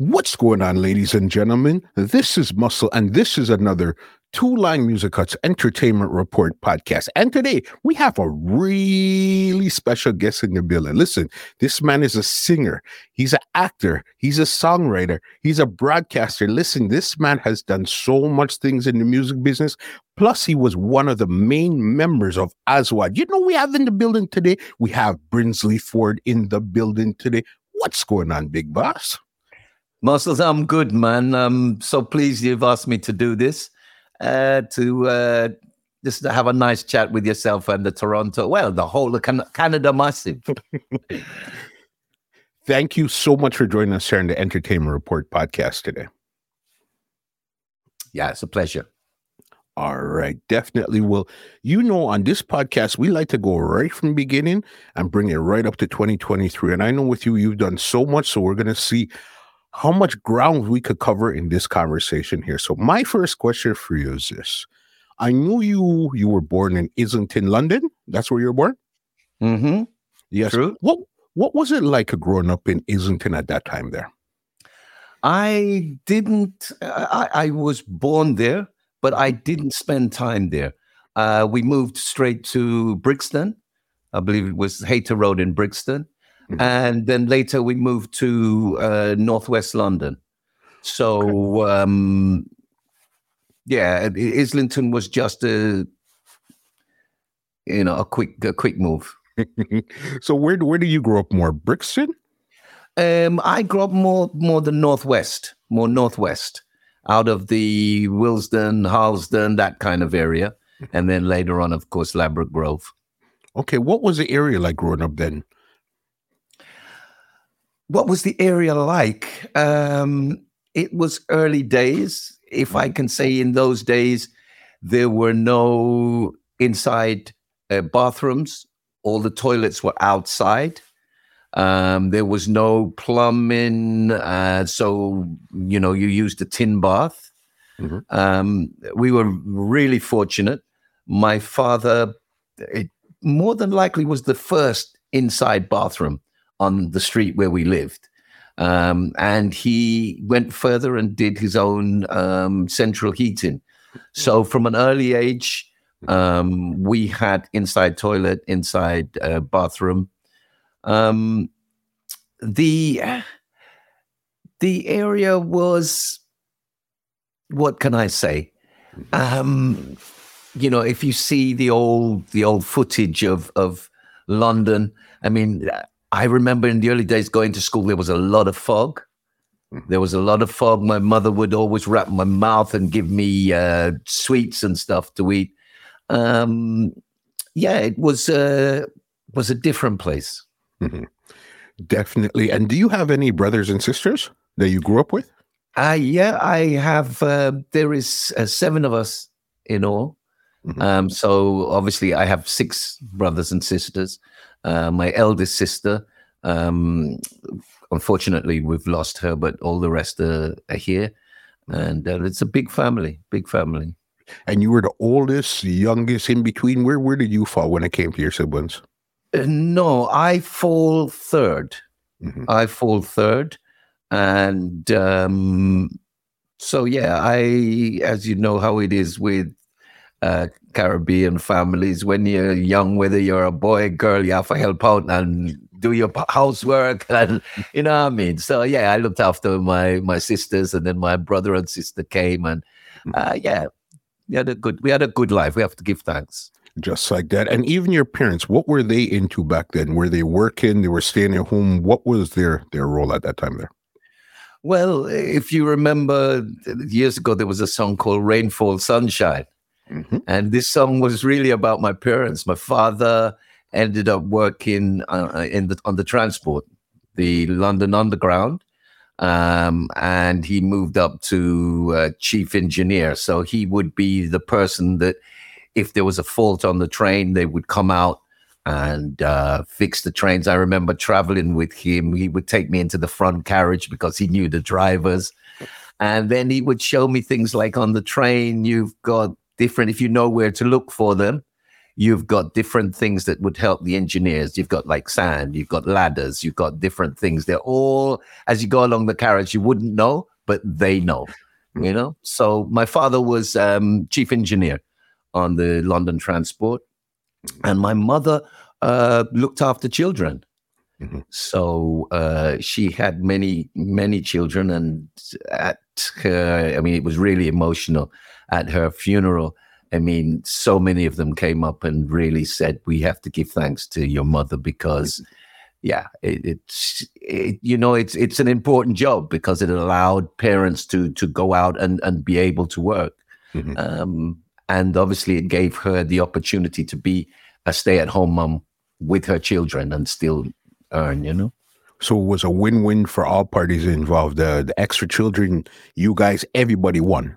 What's going on, ladies and gentlemen? This is Muscle, and this is another Two Line Music Cuts Entertainment Report podcast. And today we have a really special guest in the building. Listen, this man is a singer, he's an actor, he's a songwriter, he's a broadcaster. Listen, this man has done so much things in the music business. Plus, he was one of the main members of Aswad. You know, we have in the building today, we have Brinsley Forde in the building today. What's going on, big boss? Muscles, I'm good, man. I'm so pleased you've asked me to do this, uh, to uh, just have a nice chat with yourself and the Toronto, well, the whole Can- Canada Massive. Thank you so much for joining us here in the Entertainment Report podcast today. Yeah, it's a pleasure. All right, definitely will. You know, on this podcast, we like to go right from the beginning and bring it right up to 2023. And I know with you, you've done so much. So we're going to see how much ground we could cover in this conversation here. So my first question for you is this. I knew you you were born in Islington, London. That's where you were born? Mm-hmm. Yes. True. What what was it like growing up in Islington at that time there? I didn't, I, I was born there, but I didn't spend time there. Uh, we moved straight to Brixton. I believe it was Hayter Road in Brixton. Mhm. And then later we moved to uh, Northwest London. So, um, yeah, Islington was just a, you know, a quick, a quick move. so where where do you grow up more? Brixton? Um, I grew up more more the northwest, more northwest, out of the Willesden, Harlesden, that kind of area, and then later on, of course, Ladbroke Grove. Okay, what was the area like growing up then? What was the area like? Um, it was early days, if I can say. In those days, there were no inside uh, bathrooms. All the toilets were outside. Um, there was no plumbing, uh, so you know you used a tin bath. Mhm. Um, we were really fortunate. My father, it more than likely was the first inside bathroom on the street where we lived, um, and he went further and did his own um, central heating. So from an early age, um, we had inside toilet, inside uh, bathroom. Um the the area was what can i say? Um you know if you see the old the old footage of of london i mean i remember in the early days going to school there was a lot of fog Mhm. there was a lot of fog my mother would always wrap my mouth and give me uh sweets and stuff to eat um yeah it was uh was a different place Mhm. Definitely. And do you have any brothers and sisters that you grew up with? Uh, yeah, I have. Uh, there is uh, seven of us in all. Mhm. Um, so obviously, I have six brothers and sisters. Uh, my eldest sister, um, unfortunately, we've lost her, but all the rest are, are here, and uh, it's a big family. Big family. And you were the oldest, youngest, in between. Where where did you fall when it came to your siblings? Uh, no, I fall third. Mhm. I fall third, and um, so yeah, I, as you know, how it is with uh, Caribbean families. When you're young, whether you're a boy, girl, you have to help out and do your housework, and you know what I mean. So yeah, I looked after my my sisters, and then my brother and sister came, and uh, yeah, we had a good we had a good life. We have to give thanks. Just like that. And even your parents, what were they into back then? Were they working? They were staying at home? What was their their role at that time there? Well, if you remember years ago, there was a song called Rainfall Sunshine. Mhm. And this song was really about my parents. My father ended up working uh, in the, on the transport, the London Underground, um, and he moved up to uh, chief engineer. So he would be the person that, if there was a fault on the train, they would come out and uh, fix the trains. I remember traveling with him. He would take me into the front carriage because he knew the drivers. And then he would show me things like on the train, you've got different, if you know where to look for them, you've got different things that would help the engineers. You've got like sand, you've got ladders, you've got different things. They're all, as you go along the carriage, you wouldn't know, but they know, mm. you know? So my father was um, chief engineer on the London transport, and my mother uh, looked after children. Mm-hmm. So uh, she had many, many children, and at her, I mean, it was really emotional at her funeral. I mean, so many of them came up and really said, "We have to give thanks to your mother because, yeah, it, it's it, you know, it's it's an important job because it allowed parents to to go out and and be able to work, mm-hmm. um, and obviously it gave her the opportunity to be a stay at home mom with her children and still earn, you know." So it was a win-win for all parties involved. Uh, the extra children, you guys, everybody won.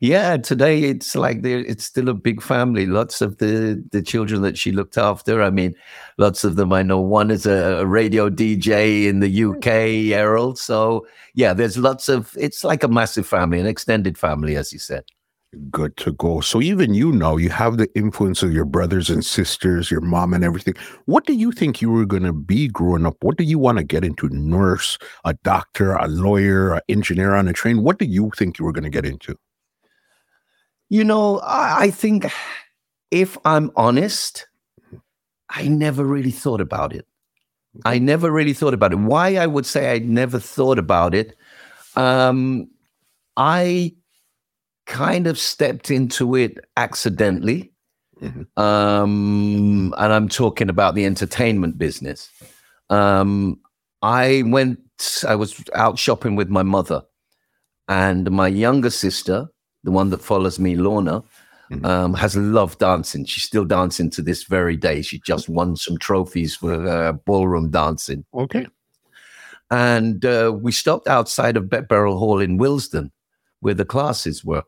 Yeah, today it's like there. It's still a big family. Lots of the the children that she looked after. I mean, lots of them I know. One is a, a radio DJ in the hmm. UK, Errol. So yeah, there's lots of. It's like a massive family, an extended family, as you said good to go. So even you know you have the influence of your brothers and sisters, your mom and everything. What do you think you were going to be growing up? What do you want to get into? Nurse, a doctor, a lawyer, an engineer on a train? What do you think you were going to get into? You know, I, I think if I'm honest, I never really thought about it. I never really thought about it. Why I would say I never thought about it. Um, I kind of stepped into it accidentally. Mm-hmm. Um, and I'm talking about the entertainment business. Um, I went, I was out shopping with my mother, and my younger sister, the one that follows me, Lorna, mm-hmm. um, has loved dancing. She's still dancing to this very day. She just won some trophies for uh, ballroom dancing. Okay. And uh, we stopped outside of Bet Berel Hall in Willesden, where the classes were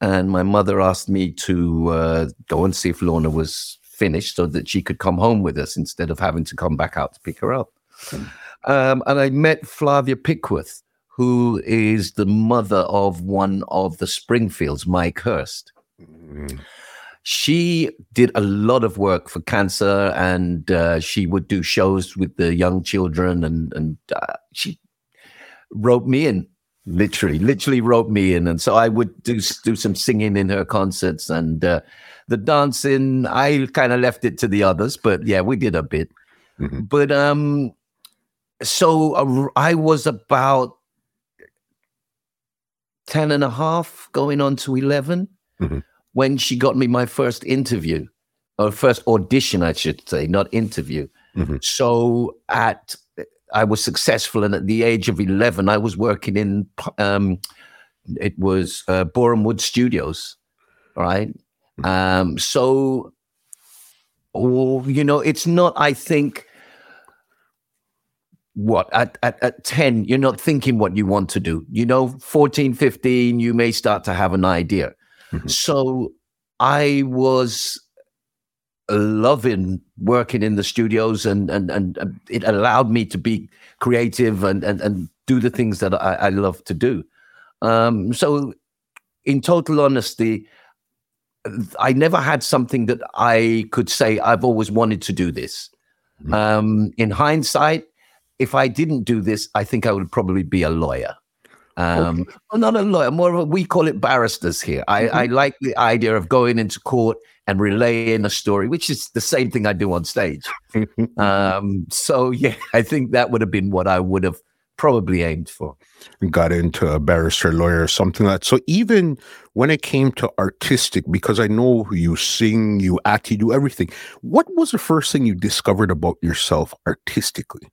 and my mother asked me to uh, go and see if Lorna was finished so that she could come home with us instead of having to come back out to pick her up. Mm. Um, and I met Flavia Pickworth, who is the mother of one of the Springfields, Mike Hurst. Mm. She did a lot of work for cancer, and uh, she would do shows with the young children, and and uh, she wrote me in literally, literally wrote me in, and so I would do do some singing in her concerts and uh, the dancing. I kind of left it to the others, but yeah, we did a bit. Mm-hmm. But um, so uh, I was about 10 and a half, going on to 11, mm-hmm. when she got me my first interview, or first audition, I should say, not interview. Mm-hmm. So at I was successful, and at the age of eleven, I was working in um, it was uh, Boreham Wood Studios, right? Hmm. Um, so, oh, you know, it's not. I think what at, at, at 10 you're not thinking what you want to do you know 14 15 you may start to have an idea mm-hmm. so i was loving working in the studios and and and it allowed me to be creative and and, and do the things that I, I love to do. Um, so, in total honesty, I never had something that I could say I've always wanted to do this. Mm-hmm. Um, in hindsight, if I didn't do this, I think I would probably be a lawyer. Um, okay. well, not a lawyer, more of a, we call it barristers here. I, mm-hmm. I like the idea of going into court and relaying a story, which is the same thing I do on stage. um, so yeah, I think that would have been what I would have probably aimed for. Got into a barrister, lawyer, something like that. So even when it came to artistic, because I know you sing, you act, you do everything. What was the first thing you discovered about yourself artistically?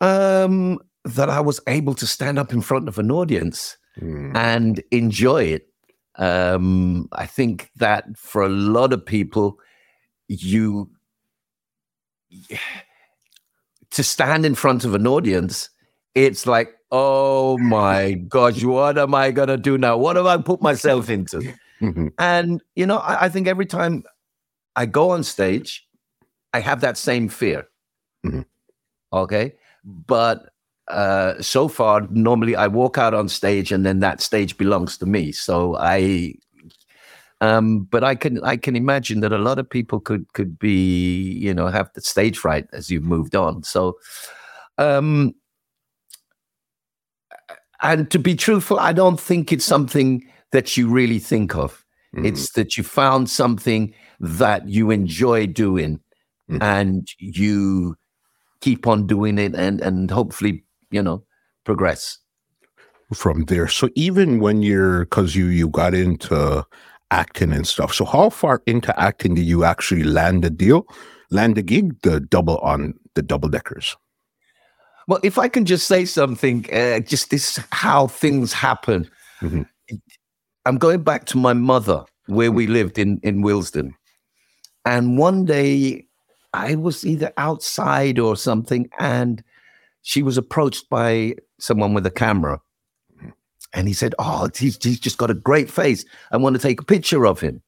Um, that I was able to stand up in front of an audience mm. and enjoy it. Um, I think that for a lot of people, you to stand in front of an audience, it's like, oh my gosh, what am I gonna do now? What have I put myself into? Mm-hmm. And you know, I, I, think every time I go on stage, I have that same fear. Mm-hmm. Okay, but uh, so far, normally I walk out on stage and then that stage belongs to me. So I, Um, but I can I can imagine that a lot of people could could be you know have the stage fright as you've moved on. So, um, and to be truthful, I don't think it's something that you really think of. Mm-hmm. It's that you found something that you enjoy doing, mm-hmm. and you keep on doing it, and and hopefully you know progress from there. So even when you're because you you got into acting and stuff. So how far into acting did you actually land the deal, land a gig, the double on the double deckers? Well, if I can just say something, uh, just this how things happen. Mm-hmm. I'm going back to my mother, where we lived in in Willesden, and one day I was either outside or something, and she was approached by someone with a camera, and he said, Oh, he's, he's just got a great face. I want to take a picture of him.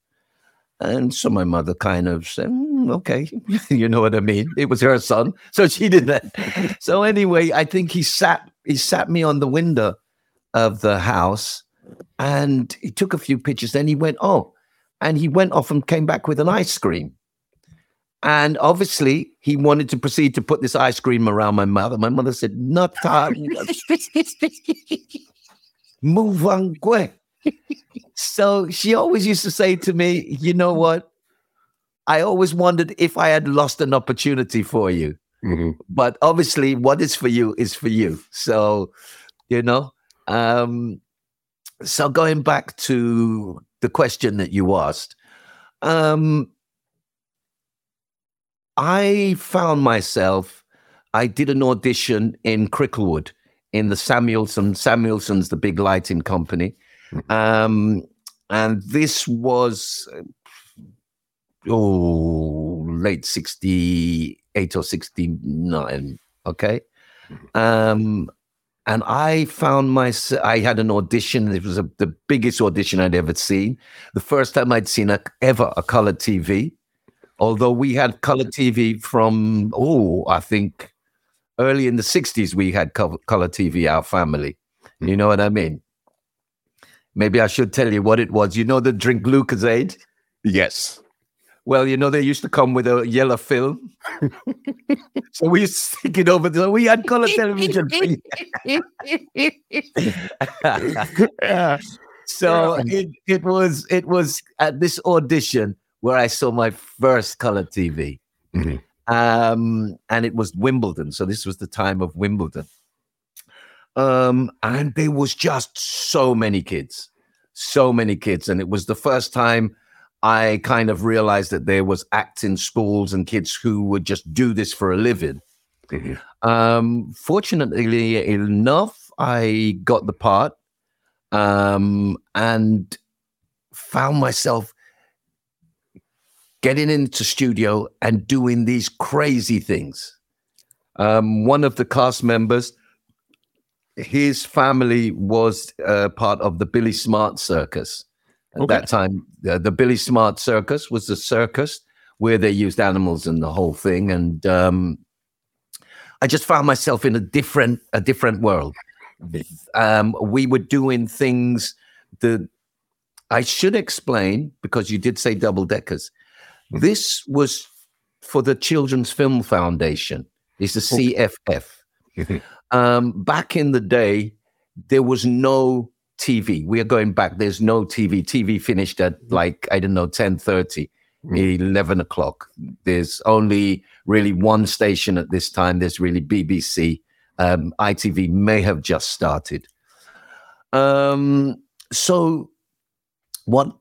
And so my mother kind of said, mm, okay, you know what I mean? It was her son. So she did that. so anyway, I think he sat he sat me on the window of the house and he took a few pictures. Then he went, oh, and he went off and came back with an ice cream. And obviously, he wanted to proceed to put this ice cream around my mother. My mother said, not move on quick. so she always used to say to me, you know what? I always wondered if I had lost an opportunity for you. Mm-hmm. But obviously, what is for you is for you. So, you know, um, so going back to the question that you asked, um, I found myself, I did an audition in Cricklewood in the Samuelson. Samuelson's the big lighting company. Um, and this was, oh, late 68 or 69. Okay. Um, and I found myself, I had an audition. It was a, the biggest audition I'd ever seen. The first time I'd seen a, ever a color TV. Although we had color TV from, oh, I think early in the 60s we had color TV our family. You hmm. know what i mean? Maybe i should tell you what it was. You know the drink lucozade? Yes. Well you know they used to come with a yellow film. So we used to stick it over there we had color television yeah. so it, it was it was at this audition where i saw my first color tv mm-hmm um, and it was Wimbledon. So this was the time of Wimbledon. Um, and there was just so many kids, so many kids. And it was the first time I kind of realized that there was acting schools and kids who would just do this for a living. Mm-hmm. Um, fortunately enough, I got the part um, and found myself getting into studio and doing these crazy things. Um, one of the cast members, his family was uh, part of the Billy Smart Circus. At okay. that time, uh, the Billy Smart Circus was the circus where they used animals and the whole thing. And um, I just found myself in a different a different world. Um, we were doing things that I should explain because you did say double deckers. This was for the Children's Film Foundation. It's the CFF. Um, back in the day, there was no TV. We are going back. There's no TV. TV finished at like I don't know, ten thirty, mm. eleven o'clock. There's only really one station at this time. There's really BBC. Um, ITV may have just started. Um, so, what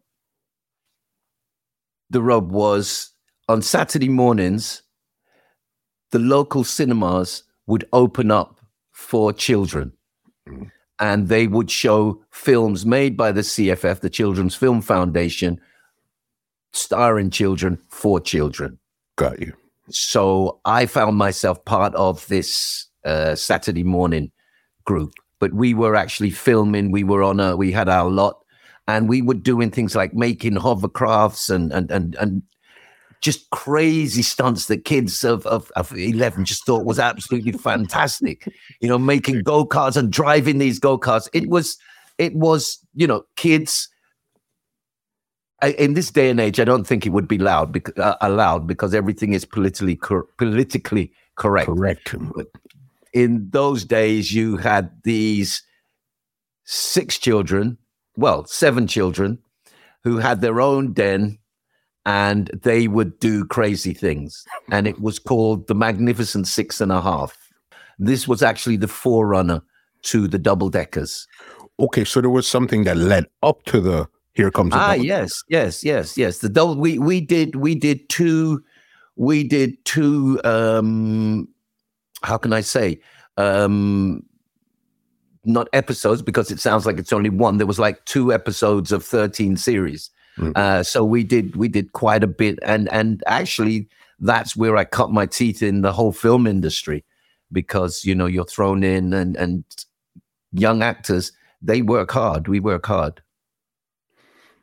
the rub was on Saturday mornings, the local cinemas would open up for children. Mm. And they would show films made by the CFF, the Children's Film Foundation, starring children for children. Got you. So I found myself part of this uh, Saturday morning group, but we were actually filming. We were on a, we had our lot and we were doing things like making hovercrafts and and and and just crazy stunts that kids of, of, of 11 just thought was absolutely fantastic you know making go-karts and driving these go-karts it was it was you know kids in this day and age, I don't think it would be loud because, uh, allowed because everything is politically cor- politically correct. Correct. In those days, you had these six children, well, seven children, who had their own den, and they would do crazy things, and it was called the Magnificent Six and a Half. This was actually the forerunner to the double deckers. Okay, so there was something that led up to the here comes the ah yes yes yes yes the double we we did we did two we did two um how can i say um not episodes because it sounds like it's only one there was like two episodes of 13 series Mm. uh so we did we did quite a bit and and actually that's where i cut my teeth in the whole film industry because you know you're thrown in and and young actors they work hard we work hard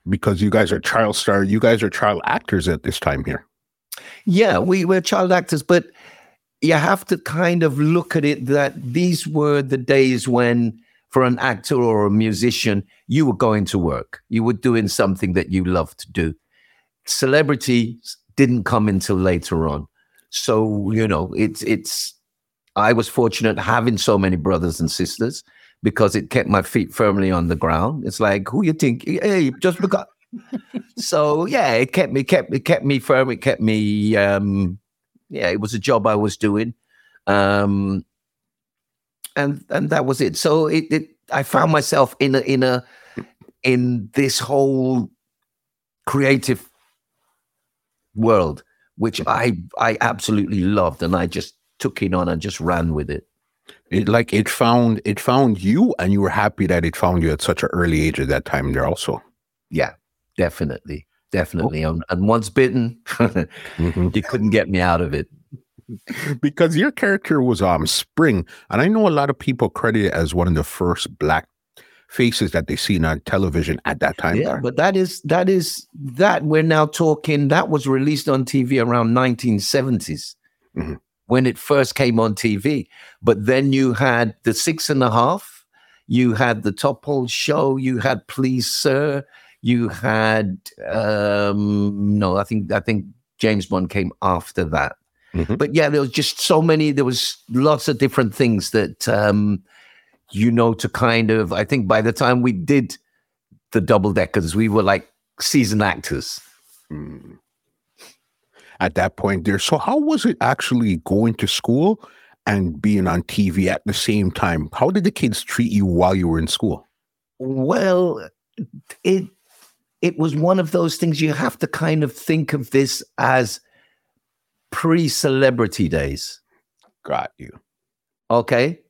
because you guys are child star. You guys are child actors at this time here. Yeah, we were child actors, but you have to kind of look at it that these were the days when, for an actor or a musician, you were going to work. You were doing something that you loved to do. Celebrity didn't come until later on. So, you know, it's, it's, I was fortunate having so many brothers and sisters because it kept my feet firmly on the ground. It's like, who you think? Hey, just because so yeah, it kept me kept it kept me firm. It kept me um yeah, it was a job I was doing. Um and and that was it. So it, it I found myself in a in a in this whole creative world, which I I absolutely loved and I just took it on and just ran with it. It like it found it found you, and you were happy that it found you at such an early age at that time. There also. Yeah, definitely. Definitely. And, and once bitten, Mhm. you couldn't get me out of it. because your character was um Spring, and I know a lot of people credit it as one of the first black faces that they seen on television at that time. Yeah, but that is that is that we're now talking that was released on TV around 1970s Mhm. when it first came on TV. But then you had the six and a half, you had the top hole show, you had Please Sir, you had um no, I think I think James Bond came after that. Mhm. But yeah, there was just so many, there was lots of different things that um you know, to kind of, I think by the time we did the double deckers, we were like seasoned actors. Mm. At that point, there. So, how was it actually going to school and being on TV at the same time? How did the kids treat you while you were in school? Well, it it was one of those things you have to kind of think of this as pre-celebrity days. Got you. Okay.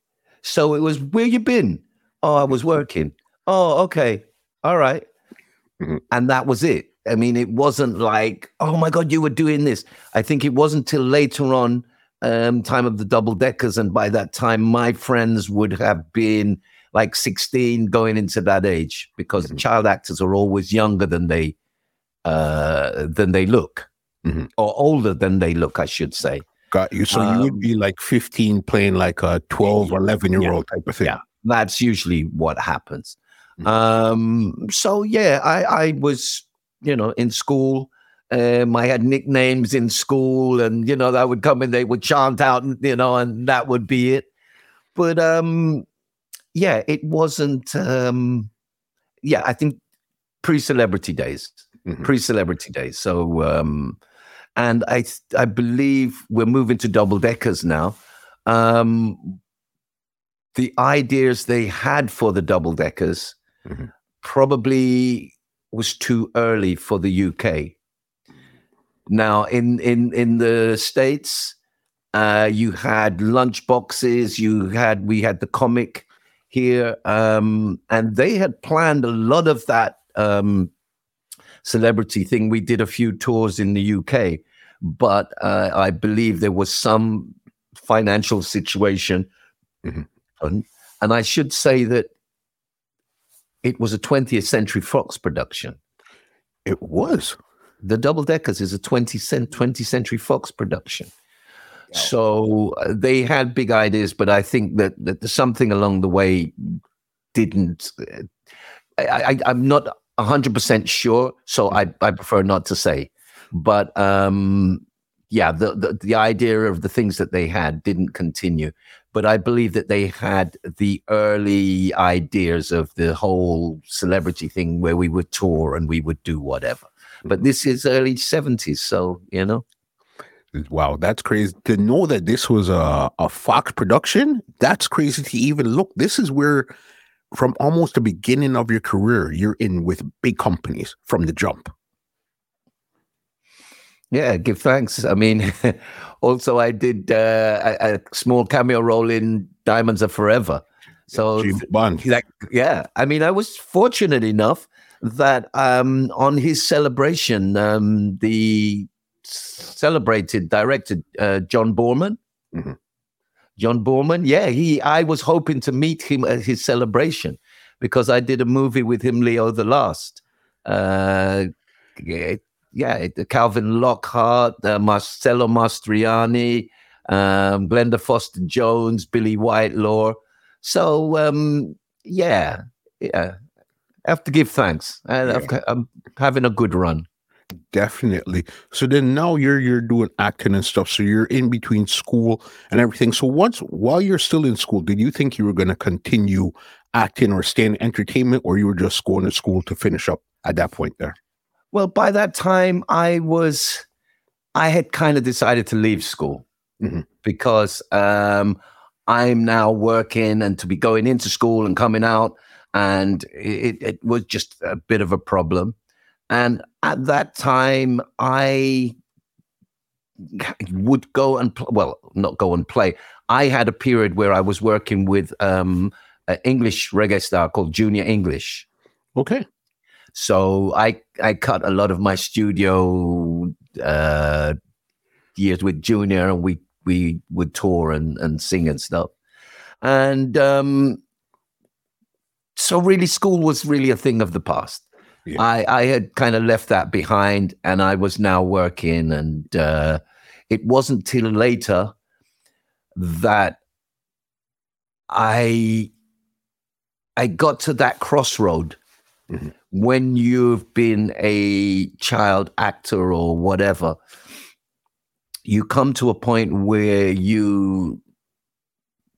So it was where you been? Oh, I was working. Oh, okay. All right. Mhm. And that was it. I mean, it wasn't like, oh my God, you were doing this. I think it wasn't till later on, um, time of the double deckers. And by that time, my friends would have been like 16 going into that age because Mhm. child actors are always younger than they uh than they look. Mhm. Or older than they look, I should say. Got you. So you would Um, be like 15 playing like a 12, 11 year old type of thing. Yeah. That's usually what happens. Mhm. Um, so yeah, I, I was, you know, in school. Um, I had nicknames in school, and you know, I would come and they would chant out, you know, and that would be it. But um, yeah, it wasn't. Um, yeah, I think pre-celebrity days, Mhm. pre-celebrity days. So, um, and I, I believe we're moving to double deckers now. Um, the ideas they had for the double deckers Mhm. probably was too early for the UK. Now, in in in the states, uh, you had lunch boxes. You had we had the comic here, um, and they had planned a lot of that um, celebrity thing. We did a few tours in the UK, but uh, I believe there was some financial situation, Mhm. and, and I should say that it was a 20th Century Fox production. It was. The Double Deckers is a 20th, 20th Century Fox production. So uh, they had big ideas, but I think that, that something along the way didn't. uh, I, I'm not hundred percent sure, so I I prefer not to say. But um, yeah, the, the the idea of the things that they had didn't continue. But I believe that they had the early ideas of the whole celebrity thing where we would tour and we would do whatever. But Mm-hmm. this is early seventies, so you know. Wow, that's crazy. To know that this was a, a Fox production, that's crazy to even look. This is where, from almost the beginning of your career, you're in with big companies from the jump. Yeah, give thanks. I mean, also I did uh, a, a small cameo role in Diamonds Are Forever. So James Bond. like, yeah, I mean, I was fortunate enough that um, on his celebration, um, the celebrated director uh, John Boorman. Mhm. John Boorman, yeah, he. I was hoping to meet him at his celebration because I did a movie with him, Leo the Last. Uh, yeah, yeah, Calvin Lockhart, uh, Marcello Mastroianni, um, Glenna Forster Jones, Billie Whitelaw. So um, yeah, yeah, I have to give thanks. I, I've, I'm having a good run. Definitely. So then now you're you're doing acting and stuff. So you're in between school and everything. So once while you're still in school, did you think you were going to continue acting or stay in entertainment, or you were just going to school to finish up at that point there? Well, by that time, I was, I had kind of decided to leave school Mhm. because um, I'm now working and to be going into school and coming out, and it, it was just a bit of a problem. And at that time, I would go and pl- well, not go and play. I had a period where I was working with um, an English reggae star called Junior English. Okay. So I I cut a lot of my studio uh, years with Junior, and we we would tour and and sing and stuff. And um, so really, school was really a thing of the past. Yeah. I I had kind of left that behind, and I was now working, and uh, it wasn't till later that I I got to that crossroad Mhm. when you've been a child actor or whatever. You come to a point where you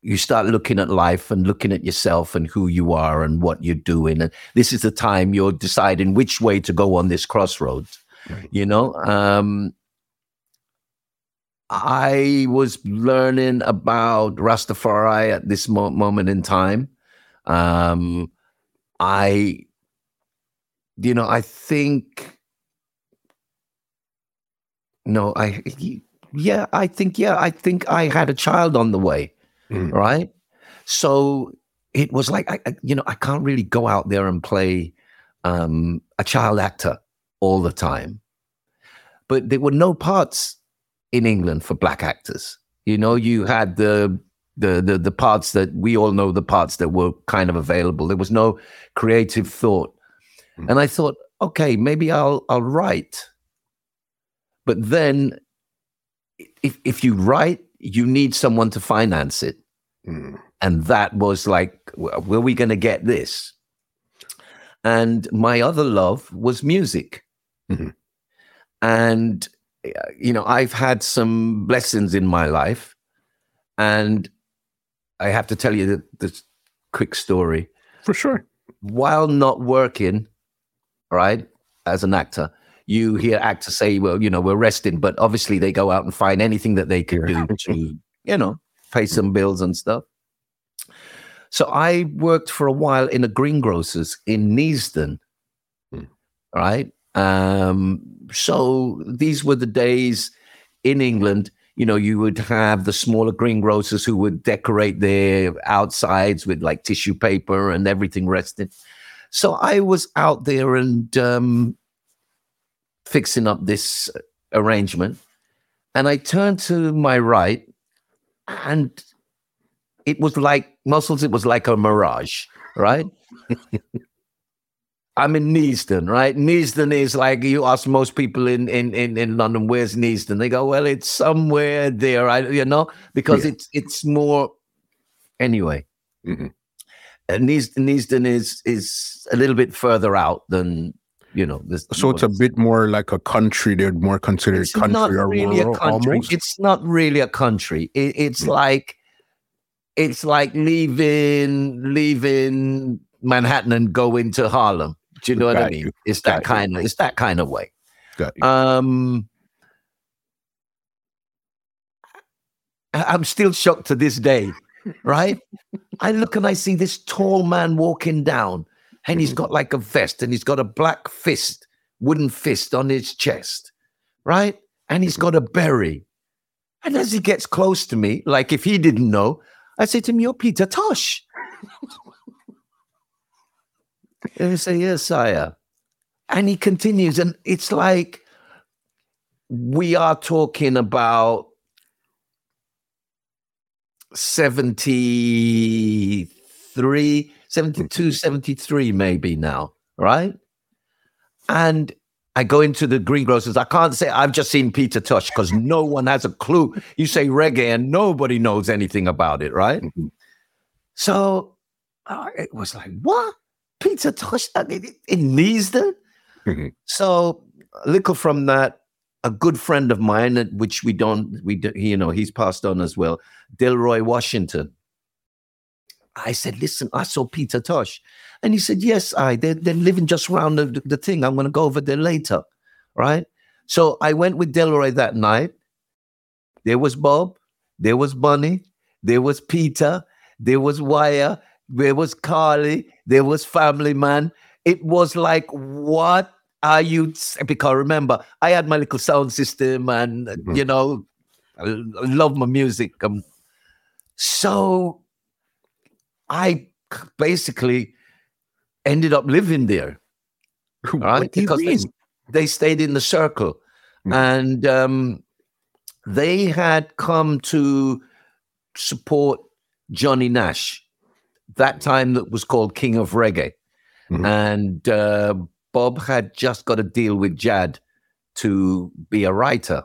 you start looking at life and looking at yourself and who you are and what you're doing, and this is the time you're deciding which way to go on this crossroads. Right. You know, um, I was learning about Rastafari at this mo- moment in time. Um, I, you know, I think, no, I, yeah, I think, yeah, I think I had a child on the way, Mm. right? So it was like, I, I, you know, I can't really go out there and play um, a child actor all the time. But there were no parts in England for black actors. You know, you had the the the the parts that we all know the parts that were kind of available. There was no creative thought. Mm. And I thought, okay, maybe I'll I'll write. But then if if you write, you need someone to finance it. Mm. And that was like, w- were we going to get this? And my other love was music. Mhm. And, you know, I've had some blessings in my life. And I have to tell you the, this quick story. For sure. While not working, right, as an actor, you hear actors say, well, you know, we're resting, but obviously they go out and find anything that they can do to, you know, pay some bills and stuff. So I worked for a while in a greengrocer's in Neasden, Hmm. right? Um, so these were the days in England. You know, you would have the smaller greengrocers who would decorate their outsides with like tissue paper and everything rested. So I was out there and um, fixing up this arrangement, and I turned to my right, and it was like muscles. It was like a mirage, right? I'm in Neasden, right? Neasden is like you ask most people in in in, in London, where's Neasden? They go, well, it's somewhere there, I you know, because Yeah. it's it's more anyway. Mhm. and Neasden is is a little bit further out than you know. This, so it's a bit more like a country. They're more considered it's country not or really rural a country. almost. It's not really a country. It, it's Mm. like it's like leaving leaving Manhattan and going to Harlem. Do you know what I mean? you. It's that Got you. kind of it's that kind of way. Got you. Um, I'm still shocked to this day, right? I look and I see this tall man walking down, and he's mm-hmm. got like a vest, and he's got a black fist, wooden fist on his chest, right? And he's mm-hmm. got a berry. And as he gets close to me, like if he didn't know, I say to him, You're Peter Tosh. and he say, Yes, sire. And he continues, and it's like we are talking about 73, 72, 73 maybe now, right? And I go into the greengrocers. I can't say I've just seen Peter Tosh because no one has a clue. You say reggae and nobody knows anything about it, right? Mhm. So uh, it was like, what? Peter Tosh in, Neasden? Mhm. So a little from that, a good friend of mine, uh, which we don't, we do, you know, he's passed on as well, Delroy Washington. I said, listen, I saw Peter Tosh. And he said, yes, I, they're, they're living just around the, the thing. I'm going to go over there later. Right. So I went with Delroy that night. There was Bob, there was Bunny, there was Peter, there was Wire, there was Carly, there was Family Man. It was like, what are you? Because remember, I had my little sound system and, Mhm. you know, I, I love my music. Um, so I basically ended up living there right? Because they, they stayed in the circle, Mm. and um, they had come to support Johnny Nash. That time that was called King of Reggae, Mhm. and uh, Bob had just got a deal with Jad to be a writer.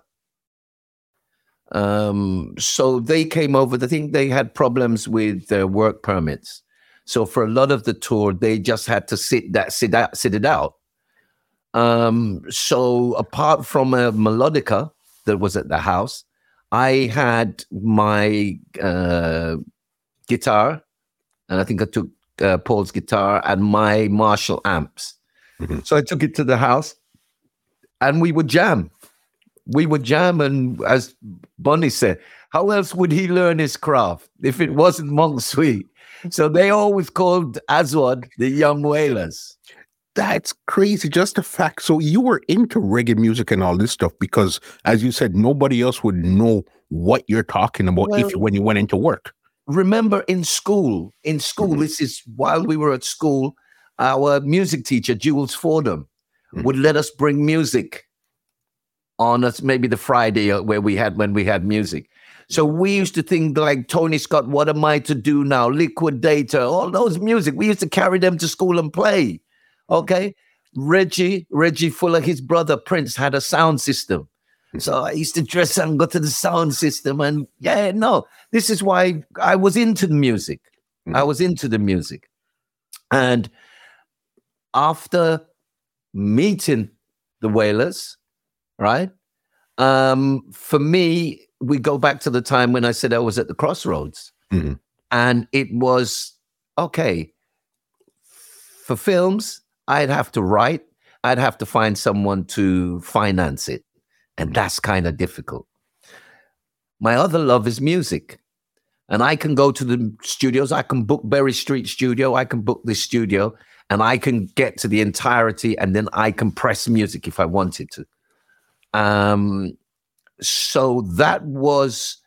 Um, so they came over. I think they had problems with their work permits. So for a lot of the tour, they just had to sit that sit out, sit it out. Um, so apart from a melodica that was at the house, I had my uh, guitar, and I think I took uh, Paul's guitar and my Marshall amps. Mhm. So I took it to the house, and we would jam. We would jam, and as Bunny said, how else would he learn his craft if it wasn't Monk Sweet? So they always called Aswad the Young Wailers. That's crazy. Just a fact. So you were into reggae music and all this stuff because, as you said, nobody else would know what you're talking about if when you went into work. remember in school, in school, Mhm. this is while we were at school, our music teacher, Jules Fordham, Mhm. would let us bring music on us, maybe the Friday uh, where we had when we had music. So we used to think like Tony Scott, what am I to do now? Liquidator, all those music. We used to carry them to school and play. Okay. Reggie, Reggie Fuller, his brother Prince had a sound system. So I used to dress and go to the sound system. And yeah, no, this is why I was into the music. I Mhm. was into the music. And after meeting the Wailers, right? Um, for me, we go back to the time when I said I was at the crossroads. Mhm. And it was okay. For films, I'd have to write, I'd have to find someone to finance it. And that's kind of difficult. My other love is music. And I can go to the studios, I can book Berry Street Studio, I can book this studio, and I can get to the entirety and then I can press music if I wanted to. Um, so that was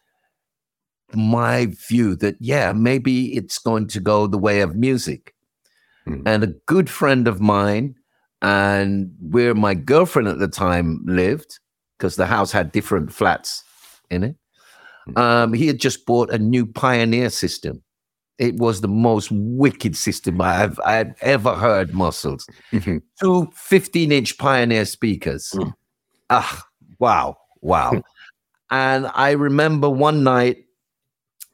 my view that, yeah, maybe it's going to go the way of music. Mhm. And a good friend of mine, and where my girlfriend at the time lived, because the house had different flats in it, um, he had just bought a new Pioneer system. It was the most wicked system I've, I've ever heard, Muscles. Mhm. Two 15 inch Pioneer speakers. Mm. Ah, wow, wow. and I remember one night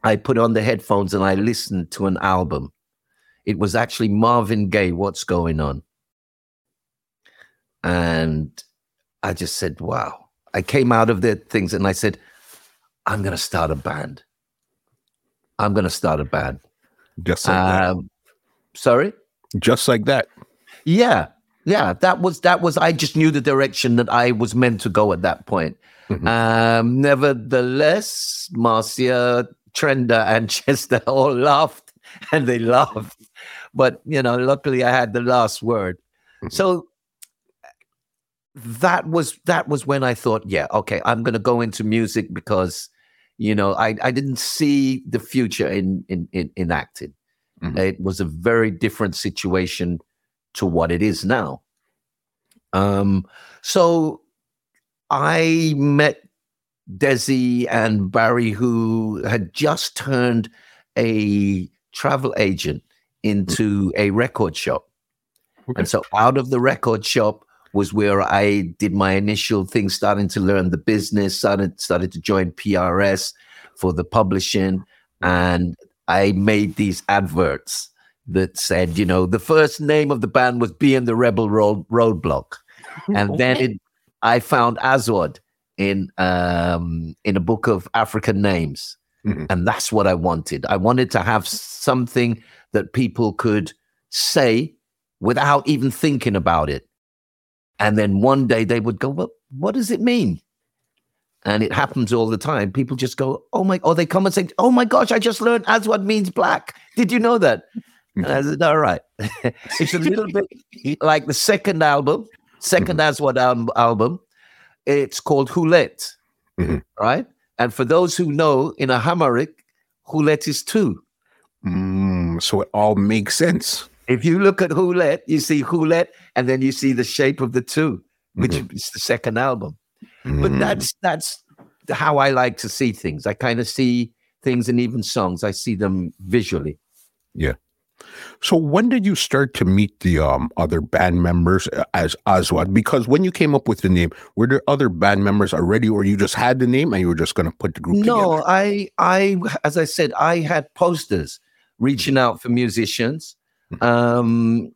I put on the headphones and I listened to an album. It was actually Marvin Gaye, What's Going On? And I just said, wow. I came out of the things and I said, I'm going to start a band. I'm going to start a band. Just like that. Um, sorry? Just like that. Yeah. Yeah. That was, that was, I just knew the direction that I was meant to go at that point. Mhm. Um, nevertheless, Marcia, Trenda, and Chester all laughed and they laughed. But, you know, luckily I had the last word. Mhm. So that was that was when I thought, yeah, okay, I'm gonna go into music because you know I, I didn't see the future in in in, in acting. Mhm. It was a very different situation to what it is now. Um, so I met Desi and Barry, who had just turned a travel agent into a record shop. Okay. And so out of the record shop was where I did my initial thing, starting to learn the business, started started to join PRS for the publishing, and I made these adverts that said, you know, the first name of the band was Being the Rebel Road Roadblock, and then it, I found Aswad in um, in a book of African names, Mhm. and that's what I wanted. I wanted to have something that people could say without even thinking about it. And then one day they would go, Well, what does it mean? And it happens all the time. People just go, Oh my, or they come and say, Oh my gosh, I just learned Aswad means black. Did you know that? And I said, All right. it's a little bit like the second album, 2nd Aswad al- album. It's called Hulet, Mhm. right? And for those who know, in Amharic, Hulet is two. Mm, so it all makes sense. If you look at Hulet, you see Hulet, and then you see the shape of the two, which is the second album. But Mm. that's that's how I like to see things. I kind of see things and even songs. I see them visually. So when did you start to meet the um, other band members uh, as Aswad? Because when you came up with the name, were there other band members already, or you just had the name and you were just going to put the group No, together? I I as I said, I had posters reaching out for musicians. Um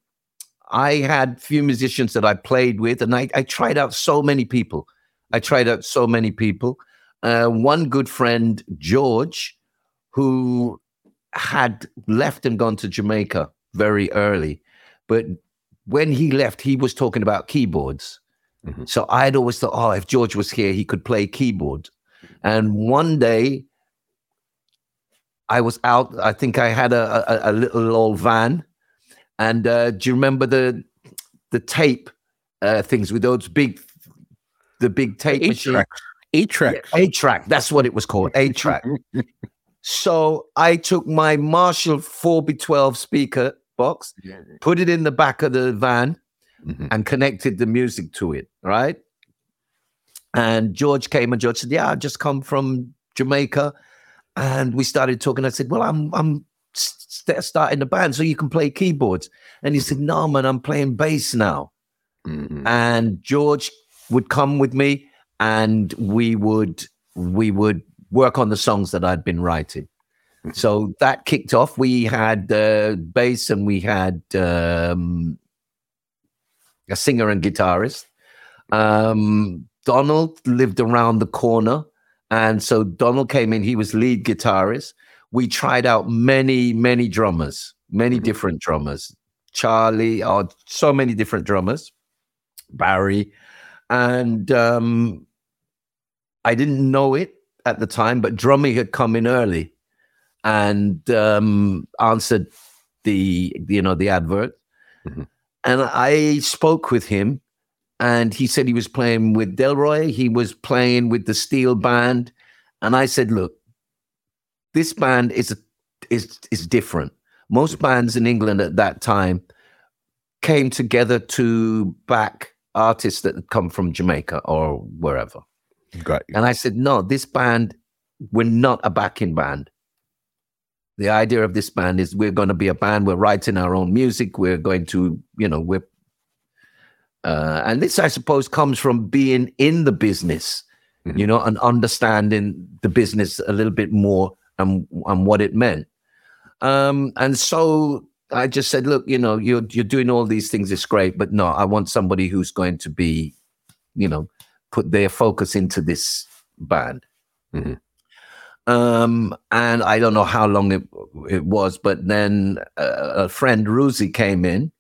I had few musicians that I played with, and I, I tried out so many people. I tried out so many people. Uh, one good friend, George, who had left and gone to Jamaica very early, but when he left, he was talking about keyboards. Mhm. So I'd always thought, oh, if George was here, he could play keyboard. And one day, I was out. I think I had a, a, a little old van, and uh, do you remember the the tape uh, things with those big, the big tape Eight machine? Eight tracks. A track. That's what it was called. A track. so I took my Marshall 4B12 speaker box, put it in the back of the van, Mhm. and connected the music to it. Right. And George came and George said, "Yeah, I just come from Jamaica," and we started talking. I said, "Well, I'm I'm st- starting the band, so you can play keyboards." And he said, "No, man, I'm playing bass now." Mhm. and George would come with me and we would we would work on the songs that I'd been writing. So that kicked off. We had uh, bass and we had um, a singer and guitarist. Um, Donald lived around the corner, and so Donald came in. He was lead guitarist. We tried out many, many drummers, many Mhm. different drummers. Charlie, or so many different drummers. Barry, and um, I didn't know it at the time, but Drummy had come in early and um, answered the you know the advert, Mhm. and I spoke with him, and he said he was playing with Delroy, he was playing with the Steel Band, and I said, look, this band is is is different. Most bands in England at that time came together to back artists that had come from Jamaica or wherever. Got you. And I said, no, this band, we're not a backing band. The idea of this band is we're going to be a band, we're writing our own music, we're going to, you know, we're, uh, and this, I suppose, comes from being in the business, Mhm. you know, and understanding the business a little bit more and, and what it meant. Um, and so I just said, look, you know, you're you're doing all these things. It's great, but no, I want somebody who's going to be, you know, put their focus into this band. Mhm. Um, and I don't know how long it it was, but then uh, a friend Ruzi came in,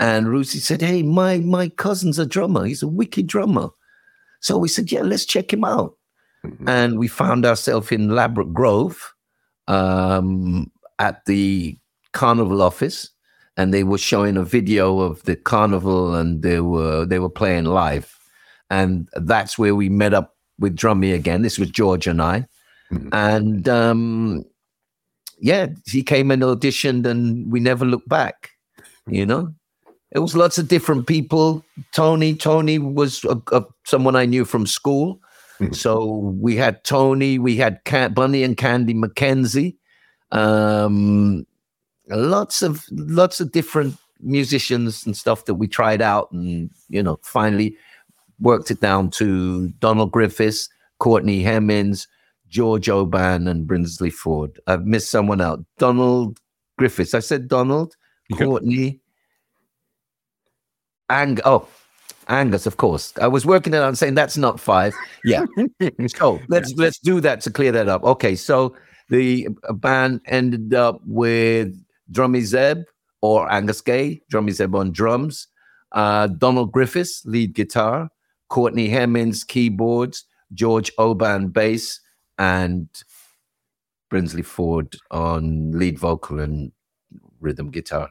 and Ruzi said, "Hey, my my cousin's a drummer. He's a wicked drummer." So we said, "Yeah, let's check him out." Mhm. and we found ourselves in Ladbroke Grove um, at the carnival office, and they were showing a video of the carnival, and they were they were playing live, and that's where we met up with Drummy again. This was George and I, Mhm. and um, yeah, he came and auditioned, and we never looked back. You know. It was lots of different people. Tony, Tony was a, a, someone I knew from school. Mhm. So we had Tony, we had Bunny and Candy McKenzie, um, lots of lots of different musicians and stuff that we tried out, and you know, finally worked it down to Donald Griffiths, Courtney Hemmings, George Oban, and Brinsley Forde. I've missed someone out. Donald Griffiths. I said Donald. Courtney, Ang. Oh, Angus, of course. I was working it out saying that's not five. Yeah. So let's let's do that to clear that up. Okay, so the band ended up with Drummy Zeb or Angus Gaye, Drummy Zeb on drums, uh, Donald Griffiths lead guitar, Courtney Hemmings keyboards, George Oban bass, and Brinsley Forde on lead vocal and rhythm guitar.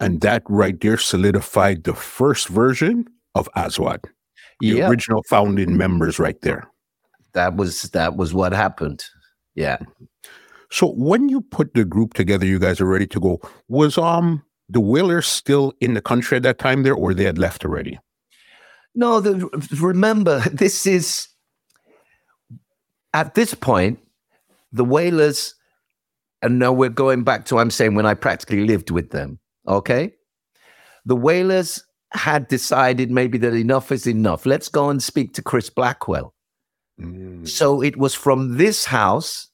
And that right there solidified the first version of Aswad. The Yeah, original founding members right there. that was that was what happened. Yeah. So when you put the group together, you guys are ready to go. Was um the Wailers still in the country at that time there, or they had left already? No, the, remember, this is at this point, the Wailers, and now we're going back to I'm saying when I practically lived with them. Okay. The Wailers had decided maybe that enough is enough. Let's go and speak to Chris Blackwell. Mm. So it was from this house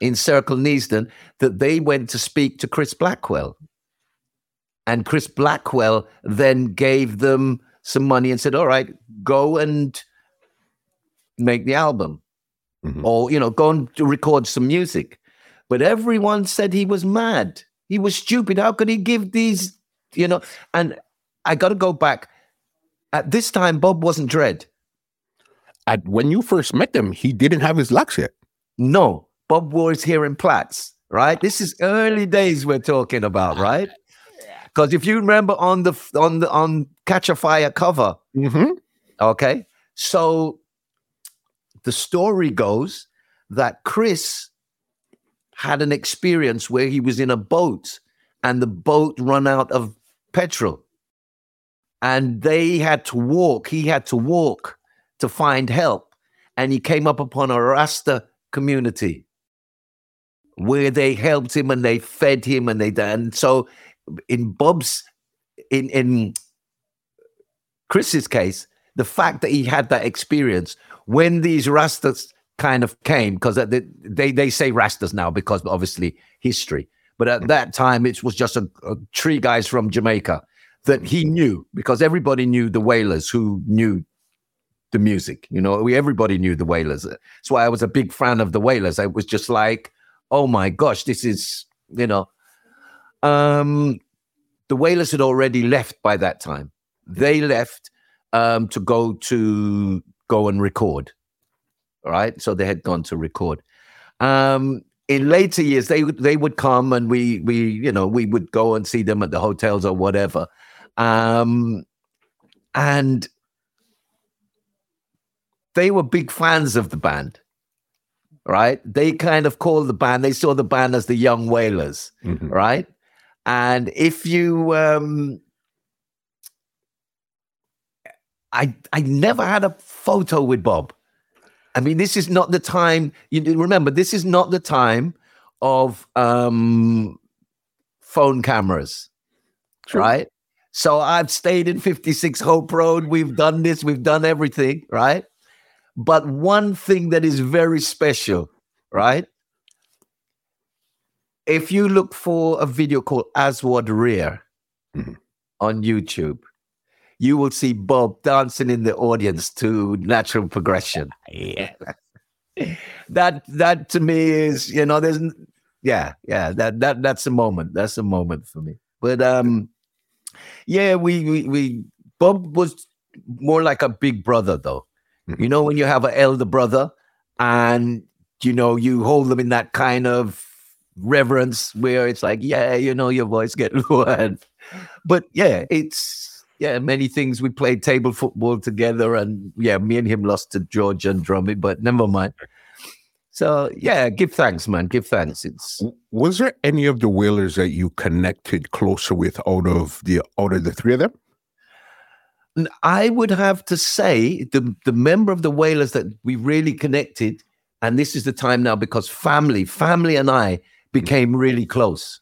in Circle Neasden that they went to speak to Chris Blackwell. And Chris Blackwell then gave them some money and said, All right, go and make the album. Mhm. Or, you know, go and record some music. But everyone said he was mad. He was stupid. How could he give these, you know? And I got to go back. At this time, Bob wasn't Dread. At when you first met them, he didn't have his locks yet. No, Bob was here in Platts, right? This is early days we're talking about, right? Because if you remember on the on the on Catch a Fire cover, Mm-hmm. okay, so the story goes that Chris had an experience where he was in a boat and the boat run out of petrol, and they had to walk. He had to walk to find help, and he came up upon a Rasta community where they helped him and they fed him and they and so in Bob's in in Chris's case, the fact that he had that experience when these Rastas kind of came because they, they say Rastas now because obviously history, but at that time it was just a, a three guys from Jamaica that he knew because everybody knew the Wailers who knew the music. You know, we everybody knew the Wailers. That's why I was a big fan of the Wailers. I was just like, oh my gosh, this is you know. Um, the Wailers had already left by that time. They left um, to go to go and record. All right, so they had gone to record. Um, in later years, they would they would come and we we you know we would go and see them at the hotels or whatever. Um, and they were big fans of the band, right? They kind of called the band, they saw the band as the Young Wailers, Mhm. right? And if you, um, I I never had a photo with Bob. I mean, this is not the time. You remember, this is not the time of um, phone cameras, True. right? So I've stayed in 56 Hope Road. We've done this. We've done everything, right? But one thing that is very special, right? If you look for a video called Aswad Rear Mhm. on YouTube, you will see Bob dancing in the audience to natural progression. Yeah. That that to me is, you know, there's yeah, yeah, that that that's a moment. That's a moment for me. But um yeah, we we, we Bob was more like a big brother though. Mhm. You know, when you have an elder brother and you know you hold them in that kind of reverence where it's like, yeah, you know, your voice get lowered. But yeah, it's yeah, many things. We played table football together, and yeah, me and him lost to George and Drummy, but never mind. So yeah, give thanks, man. Give thanks. It's Was there any of the Wailers that you connected closer with out of the out of the three of them? I would have to say the the member of the Wailers that we really connected, and this is the time now because family, family and I became really close.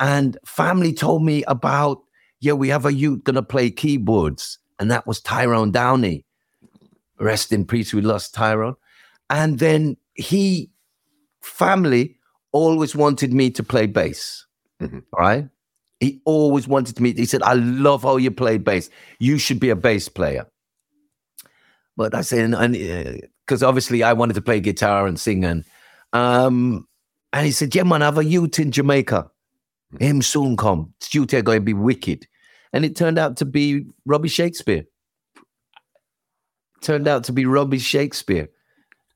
And family told me about, yeah, we have a youth gonna play keyboards, and that was Tyrone Downey. Rest in peace, we lost Tyrone. And then he, family, always wanted me to play bass. Mhm. Right? He always wanted me. He said, "I love how you play bass. You should be a bass player." But I said, and because obviously I wanted to play guitar and sing, and um, and he said, "Yeah, man, I have a youth in Jamaica. Him soon come. Youth are going to be wicked." And it turned out to be Robbie Shakespeare. Turned out to be Robbie Shakespeare,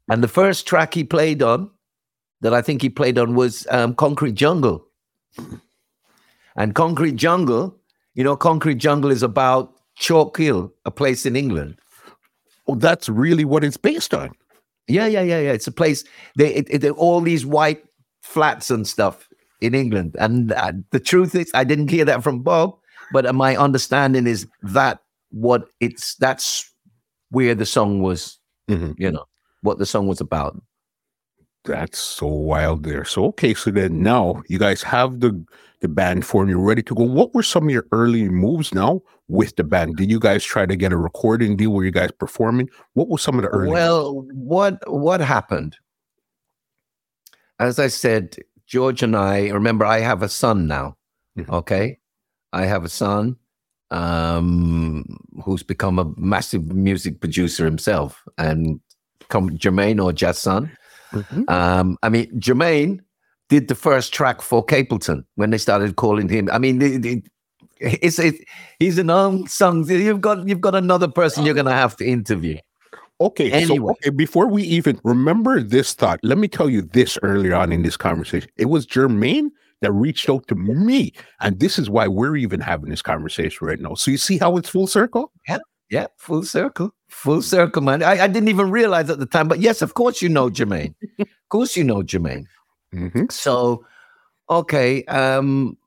and the first track he played on, that I think he played on, was um, Concrete Jungle. And Concrete Jungle, you know, Concrete Jungle is about Chalk Hill, a place in England. Oh, that's really what it's based on. Yeah, yeah, yeah, yeah. It's a place. They it, it, all these white flats and stuff in England. And uh, the truth is, I didn't hear that from Bob, but uh, my understanding is that what it's that's where the song was. Mhm. You know what the song was about. That's so wild there. So okay, so then now you guys have the the band form, you're ready to go. What were some of your early moves now with the band? Did you guys try to get a recording deal? Were you guys performing? What was some of the early Well, what what happened? As I said, George and I remember I have a son now. Mhm. Okay, I have a son um, who's become a massive music producer himself, and come Jermaine or Jasson. Mhm. Um, I mean, Jermaine did the first track for Capleton when they started calling him. I mean, it, it, it's it, he's an unsung. You've got you've got another person you're gonna have to interview. Okay, Anyway. so okay, before we even remember this thought, let me tell you this earlier on in this conversation. It was Jermaine that reached out to me, and this is why we're even having this conversation right now. So you see how it's full circle? Yeah, yeah, full circle. Full circle, man. I, I didn't even realize at the time, but yes, of course you know Jermaine. of course you know Jermaine. Mhm. So, okay. Um,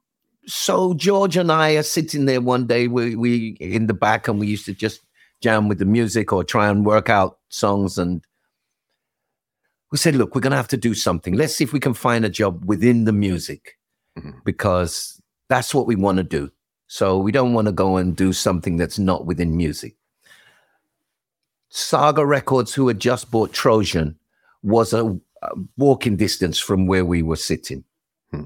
so George and I are sitting there one day. We we in the back, and we used to just jam with the music or try and work out songs. And we said, "Look, we're gonna have to do something. Let's see if we can find a job within the music, Mhm. because that's what we want to do. So we don't want to go and do something that's not within music." Saga Records, who had just bought Trojan, was a, a walking distance from where we were sitting. Hmm.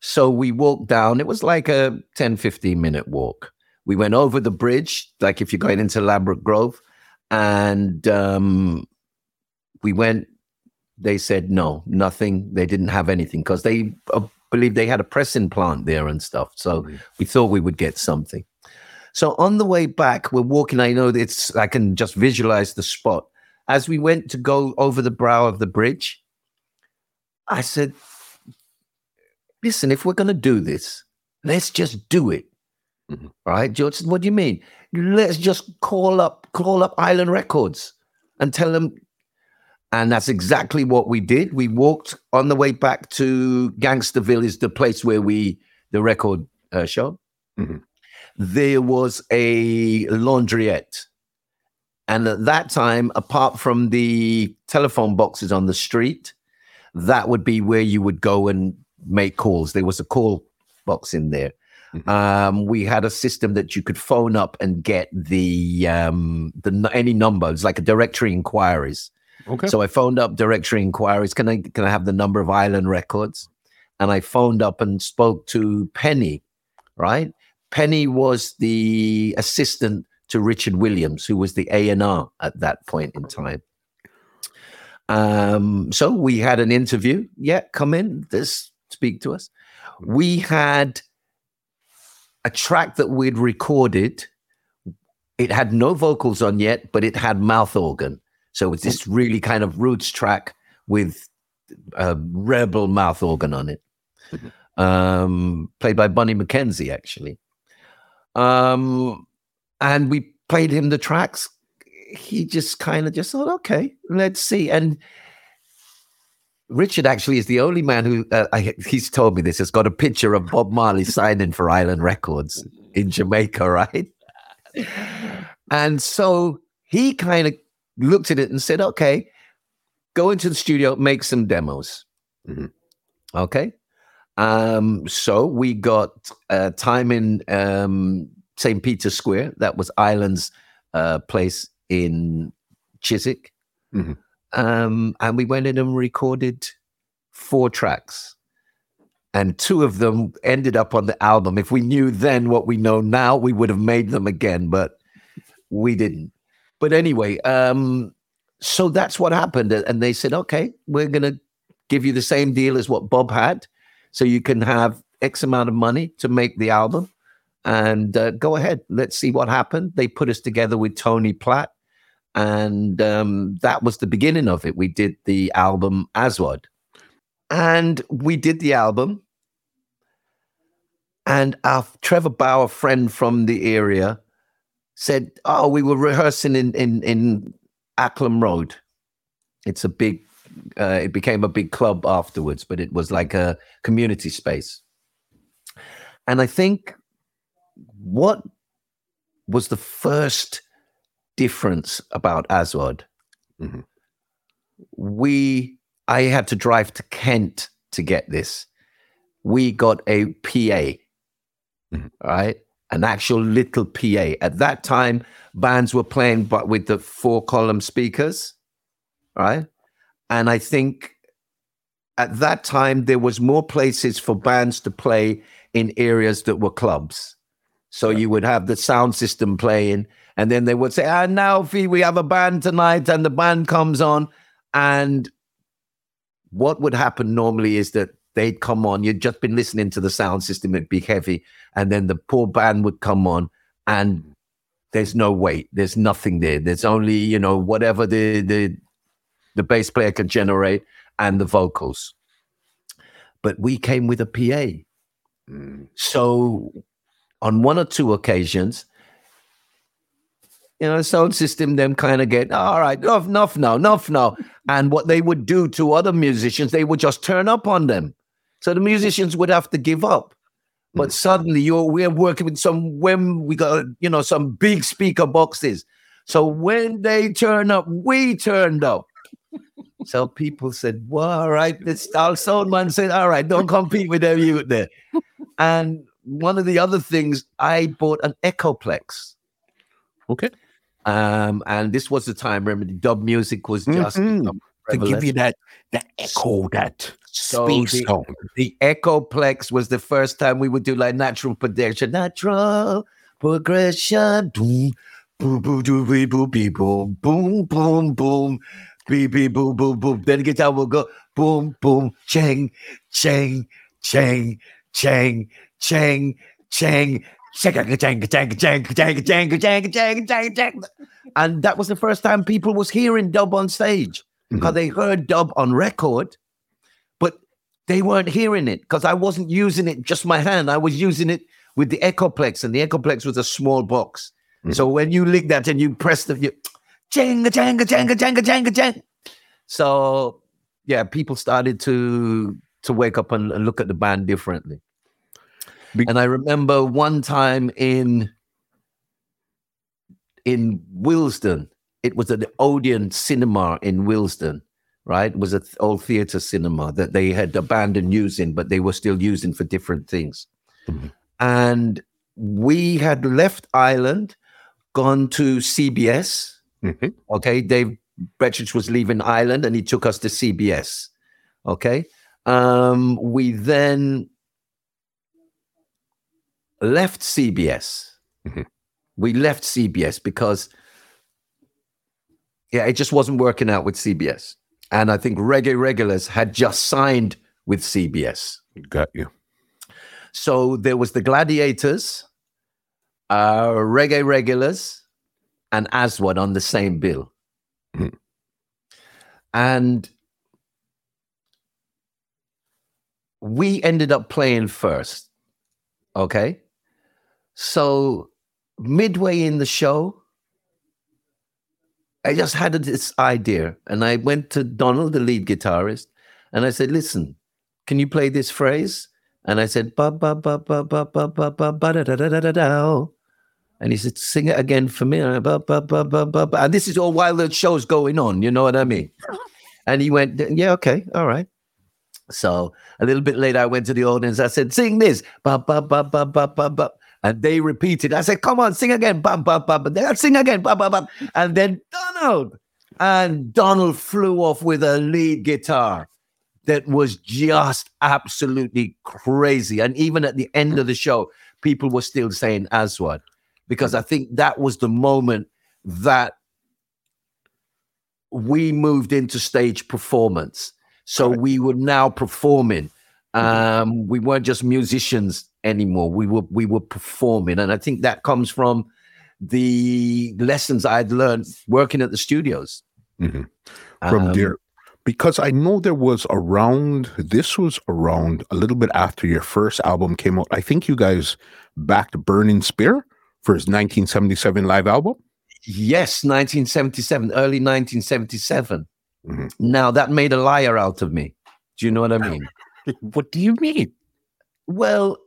So we walked down. It was like a 10, 15 minute walk. We went over the bridge, like if you're going into Ladbroke Grove, and um, we went. They said no, nothing. They didn't have anything because they uh, believed they had a pressing plant there and stuff. So Mhm. we thought we would get something. So on the way back, we're walking. I know it's, I can just visualize the spot. As we went to go over the brow of the bridge, I said, listen, if we're going to do this, let's just do it. Mhm. Right? George said, what do you mean? Let's just call up, call up Island Records and tell them. And that's exactly what we did. We walked on the way back to Gangsterville, is the place where we, the record uh, shop there was a laundriette. And at that time, apart from the telephone boxes on the street, that would be where you would go and make calls. There was a call box in there. Mhm. Um, we had a system that you could phone up and get the um, the any numbers, like a directory inquiries. Okay. So I phoned up directory inquiries. Can I can I have the number of Island Records? and I phoned up and spoke to Penny, right? Penny was the assistant to Richard Williams, who was the A&R at that point in time. Um, so we had an interview. Yeah, come in, this speak to us. We had a track that we'd recorded. It had no vocals on yet, but it had mouth organ. So it was this really kind of roots track with a rebel mouth organ on it, um, played by Bunny McKenzie, actually. Um, and we played him the tracks. He just kind of just thought, okay, let's see. And Richard actually is the only man who uh, I, he's told me this has got a picture of Bob Marley signing for Island Records in Jamaica, right? And so he kind of looked at it and said, okay, go into the studio, make some demos. Mhm. Okay. Um, so we got uh, time in um, St. Peter's Square. That was Island's uh, place in Chiswick. Mhm. Um, and we went in and recorded four tracks. And two of them ended up on the album. If we knew then what we know now, we would have made them again, but we didn't. But anyway, um, so that's what happened. And they said, okay, we're going to give you the same deal as what Bob had. So you can have X amount of money to make the album and uh, go ahead. Let's see what happened. They put us together with Tony Platt. And um, that was the beginning of it. We did the album Aswad. And we did the album. And our Trevor Bauer friend from the area said, Oh, we were rehearsing in, in, in Acklam Road. It's a big, uh, it became a big club afterwards, but it was like a community space. And I think what was the first difference about Aswad? Mhm. We, I had to drive to Kent to get this. We got a PA, Mhm. right? An actual little PA. At that time, bands were playing but with the four column speakers, right? And I think at that time there was more places for bands to play in areas that were clubs. So you would have the sound system playing, and then they would say, "Ah, now Fee, we have a band tonight," and the band comes on, and what would happen normally is that they'd come on. You'd just been listening to the sound system; it'd be heavy, and then the poor band would come on, and there's no weight, there's nothing there. There's only you know whatever the the the bass player can generate and the vocals. But we came with a PA. Mm. So on one or two occasions, you know, the sound system them kind of get, all right, enough, enough now, enough now. And what they would do to other musicians, they would just turn up on them. So the musicians would have to give up. But hmm. suddenly you're we're working with some when we got you know some big speaker boxes. So when they turn up, we turned up. So people said, Well, all right, this our sound man said, All right, don't compete with them you there. And one of the other things, I bought an Echoplex. Okay. Um, and this was the time, remember, the dub music was just Mhm. To give you that that echo, that So space the- tone. the Echoplex was the first time we would do like natural progression, natural progression. Boom, boom, boom, boom, boom, boom, boom, boom, boom, boom, boom, beep, beep, boom, boom, boom. Then the guitar will go boom, boom, chang, chang, chang, chang, chang, chang and that was the first time people was hearing dub on stage because mm-hmm. they heard dub on record but they weren't hearing it because i wasn't using it just my hand i was using it with the echoplex and the echoplex was a small box mm-hmm. so when you lick that and you press the you, jenga, janga janga janga janga janga so yeah people started to to wake up and, and look at the band differently be- and I remember one time in in Willesden, it was at the Odeon Cinema in Willesden, right? It was an old theatre cinema that they had abandoned using, but they were still using for different things. Mhm. And we had left Island, gone to CBS. Mhm. Okay, Dave Betteridge was leaving Island, and he took us to CBS. Okay, Um, we then left CBS. Mhm. We left CBS because, yeah, it just wasn't working out with CBS. And I think Reggae Regulars had just signed with CBS. Got you. So there was the Gladiators, uh, Reggae Regulars, and Aswad on the same bill. Mhm. And we ended up playing first. Okay. So midway in the show, I just had this idea. And I went to Donald, the lead guitarist, and I said, listen, can you play this phrase? And I said, ba ba ba ba ba ba ba ba ba da da da da da. And he said, sing it again for me. And, I, ba, ba, ba, ba, ba, ba. and this is all while the show's going on, you know what I mean? And he went, yeah, okay, all right. So a little bit later, I went to the audience. I said, sing this. Ba, ba, ba, ba, ba, ba, ba. And they repeated. I said, come on, sing again. Ba, ba, ba, ba. They sing again. Ba, ba, ba. And then Donald. And Donald flew off with a lead guitar that was just absolutely crazy. And even at the end of the show, people were still saying Aswad because I think that was the moment that we moved into stage performance. So we were now performing. Um, we weren't just musicians anymore. We were we were performing, and I think that comes from the lessons I'd learned working at the studios. Mhm. From Um, there, because I know there was around, this was around a little bit after your first album came out. I think you guys backed Burning Spear for his 1977 live album. Yes, 1977, early 1977. Mhm. Now that made a liar out of me. Do you know what I mean? What do you mean? Well,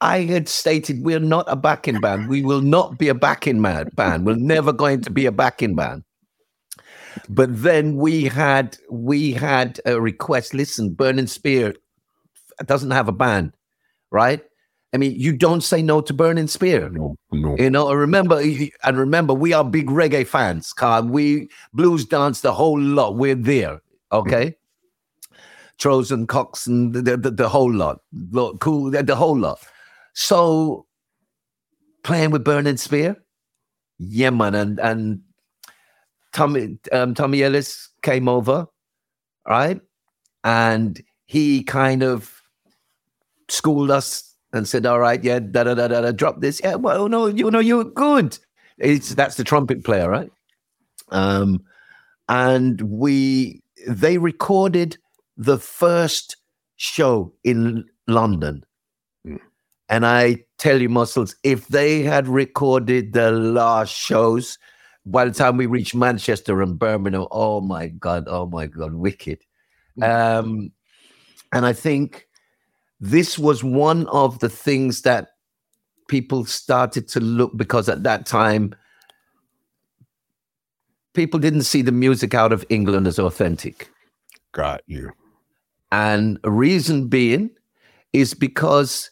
I had stated we're not a backing band. We will not be a backing man band. We're never going to be a backing band. But then we had we had a request. Listen, Burning Spear doesn't have a band, right? I mean, you don't say no to Burning Spear. No, no. You know, and remember, and remember, we are big reggae fans. Carl. We blues dance the whole lot. We're there. Okay. Tros and Cox and the, the, the whole lot. Look, cool, the, the whole lot. So playing with Burning Spear, yeah, man. And and Tommy um, Tommy Ellis came over, right? And he kind of schooled us and said, "All right, yeah, da da da da, da drop this. Yeah, well, no, you know, you're good. It's that's the trumpet player, right? Um, and we they recorded the first show in London, Mm. and I tell you, muscles, if they had recorded the last shows. By the time we reached Manchester and Birmingham, oh my god, oh my god, wicked. Um, and I think this was one of the things that people started to look because at that time people didn't see the music out of England as authentic. Got you. And reason being is because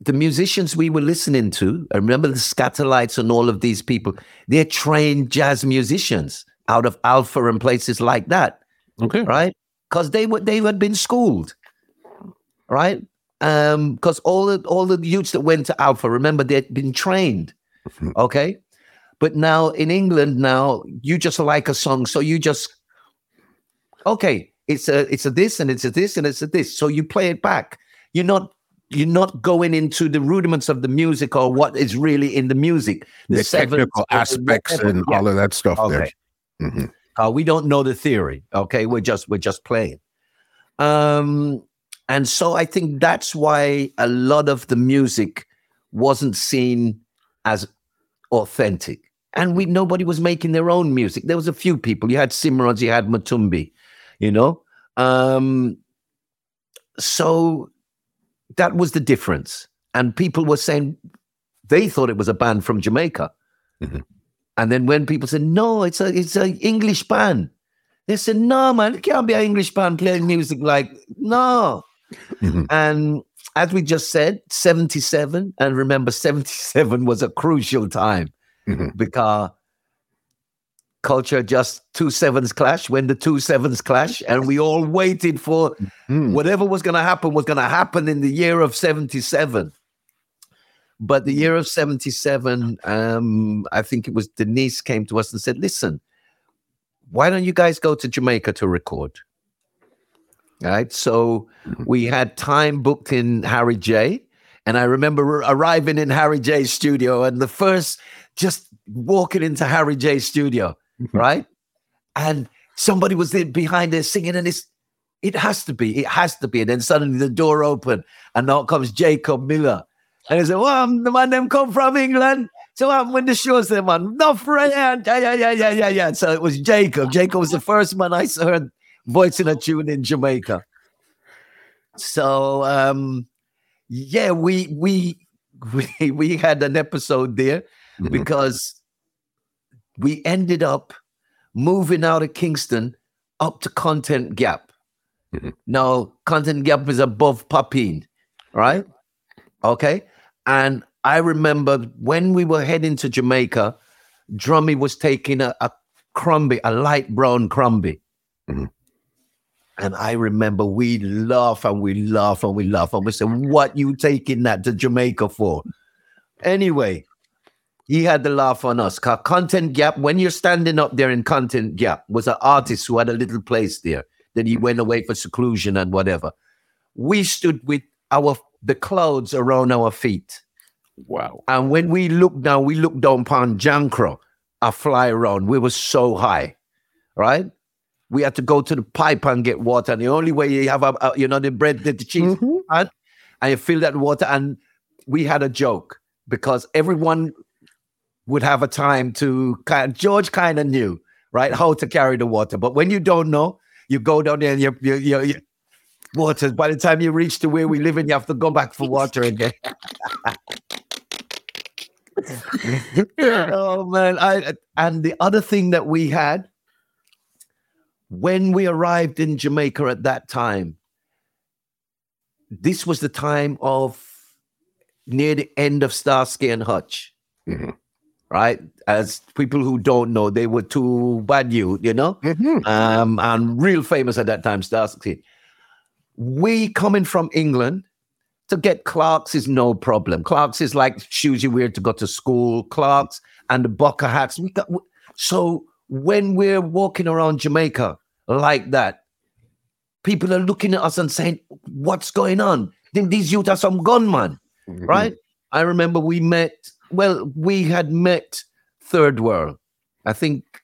the musicians we were listening to, I remember the Skatalites and all of these people, they're trained jazz musicians out of Alpha and places like that Okay. right? Because they were they had been schooled, right? Um, because all the all the youths that went to Alpha, remember they'd been trained, okay. But now in England, now you just like a song, so you just okay. It's a it's a this and it's a this and it's a this, so you play it back. You're not you're not going into the rudiments of the music or what is really in the music. The, sevenths technical or the aspects and all of that stuff Okay. there. Mhm. Uh, we don't know the theory. Okay, we're just we're just playing. Um, and so I think that's why a lot of the music wasn't seen as authentic. And we nobody was making their own music. There was a few people. You had Cimarons, you had Matumbi, you know. Um, so that was the difference. And people were saying they thought it was a band from Jamaica. Mhm. And then when people said, no, it's a it's an English band, they said, no, man, it can't be an English band playing music like no. Mhm. And as we just said, 77, and remember, 77 was a crucial time Mhm. because culture just two sevens clash when the two sevens clash and we all waited for Mm. whatever was going to happen was going to happen in the year of 77 but the year of 77 um i think it was denise came to us and said listen why don't you guys go to jamaica to record? Right? So we had time booked in harry j and i remember arriving in harry j's studio and the first just walking into harry j's studio right? And somebody was there behind there singing and it's it has to be it has to be. And then suddenly the door opened and out comes jacob miller. And he said well I'm the man them come from england. So I'm when the shows them man. No friend. Yeah yeah yeah yeah yeah yeah. So it was jacob. Jacob was the first man i heard voicing a tune in jamaica. So um yeah we we we, we had an episode there Mhm. because we ended up moving out of Kingston up to Content Gap. Mhm. Now, Content Gap is above Papine, right? Okay. And I remember when we were heading to Jamaica, Drummy was taking a, a crumby, a light brown crumby. Mhm. And I remember we laugh and we laugh and we laugh and we said, What you taking that to Jamaica for? Anyway, he had the laugh on us. 'Cause Content Gap, when you're standing up there in Content Gap, was an artist who had a little place there. Then he went away for seclusion and whatever. We stood with our the clouds around our feet. Wow. And when we looked down, we looked down upon Jankro, a fly around. We were so high, right? We had to go to the pipe and get water. And the only way you have, a, a- you know, the bread, the, the cheese, Mhm. and, and you fill that water. And we had a joke because everyone would have a time to kind George kind of knew, right, how to carry the water. But when you don't know, you go down there and you, you, you, you water. By the time you reach to where we live, and you have to go back for water again. oh man! I and the other thing that we had when we arrived in Jamaica at that time, this was the time of near the end of Starsky and Hutch, Mhm. Right? As people who don't know, they were two bad you, you know, Mhm. um, and real famous at that time, Starsky. We coming from England to get Clarks is no problem. Clarks is like shoes you wear to go to school. Clarks and the bucket hats. We got so when we're walking around Jamaica like that, people are looking at us and saying, "What's going on? Think these youth are some gunman." Mhm. right? I remember we met, well, we had met Third World. I think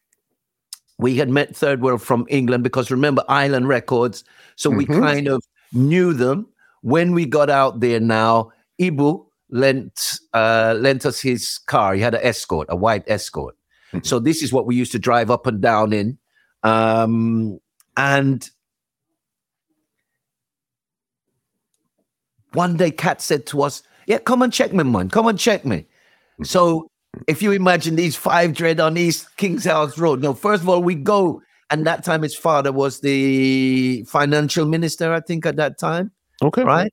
we had met Third World from England because remember Island Records. So we Mhm. kind of knew them. When we got out there now, Ibo lent uh, lent us his car. He had an escort, a white escort. Mhm. So this is what we used to drive up and down in. Um, and one day Cat said to us, Yeah, come and check me, man. Come and check me. So if you imagine these five dread on East King's House Road. Now, first of all, we go, and that time his father was the financial minister, I think, at that time, Okay. right?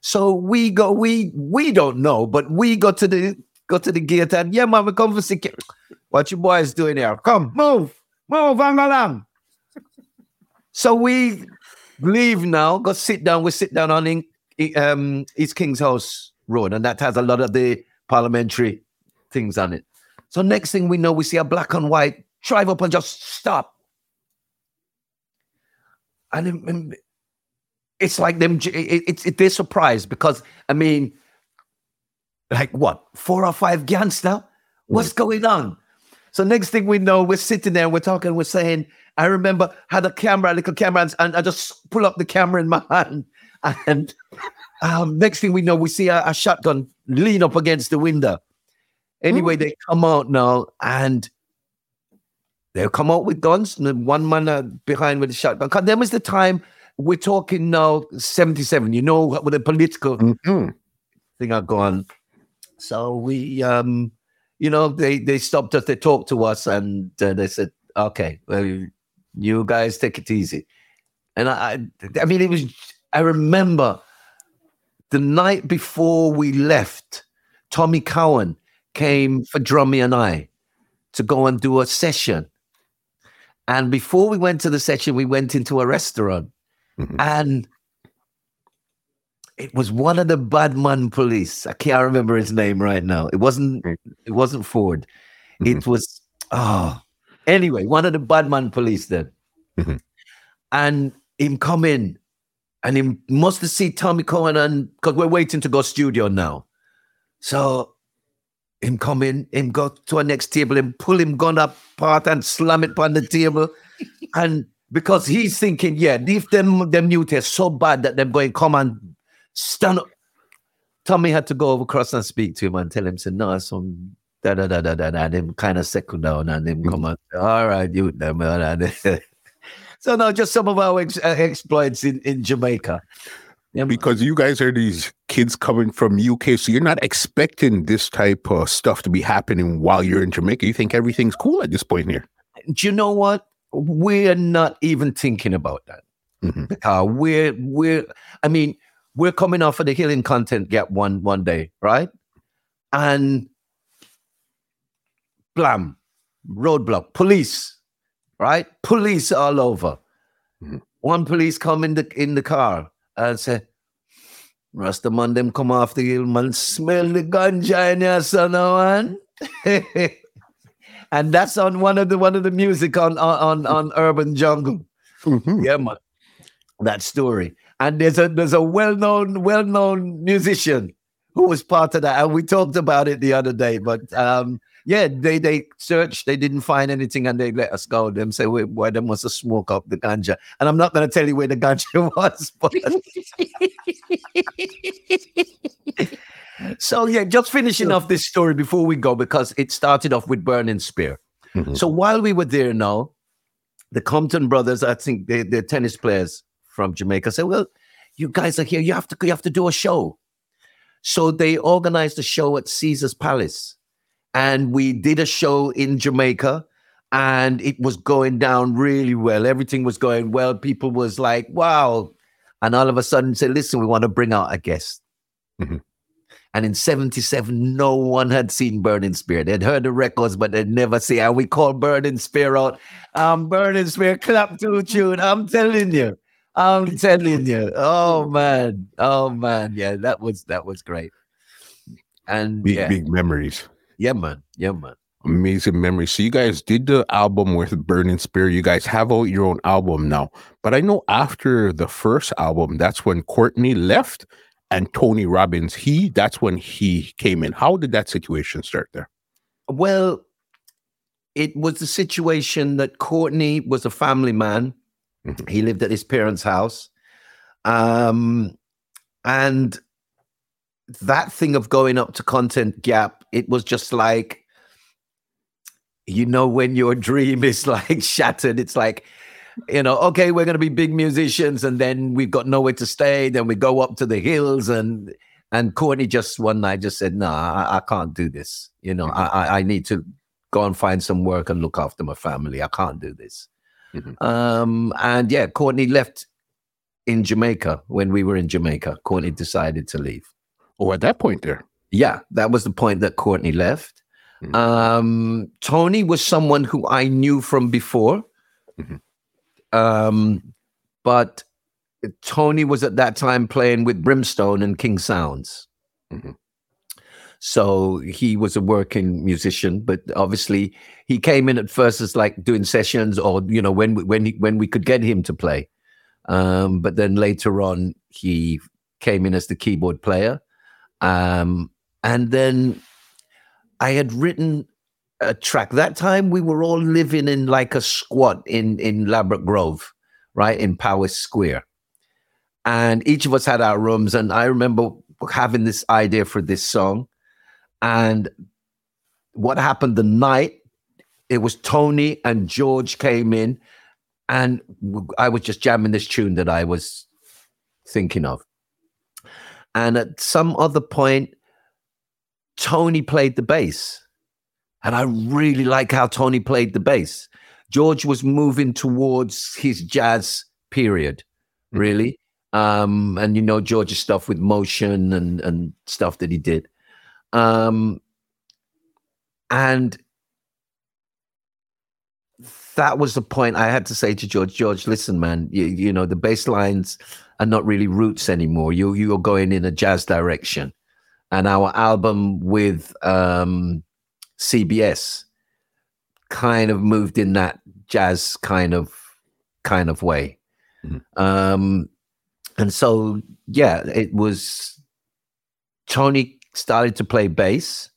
So we go, we we don't know, but we go to the go to the gate and yeah, we come for security. What you boys doing here? Come, move, move, hang along. So we leave now, go sit down. We sit down on in, um, East King's House Road, and that has a lot of the parliamentary things on it. So next thing we know, we see a black and white drive up and just stop. And it- and it's like them, it, it, it's it, they're surprised because, I mean, like what, four or five gangster? What's mm. going on? So next thing we know, we're sitting there, we're talking, we're saying, I remember had a camera, a little camera, and, and I just pull up the camera in my hand. And um, next thing we know, we see a, a shotgun lean up against the window. Anyway, they come out now and they'll come out with guns. And one man uh, behind with a shotgun. Then was the time we're talking now, 77. You know, with the political Mhm. thing are gone. So we, um, you know, they they stopped us. They talked to us, and uh, they said, "Okay, well, you guys take it easy." And I, I, I mean, it was. I remember the night before we left, Tommy Cowan came for Drummy and I to go and do a session And before we went to the session, we went into a restaurant, Mhm. and it was one of the Badman police. I can't remember his name right now. It wasn't. It wasn't Ford. It was. Oh, anyway, one of the Badman police then, Mhm. and him come in, and him must have seen Tommy Cohen, and because we're waiting to go studio now, so him come in, him go to our next table, and pull him gun up part and slam it on the table, and because he's thinking, yeah, if them them are so bad that them going come and stand up. Tommy had to go over across and speak to him and tell him, say, no, some da da da da da da. And him kind of settle down and him come mm. and all right, you them. man," and- so no, just some of our ex- uh, exploits in, in Jamaica. Yeah, because you guys are these kids coming from UK, so you're not expecting this type of stuff to be happening while you're in Jamaica. You think everything's cool at this point here. do you know what? We're not even thinking about that. Mhm. Uh, we're we're I mean, we're coming off of the healing content gap one one day, right? And blam, roadblock, police, right? Police all over. Mhm. One police come in the in the car and say, Rasta man, them come after you, man, smell the ganja in your son, oh, man. and that's on one of the one of the music on on on, on Urban Jungle. Mhm. Yeah, man. That story. And there's a there's a well-known, well-known musician who was part of that. And we talked about it the other day. But um, yeah, they they searched, they didn't find anything, and they let us go. Them say, "Wait, why they must have smoked up the ganja. And I'm not gonna tell you where the ganja was, but so yeah, just finishing off this story before we go, because it started off with Burning Spear. Mhm. So while we were there now, the Compton brothers, I think they, they're tennis players from Jamaica, said, Well, you guys are here, you have to you have to do a show. So they organized a show at Caesar's Palace. And we did a show in Jamaica and it was going down really well. Everything was going well. People was like, wow. And all of a sudden said, listen, we want to bring out a guest. Mhm. And in 77, no one had seen Burning Spear. They'd heard the records, but they'd never see. And we called Burning Spear out. Um, Burning Spear, clap to tune. I'm telling you. I'm telling you. Oh man. Oh man. Yeah, that was that was great. And Big, yeah, big memories. Yeah, man. Yeah, man. Amazing memories. So you guys did the album with Burning Spear. You guys have out your own album now. But I know after the first album, that's when Courtney left and Tony Robinson, he that's when he came in. How did that situation start there? Well, it was the situation that Courtney was a family man. Mhm. He lived at his parents' house. Um, and that thing of going up to Content Gap, it was just like, you know, when your dream is like shattered, it's like, you know, okay, we're going to be big musicians and then we've got nowhere to stay. Then we go up to the hills and, and Courtney just one night just said, no, I, I can't do this. You know, I, I, I need to go and find some work and look after my family. I can't do this. Mhm. Um, and yeah, Courtney left in Jamaica when we were in Jamaica. Courtney decided to leave. Oh, at that point there. Yeah, that was the point that Courtney left. Mhm. Um, Tony was someone who I knew from before. Mhm. Um, but Tony was at that time playing with Brimstone and King Sounds. Mhm. So he was a working musician, but obviously he came in at first as like doing sessions or you know when we, when he, when we could get him to play. Um, but then later on he came in as the keyboard player. Um, and then I had written a track. That time we were all living in like a squat in in Ladbroke Grove, right in Powis Square, and each of us had our rooms. And I remember having this idea for this song, and what happened the night it was Tony and George came in, and I was just jamming this tune that I was thinking of. And at some other point, Tony played the bass. And I really like how Tony played the bass. George was moving towards his jazz period, Mhm. really. Um, and you know, George's stuff with motion and, and stuff that he did. Um, and that was the point I had to say to George, George, listen, man, you, you know, the bass lines are not really roots anymore. You you're going in a jazz direction. And our album with um, CBS kind of moved in that jazz kind of kind of way. Mm-hmm. Um, and so yeah, it was Tony started to play bass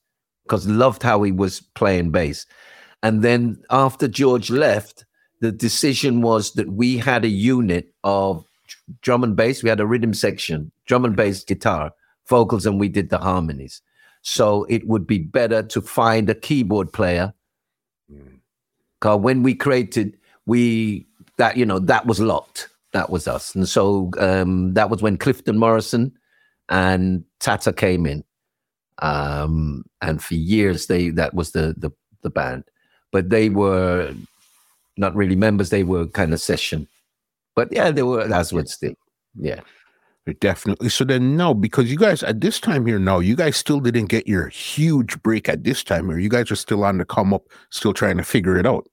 because loved how he was playing bass. And then after George left, the decision was that we had a unit of drum and bass. We had a rhythm section, drum and bass, guitar, vocals, and we did the harmonies. So it would be better to find a keyboard player. Because mm. when we created, we that you know that was locked. That was us, and so um, that was when Clifton Morrison and Tata came in. Um, and for years they that was the the the band but they were not really members. They were kind of session. But yeah, they were that's what still. Yeah. Definitely. So then, no, because you guys at this time here, no, you guys still didn't get your huge break at this time, here. you guys are still on the come up, still trying to figure it out.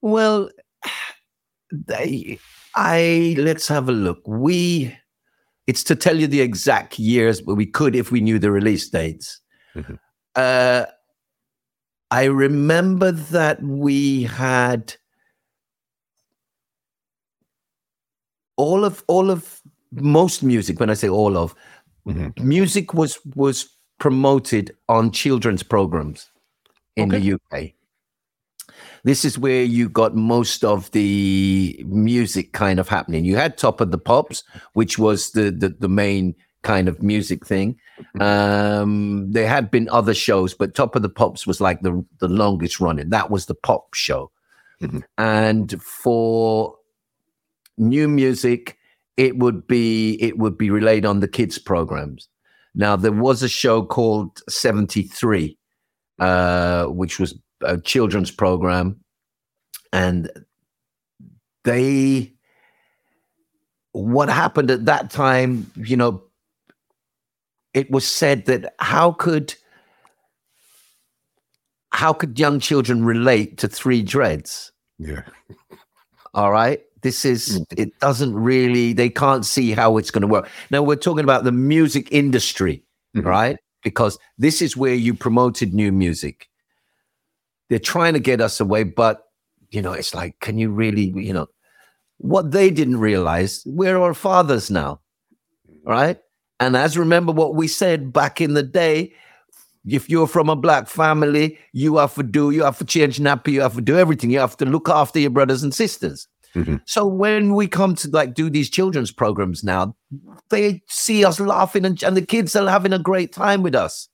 Well, they, I let's have a look. We, it's to tell you the exact years, but we could if we knew the release dates. Mm-hmm. Uh, I remember that we had all of all of most music. When I say all of mm-hmm. music was was promoted on children's programs in okay. the UK. This is where you got most of the music kind of happening. You had Top of the Pops, which was the the, the main kind of music thing. Mm-hmm. Um, there had been other shows, but Top of the Pops was like the the longest running. That was the pop show. Mm-hmm. And for new music, it would be it would be relayed on the kids programs. Now there was a show called 73, uh, which was a children's program, and they what happened at that time, you know, it was said that how could how could young children relate to three dreads? Yeah. All right. This is mm. it doesn't really they can't see how it's going to work. Now we're talking about the music industry, mm-hmm. right? Because this is where you promoted new music. They're trying to get us away, but you know, it's like, can you really, you know, what they didn't realize, we're our fathers now, right? And as remember what we said back in the day, if you're from a black family, you have to do, you have to change nappy, you have to do everything. You have to look after your brothers and sisters. Mm-hmm. So when we come to like do these children's programs now, they see us laughing and, and the kids are having a great time with us,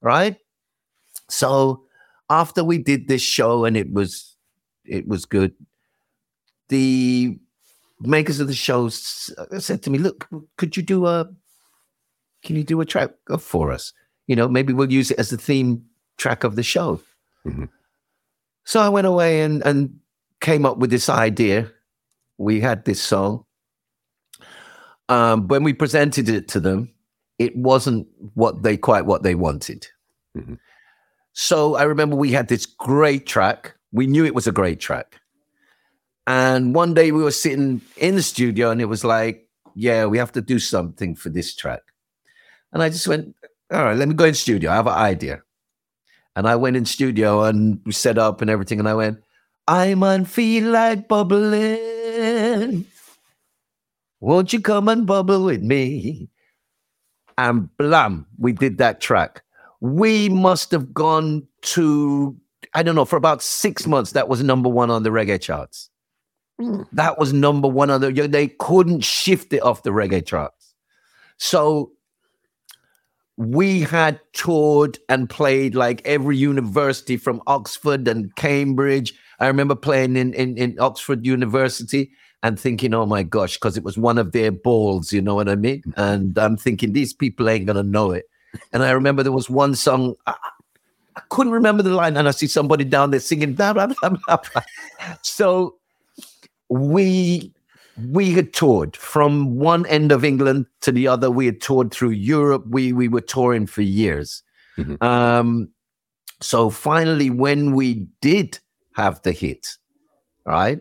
right? So after we did this show and it was it was good, the makers of the show said to me, "Look, could you do a can you do a track for us? You know, maybe we'll use it as the theme track of the show. Mm-hmm. So I went away and, and came up with this idea. We had this song. Um, when we presented it to them, it wasn't what they quite what they wanted. Mm-hmm. So I remember we had this great track. We knew it was a great track. And one day we were sitting in the studio and it was like, yeah, we have to do something for this track. And I just went, all right, let me go in studio. I have an idea. And I went in studio and we set up and everything. And I went, I man feel like bubbling. Won't you come and bubble with me? And blam, we did that track. We must have gone to, I don't know, for about six months, that was number one on the reggae charts. Mm. That was number one on the, they couldn't shift it off the reggae charts. So we had toured and played like every university from Oxford and Cambridge. I remember playing in, in, in Oxford University and thinking, oh my gosh, because it was one of their balls, you know what I mean? And I'm thinking, these people ain't going to know it. And I remember there was one song, I, I, couldn't remember the line, and I see somebody down there singing, blah, blah, blah, blah. so we we had toured from one end of England to the other. We had toured through Europe. We we were touring for years. Mm-hmm. Um, so finally, when we did have the hit, right?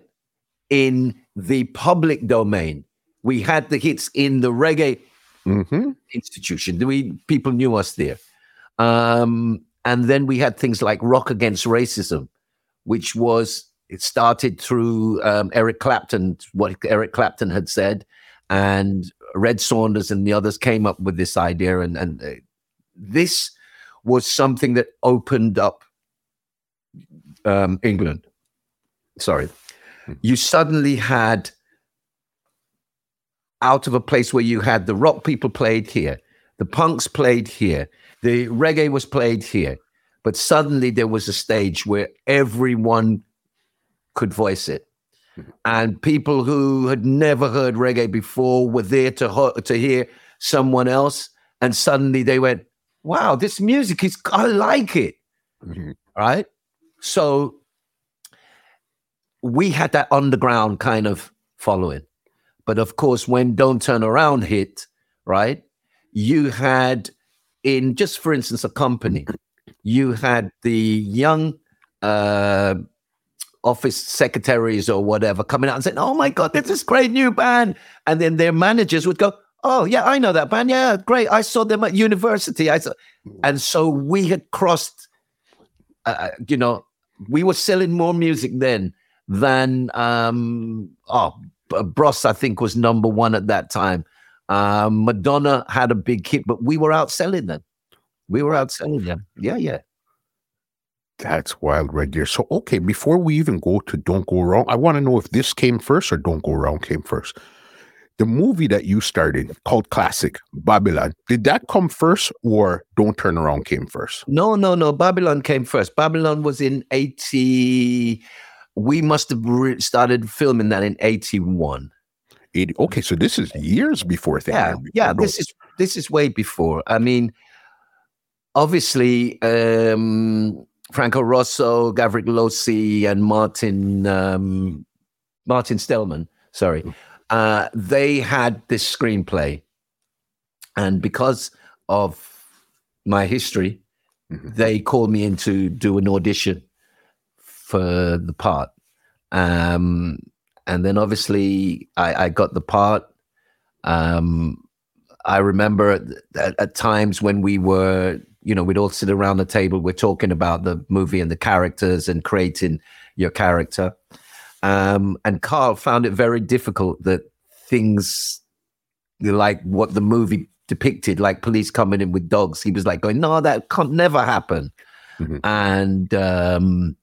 In the public domain, we had the hits in the reggae hmm institution. We people knew us there, um, and then we had things like Rock Against Racism, which was it started through um, Eric Clapton, what Eric Clapton had said, and Red Saunders and the others came up with this idea, and and uh, this was something that opened up um, England. Sorry, you suddenly had out of a place where you had the rock people played here, the punks played here, the reggae was played here, but suddenly there was a stage where everyone could voice it. And people who had never heard reggae before were there to ho- to hear someone else, and suddenly they went, "Wow, this music is I like it." Mhm. right? So we had that underground kind of following. But of course, when Don't Turn Around hit, right, you had in just for instance, a company, you had the young uh office secretaries or whatever coming out and saying, Oh my god, this is great new band. And then their managers would go, Oh yeah, I know that band. Yeah, great. I saw them at university. I saw and so we had crossed uh, you know, we were selling more music then than um oh Bros I think was number one at that time. Um Madonna had a big hit, but we were outselling them. We were outselling them. Yeah, yeah. That's wild right there. So, okay, before we even go to Don't Go Wrong, I want to know if this came first or Don't Go Wrong came first. The movie that you started called Classic Babylon, did that come first or Don't Turn Around came first? No, no, no. Babylon came first. Babylon was in 80. We must have re- started filming that in 81. 80, okay, so this is years before that. yeah yeah this is this is way before i mean obviously um franco rosso gavrik losey and martin um martin stellman sorry uh they had this screenplay and because of my history Mhm. they called me in to do an audition for the part um and then obviously i i got the part um I remember at, at, at times when we were, you know, we'd all sit around the table, we're talking about the movie and the characters and creating your character. Um, and Carl found it very difficult that things like what the movie depicted, like police coming in with dogs, he was like going, no, that can't never happen. Mhm. And um,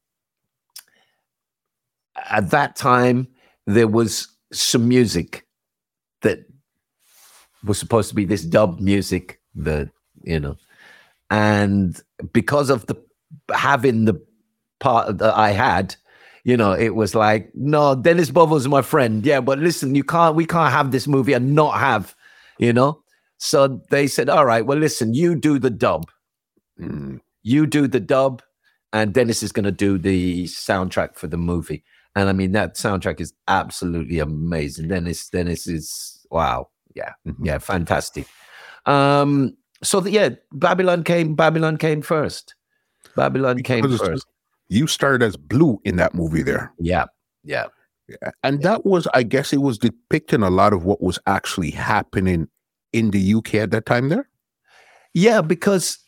at that time, there was some music that was supposed to be this dub music that you know and because of the having the part that i had you know it was like no dennis bovell my friend. Yeah but listen you can't we can't have this movie and not have you know? So they said all right well listen you do the dub. Mm, you do the dub and dennis is going to do the soundtrack for the movie. And i mean that soundtrack is absolutely amazing. Dennis dennis is wow. Yeah mhm. yeah fantastic. Um so the, yeah babylon came babylon came first. Babylon came Because first You started as Blue in that movie there. yeah yeah And that was, I guess, it was depicting a lot of what was actually happening in the UK at that time there. yeah because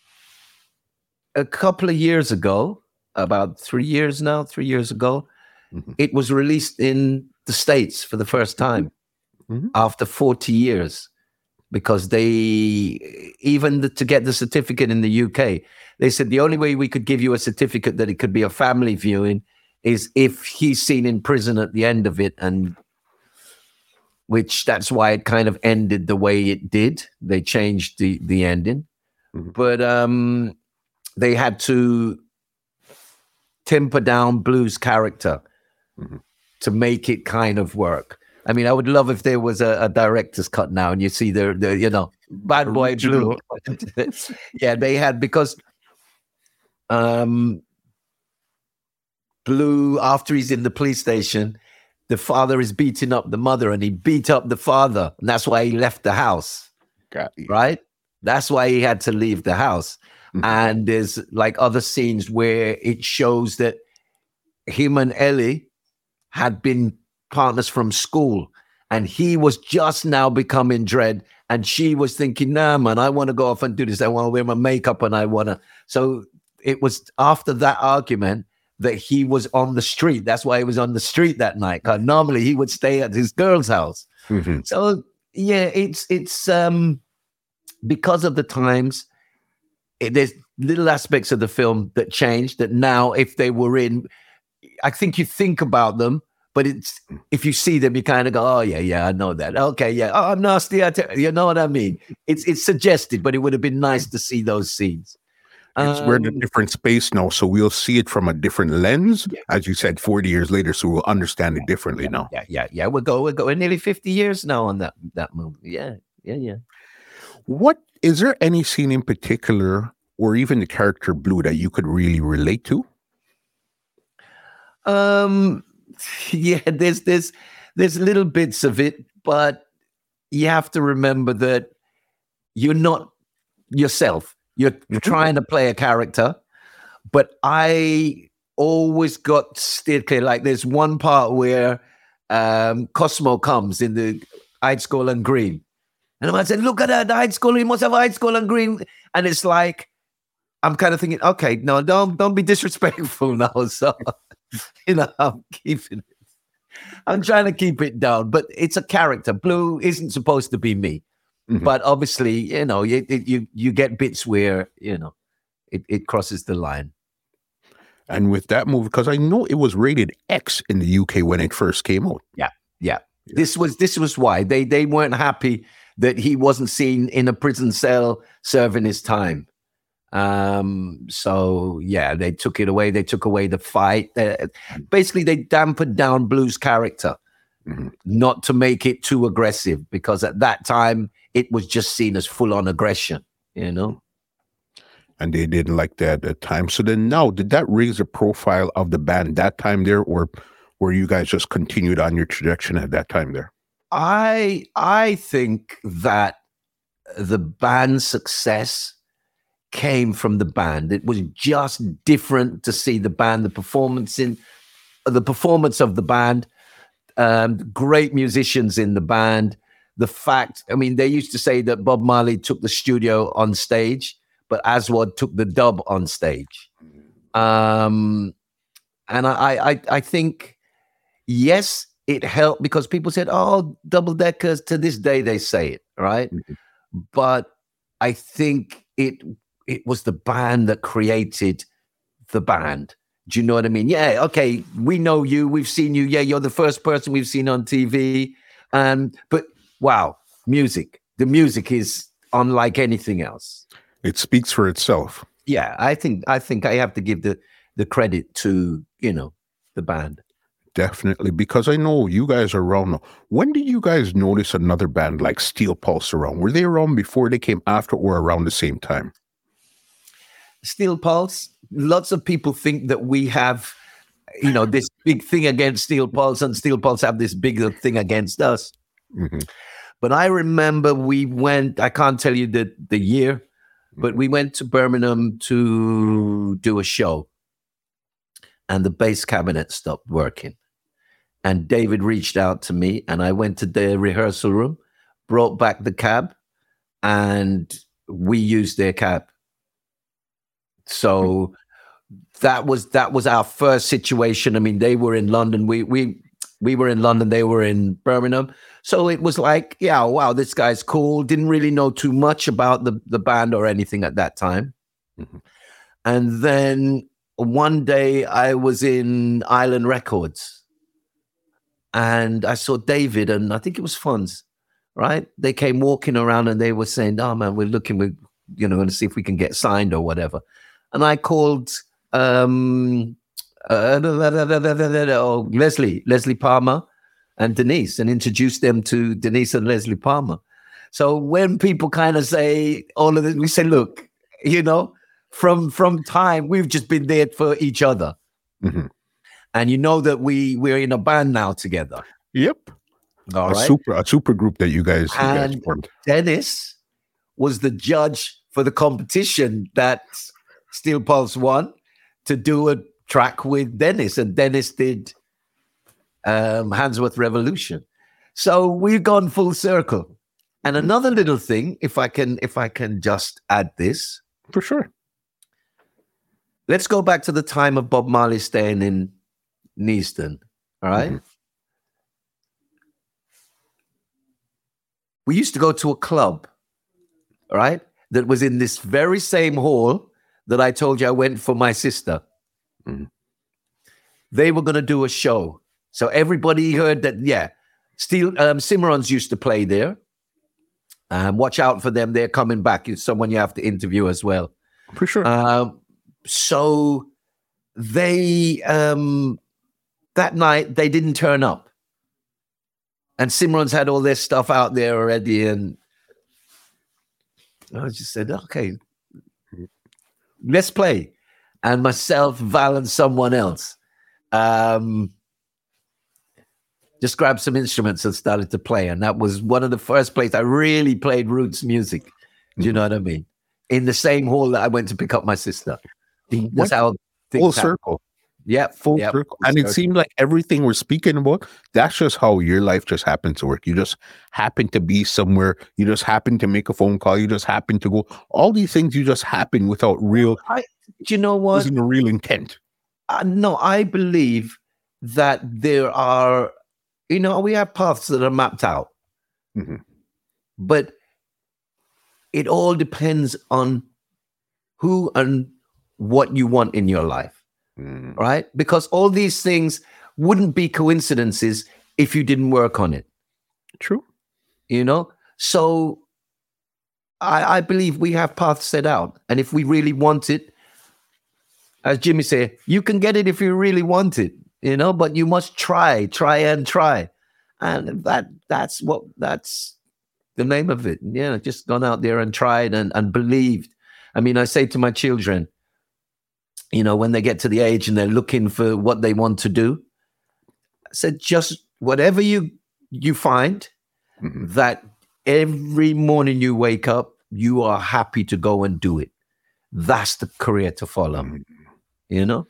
a couple of years ago about three years now three years ago Mhm. it was released in the states for the first time Mhm. after 40 years because they even the, to get the certificate in the UK they said the only way we could give you a certificate that it could be a family viewing is if he's seen in prison at the end of it and which that's why it kind of ended the way it did they changed the the ending Mhm. but um they had to temper down blues character Mhm. to make it kind of work I mean, I would love if there was a, a director's cut now, and you see the, the you know, Bad Boy Blue. yeah, they had because um Blue after he's in the police station, the father is beating up the mother, and he beat up the father, and that's why he left the house. Right? That's why he had to leave the house. Mhm. And there's like other scenes where it shows that him and Ellie had been partners from school, and he was just now becoming Dread, and she was thinking, "Nah, man, I want to go off and do this. I want to wear my makeup, and I want to." So it was after that argument that he was on the street. That's why he was on the street that night. Cause normally he would stay at his girl's house. Mm-hmm. So yeah, it's it's um because of the times. It, there's little aspects of the film that changed. That now, if they were in, I think you think about them, but it's if you see them, you kind of go, "Oh yeah, yeah, I know that." Okay, yeah, oh, I'm nasty. I tell, you know what I mean? It's it's suggested, but it would have been nice to see those scenes. It's we're in a Um, different space now, so we'll see it from a different lens, Yeah. as you said, 40 years later, so we'll understand it differently now. Yeah, yeah, yeah. We're go, we're going nearly fifty years now on that that movie. Yeah, yeah, yeah. What is there any scene in particular, or even the character Blue, that you could really relate to? Um, yeah, there's there's there's little bits of it, but you have to remember that you're not yourself. You're Mhm. trying to play a character, but I always got steered clear. Like there's one part where um Cosmo comes in the Hyde school and Green. And I said, look at that, the Hyde Skull, he must have Hyde School and Green. And it's like, I'm kind of thinking, okay, no, don't don't be disrespectful now. So you know, I'm keeping it. I'm trying to keep it down, but it's a character. Blue isn't supposed to be me, Mhm. but obviously, you know, you you you get bits where you know it, it crosses the line. And with that movie, because I know it was rated X in the UK when it first came out. Yeah, yeah, yeah. This was this was why they they weren't happy that he wasn't seen in a prison cell serving his time. Um, so yeah, they took it away. They took away the fight. Uh, basically, they dampened down Blue's character, Mhm. not to make it too aggressive, because at that time it was just seen as full on aggression. You know, and they didn't like that at the time. So then now, did that raise the profile of the band that time there, or were you guys just continued on your trajectory at that time there? I I think that the band's success came from the band. It was just different to see the band, the performance in the performance of the band, um, great musicians in the band. The fact, I mean, they used to say that Bob Marley took the studio on stage, but Aswad took the dub on stage. Um, and I, I, I- think, yes, it helped because people said, "Oh, double deckers." To this day, they say it right, Mhm. but I think it it was the band that created the band. Do you know what I mean? Yeah, okay, we know you, we've seen you. Yeah, you're the first person we've seen on TV. Um, but wow, music. The music is unlike anything else. It speaks for itself. Yeah, I think I think I have to give the the credit to, you know, the band. Definitely, because I know you guys are around now. When did you guys notice another band like Steel Pulse around? Were they around before they came after or around the same time? Steel Pulse, lots of people think that we have, you know, this big thing against Steel Pulse, and Steel Pulse have this bigger thing against us. Mhm. But I remember we went, I can't tell you the, the year, but we went to Birmingham to do a show. And the bass cabinet stopped working. And David reached out to me, and I went to the rehearsal room, brought back the cab, and we used their cab. So that was that was our first situation. I mean, they were in London. We we we were in London. They were in Birmingham. So it was like, yeah, wow, this guy's cool. Didn't really know too much about the the band or anything at that time. Mhm. And then one day I was in Island Records, and I saw David, and I think it was Funds, right? They came walking around, and they were saying, "Oh man, we're looking, we're you know, going to see if we can get signed or whatever." And I called um, uh, oh, Leslie, Leslie Palmer, and Denise, and introduced them to Denise and Leslie Palmer. So when people kind of say all of this, we say, look, you know, from from time we've just been there for each other, Mhm. and you know that we we're in a band now together. Yep. All a right. super a super group that you guys, you guys And- formed. Dennis was the judge for the competition that Steel Pulse Won to do a track with Dennis, and Dennis did um, Handsworth Revolution. So we've gone full circle. And another little thing, if I can, if I can just add this, For sure. let's go back to the time of Bob Marley staying in Neasden. All right? We used to go to a club, all right, that was in this very same hall that I told you I went for my sister. Mhm. They were going to do a show. So everybody heard that, yeah, Steel um, Cimarons used to play there. Um, watch out for them. They're coming back. It's someone you have to interview as well. For sure. Um, so they um, that night they didn't turn up, and Cimarons had all their stuff out there already, and I just said, "Okay, let's play." And myself, Val, and someone else um, just grabbed some instruments and started to play, and that was one of the first places I really played roots music. Do you know what I mean? In the same hall that I went to pick up my sister. That's What? how Full things circle. Yeah, Full yep. circle. And it seemed like everything we're speaking about, that's just how your life just happened to work. You just happen to be somewhere. You just happen to make a phone call. You just happen to go. All these things you just happen without real, Do you know what? wasn't a real intent. Uh, no, I believe that there are, you know, we have paths that are mapped out, Mhm. but it all depends on who and what you want in your life, Mm, right? Because all these things wouldn't be coincidences if you didn't work on it. True. you know? So i i believe we have paths set out. And if we really want it as jimmy said you can get it if you really want it you know? But you must try try and try. And that that's what that's the name of it. Yeah just gone out there and tried and, and believed. I mean i say to my children you know when they get to the age and they're looking for what they want to do i said just whatever you you find Mhm. that every morning you wake up, you are happy to go and do it. That's the career to follow. Mhm. You know?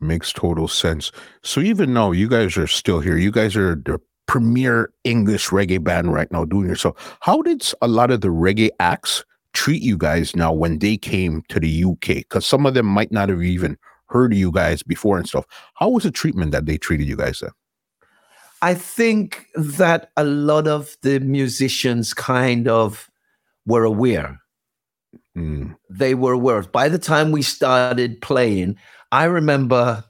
Makes total sense. So even though you guys are still here. You guys are the premier English reggae band right now doing yourself. How did a lot of the reggae acts treat you guys now when they came to the UK? Because some of them might not have even heard of you guys before and stuff. How was the treatment that they treated you guys then? I think that a lot of the musicians kind of were aware. Mm, They were aware. By the time we started playing, I remember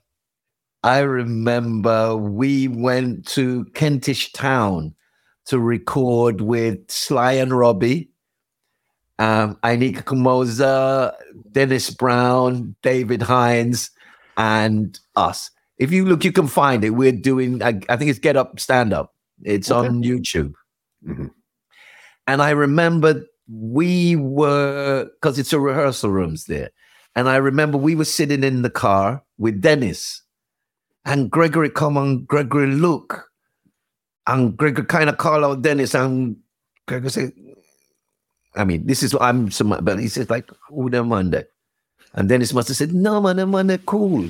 I remember we went to Kentish Town to record with Sly and Robbie, um, Ini Kamoze, Dennis Brown, David Hinds, and us. If you look, you can find it. We're doing, I, I think it's Get Up Stand Up. It's Okay. on YouTube. Mhm. And I remember we were, because it's a rehearsal rooms there. And I remember we were sitting in the car with Dennis and Gregory come on, Gregory look. And Gregory kind of call out Dennis and Gregory said, I mean, this is what I'm some, but he says like, who them Monday? And Dennis must have said, no, man, them man, cool.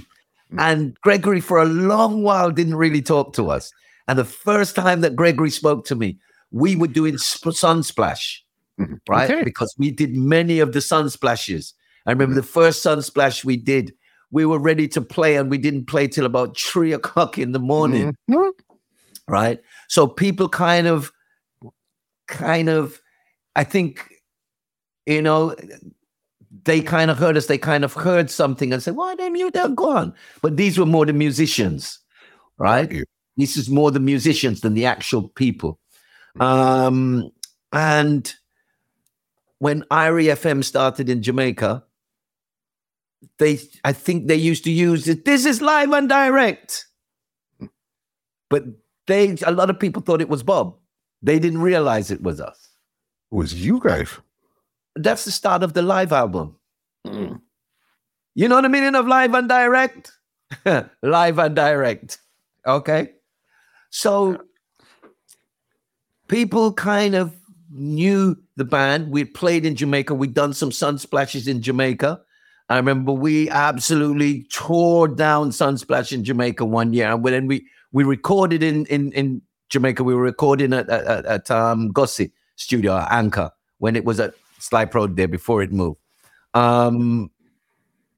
And Gregory for a long while didn't really talk to us. And the first time that Gregory spoke to me, we were doing sp- Sunsplash, Mhm. right? Okay. Because we did many of the Sunsplashes. I remember the first Sunsplash we did, we were ready to play and we didn't play till about three o'clock in the morning Mhm. right? So people kind of, kind of, I think, you know, they kind of heard us. They kind of heard something and said, "Why them you don't go on?" But these were more the musicians, right? Yeah. This is more the musicians than the actual people. Um, and when Irie FM started in Jamaica, they, I think they used to use it. This is live and direct but they a lot of people thought it was Bob. They didn't realize it was us. It was you guys. That's the start of the live album. You know the meaning of live and direct? live and direct. Okay. So people kind of knew the band. We'd played in Jamaica. We'd done some Sunsplashes in Jamaica. I remember we absolutely tore down Sunsplash in Jamaica one year. And then we we recorded in in in Jamaica. We were recording at at, at um, Gussie Studio, Anchor, when it was at Slipe Road there before it moved. Um,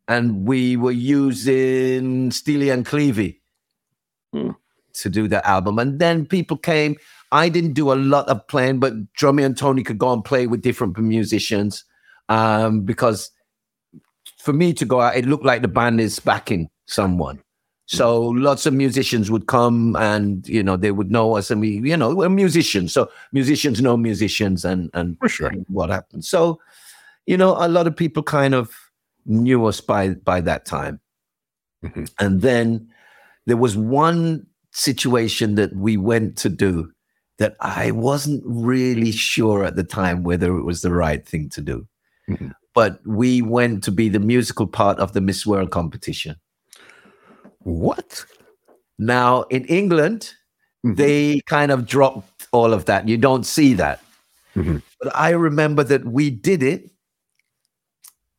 and we were using Steely and Clevie Hmm. to do that album. And then people came. I didn't do a lot of playing, but Drummy and Tony could go and play with different musicians um, because for me to go out, it looked like the band is backing someone. So lots of musicians would come and you know they would know us and we you know we're musicians so musicians know musicians and and For sure. what happened so you know a lot of people kind of knew us by by that time Mhm. and then there was one situation that we went to do that I wasn't really sure at the time whether it was the right thing to do Mhm. but we went to be the musical part of the Miss World competition What? now in England Mhm. they kind of dropped all of that. You don't see that. Mhm. But I remember that we did it.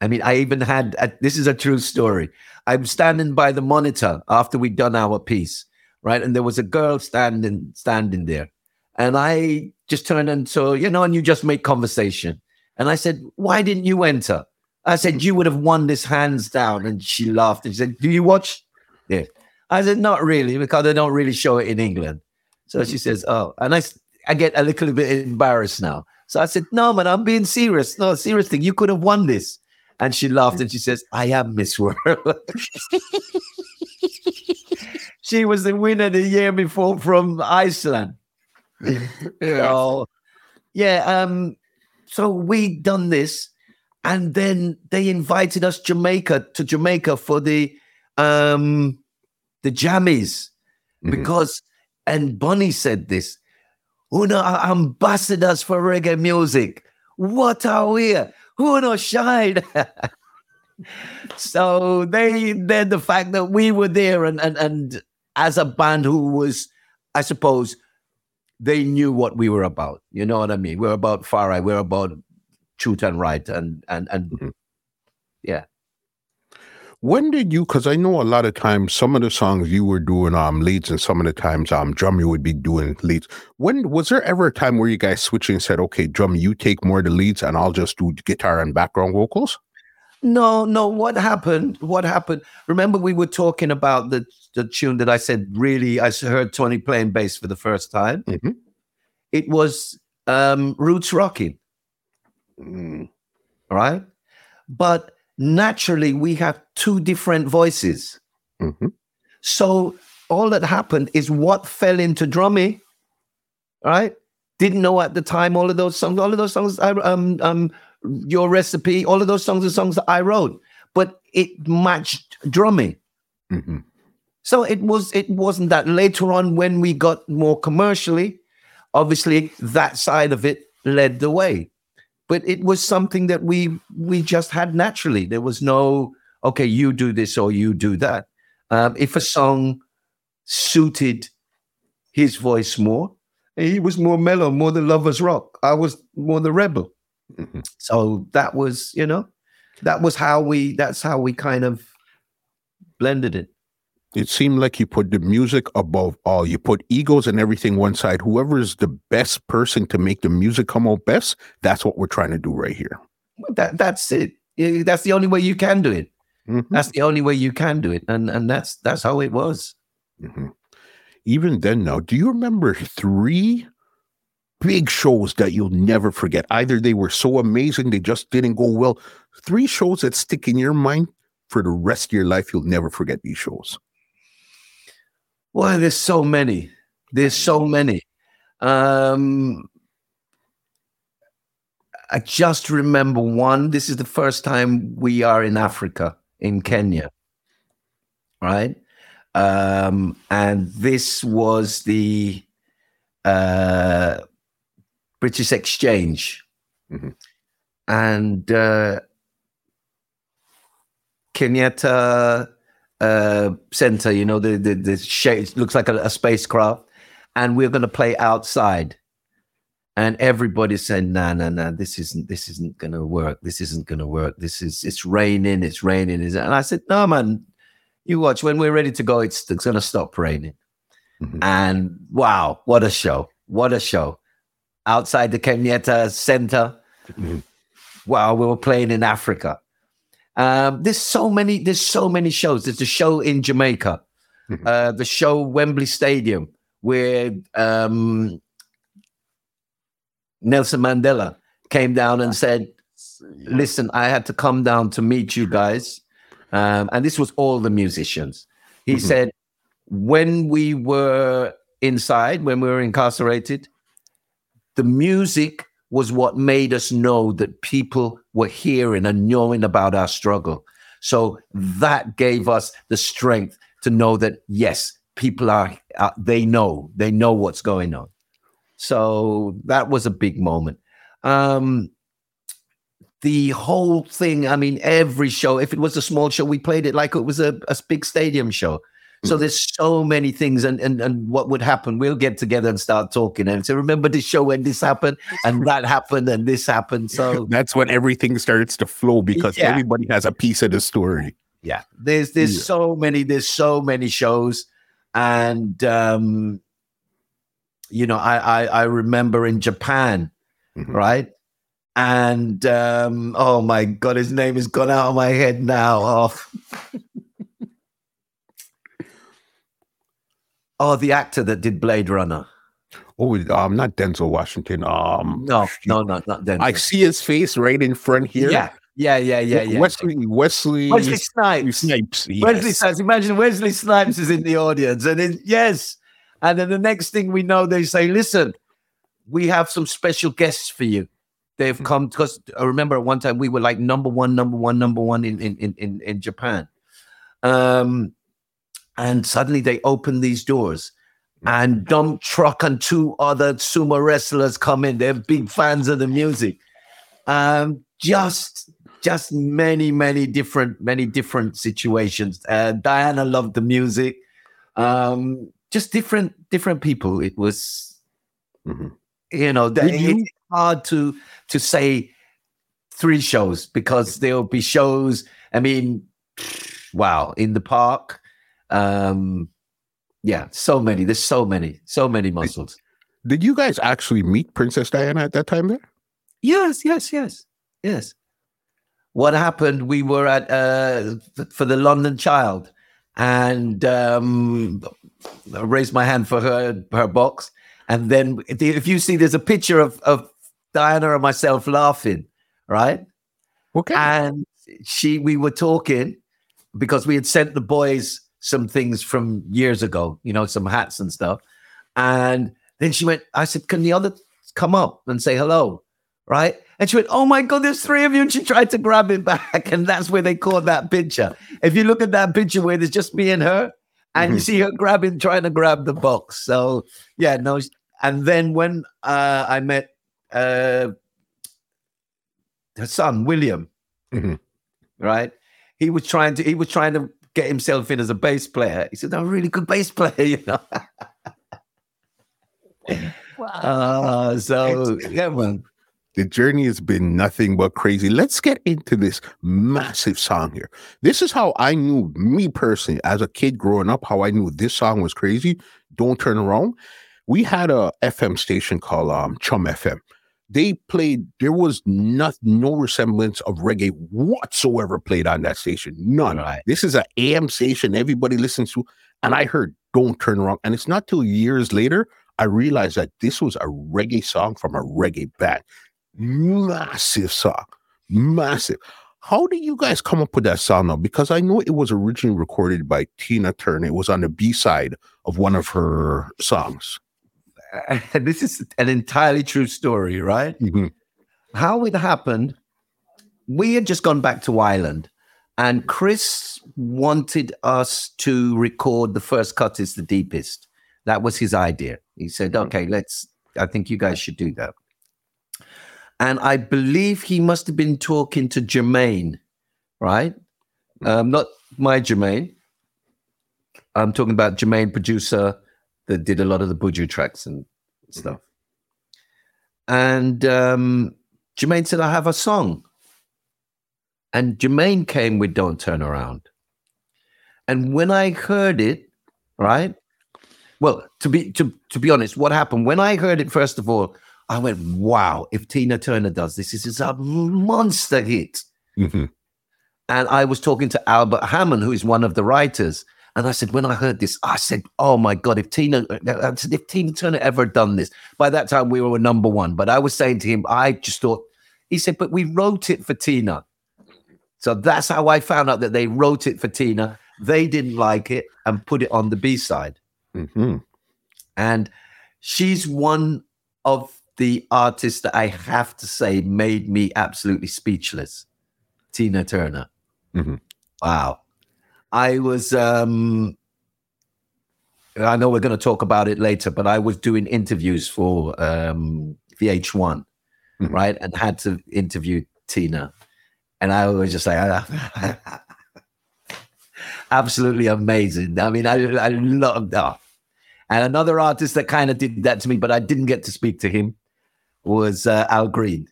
I mean, I even had a, this is a true story. I'm standing by the monitor after we'd done our piece, right? And there was a girl standing standing there. And I just turned and so, you know, and you just make conversation. And I said, Why didn't you enter? I said, You would have won this hands down. And she laughed and she said, Do you watch? Yeah. I said, Not really, because they don't really show it in England. So she says, Oh, and I, I get a little bit embarrassed now. So I said, No, man, I'm being serious. No, serious thing. you could have won this. And she laughed and she says, I am Miss World. she was the winner the year before from Iceland. Yeah. So, yeah, um, so we done this, and then they invited us Jamaica to Jamaica for the um the jammies Mhm. because and Bonnie said this, Uno are ambassadors for reggae music. What are we? Who Uno shine. so they then the fact that we were there and and and as a band who was, I suppose, they knew what we were about. You know what I mean? We're about far right. We're about truth and right, and and and Mhm. yeah. When did you? Because I know a lot of times some of the songs you were doing um leads, and some of the times um drum you would be doing leads. When was there ever a time where you guys switched and said, "Okay, drum, you take more of the leads, and I'll just do guitar and background vocals"? No, no. What happened? What happened? Remember, we were talking about the the tune that I said. Really, I heard Tony playing bass for the first time. Mhm. It was um, Roots Rocking, Mm, right? But naturally, we have two different voices. mhm. So all that happened is what fell into drummy, right? Didn't know at the time all of those songs, all of those songs, I, um, um, your recipe, all of those songs are songs that I wrote, but it matched drummy. Mhm. So it was it wasn't that later on when we got more commercially, obviously that side of it led the way. But it was something that we we just had naturally. There was no okay, you do this or you do that. Um, if a song suited his voice more, he was more mellow, more the lovers rock. I was more the rebel. Mhm. So that was, you know, that was how we that's how we kind of blended it. It seemed like you put the music above all. You put egos and everything one side. Whoever is the best person to make the music come out best, that's what we're trying to do right here. that that's it. That's the only way you can do it. Mhm. That's the only way you can do it, and and that's that's how it was. Mhm. Even then, now, do you remember three big shows that you'll never forget? Either they were so amazing, they just didn't go well. Three shows that stick in your mind for the rest of your life. You'll never forget these shows. Well, there's so many. There's so many. Um, I just remember one. This is the first time we are in Africa, in Kenya, right? Um, and this was the uh, British Exchange, Mhm. and uh, Kenyatta uh, Center. You know, the the, the shape looks like a, a spacecraft, and we're going to play outside. And everybody said, "No, no, no, this isn't. This isn't going to work. This isn't going to work. This is. It's raining. It's raining." Is and I said, "No, man, you watch. When we're ready to go, it's, it's going to stop raining." Mm-hmm. And wow, what a show! What a show! Outside the Kenyatta Center. Mm-hmm. Wow, we were playing in Africa. Um, there's so many. There's so many shows. There's a show in Jamaica, mm-hmm. uh, the show Wembley Stadium, where um, Nelson Mandela came down and said, "Listen, I had to come down to meet you guys," um, and this was all the musicians. He mm-hmm. said, "When we were inside, when we were incarcerated, the music was what made us know that people were hearing and knowing about our struggle. So that gave us the strength to know that yes, people are uh, they know they know what's going on. So that was a big moment. Um, the whole thing, I mean, every show, if it was a small show, we played it like it was a, a big stadium show. So there's so many things, and, and and what would happen? We'll get together and start talking, and say, "Remember this show when this happened, and that happened, and this happened." So that's when everything starts to flow because yeah. everybody has a piece of the story. Yeah, there's there's yeah. so many there's so many shows, and um, you know, I I, I remember in Japan, mm-hmm. right? And um, oh my god, his name has gone out of my head now. Oh. Oh, the actor that did Blade Runner. Oh, um, not Denzel Washington. Um, no, no, no, not Denzel. I see his face right in front here. Yeah, yeah, yeah, yeah, yeah. Wesley, Wesley, Wesley Snipes. Snipes. Yes. Wesley Snipes. Imagine Wesley Snipes is in the audience, and then yes, and then the next thing we know, they say, "Listen, we have some special guests for you." They've hmm. come because I remember at one time we were like number one, number one, number one in in in in Japan. Um, and suddenly they open these doors and dump truck and two other sumo wrestlers come in they're big fans of the music um just just many many different many different situations uh, diana loved the music um just different different people it was mm-hmm. you know you? it's hard to to say three shows because there'll be shows i mean wow in the park um, yeah, so many. There's so many, so many muscles. Did you guys actually meet Princess Diana at that time there? Yes, yes, yes, yes. What happened? We were at uh, for the London Child, and um, raised my hand for her her box, and then if you see, there's a picture of of Diana and myself laughing, right? Okay. And she, we were talking because we had sent the boys some things from years ago, you know, some hats and stuff. And then she went, I said, Can the other come up and say hello? Right. And she went, Oh my God, there's three of you. And she tried to grab him back. And that's where they caught that picture. If you look at that picture where there's just me and her, and you mm-hmm. see her grabbing, trying to grab the box. So, yeah, no. And then when uh, I met uh, her son, William, mm-hmm. right? He was trying to, he was trying to get himself in as a bass player. He said, "I'm a really good bass player," you know. wow. Uh, so yeah, man. The journey has been nothing but crazy. Let's get into this massive song here. This is how I knew, me personally, as a kid growing up, how I knew this song was crazy. Don't turn around. We had a FM station called um, Chum FM they played there was not no resemblance of reggae whatsoever played on that station none right. this is an am station everybody listens to and i heard don't turn around and it's not till years later i realized that this was a reggae song from a reggae band massive song massive how did you guys come up with that song now because i know it was originally recorded by tina turner it was on the b-side of one of her songs this is an entirely true story, right? Mm-hmm. How it happened, we had just gone back to Island, and Chris wanted us to record the first cut is the deepest. That was his idea. He said, mm-hmm. "Okay, let's. I think you guys should do that." And I believe he must have been talking to Germain, right? Um, not my Jermaine. I'm talking about Germain, producer that did a lot of the Buju tracks and stuff. And um, Germain said, I have a song. And Germain came with Don't Turn Around. And when I heard it, right, Well, to be to to be honest, what happened when I heard it first of all, I went, "Wow! If Tina Turner does this, this is a monster hit." Mhm. And I was talking to Albert Hammond, who is one of the writers, and I said, when I heard this, I said, "Oh my god! If Tina, I said, if Tina Turner ever done this." By that time, we were number one. But I was saying to him, I just thought. He said, "But we wrote it for Tina." So that's how I found out that they wrote it for Tina. They didn't like it and put it on the B side. Mhm. And she's one of the artist that I have to say made me absolutely speechless. Tina Turner. Mhm. Wow. I was um I know we're going to talk about it later, but I was doing interviews for um VH1, Mhm. right? And had to interview Tina. And I was just like absolutely amazing. I mean, I I love that. And another artist that kind of did that to me, but I didn't get to speak to him, was uh, Al Green.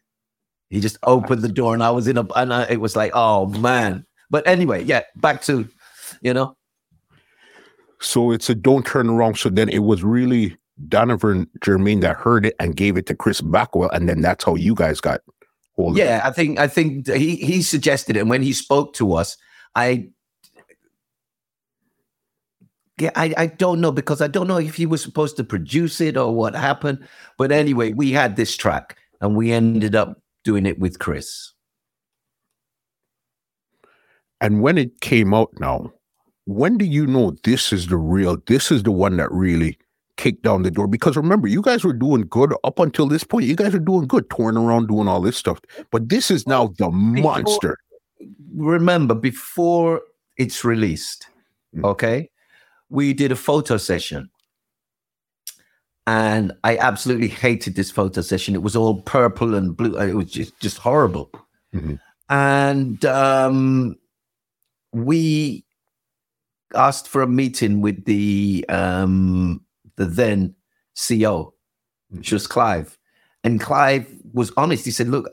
He just opened the door, and I was in a, and I, it was like, oh man. But anyway, yeah, back to, you know, So it's a don't turn around. So then it was really Donovan Germain that heard it and gave it to Chris Blackwell, and then that's how you guys got hold yeah. I think I think he he suggested it, and when he spoke to us, I. Yeah, I, I don't know because I don't know if he was supposed to produce it or what happened. But anyway, we had this track and we ended up doing it with Chris. And when it came out now, when do you know this is the real, this is the one that really kicked down the door? Because remember, you guys were doing good up until this point. You guys are doing good, touring around, doing all this stuff. But this is now the monster. remember before it's released, Mm. okay, we did a photo session. And I absolutely hated this photo session. It was all purple and blue. It was just, just horrible. Mhm. And um, we asked for a meeting with the um, the then CO, which was Clive. And Clive was honest. He said, "Look,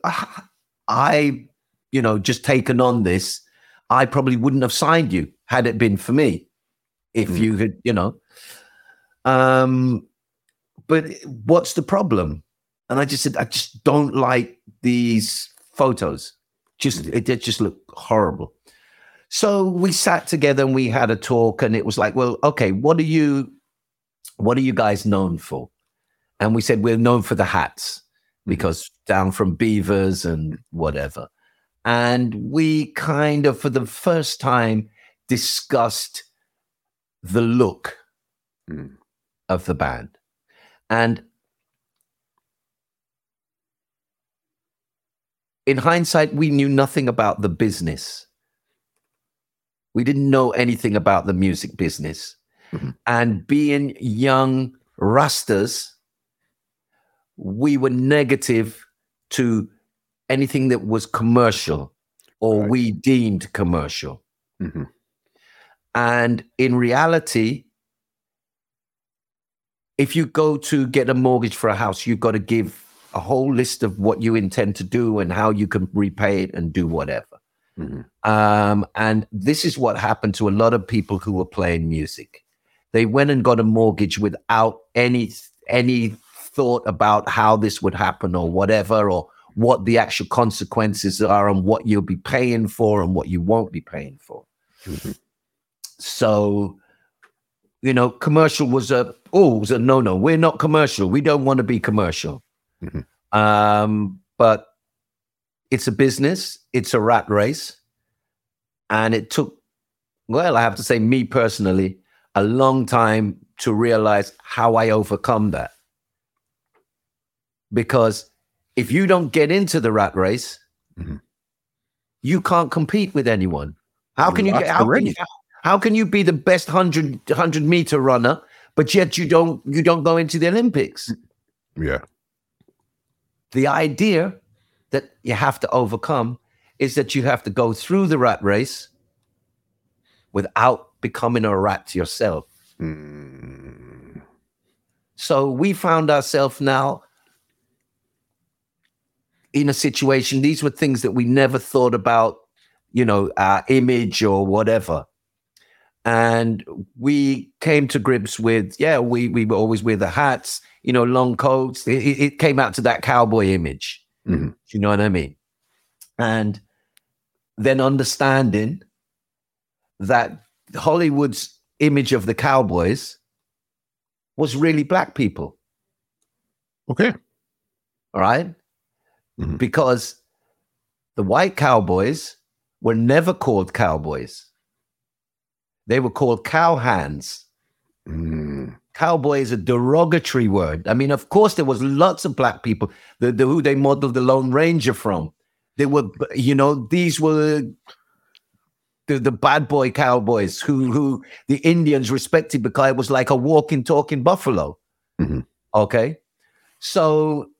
I you know, just taken on this, I probably wouldn't have signed you had it been for me. If Mm. you had, you know. Um, but what's the problem? And I just said, I just don't like these photos. Just it, it just look horrible. So we sat together and we had a talk, and it was like, well, okay, what are you, what are you guys known for? And we said we're known for the hats because down from beavers and whatever. And we kind of, for the first time, discussed the look Mm. of the band. And in hindsight, we knew nothing about the business. We didn't know anything about the music business. Mhm. And being young Rastas, we were negative to anything that was commercial or Right. we deemed commercial. Mhm. And in reality, if you go to get a mortgage for a house, you've got to give a whole list of what you intend to do and how you can repay it and do whatever. Mhm. Um, and this is what happened to a lot of people who were playing music. They went and got a mortgage without any any thought about how this would happen or whatever, or what the actual consequences are and what you'll be paying for and what you won't be paying for. Mhm. So, you know, commercial was a oh, was a no no. We're not commercial. We don't want to be commercial. Mhm. Um, but it's a business. It's a rat race, and it took, well, I have to say, me personally, a long time to realize how I overcome that. Because if you don't get into the rat race, Mhm. you can't compete with anyone. How can you get? How can. How can you be the best 100, 100 meter runner, but yet you don't you don't go into the Olympics? Yeah. The idea that you have to overcome is that you have to go through the rat race without becoming a rat yourself. Mm. So we found ourselves now in a situation. These were things that we never thought about, you know, our image or whatever. And we came to grips with yeah we we were always wear the hats you know long coats it, it came out to that cowboy image Mhm. you know what i mean and then understanding that hollywood's image of the cowboys was really black people Okay. all right? Mhm. because the white cowboys were never called cowboys they were called cowhands Mm. cowboy is a derogatory word. I mean, of course, there was lots of black people the, the who they modeled the Lone Ranger from. They were, you know, these were the, the bad boy cowboys who who the Indians respected because it was like a walking, talking buffalo. Mhm. Okay, so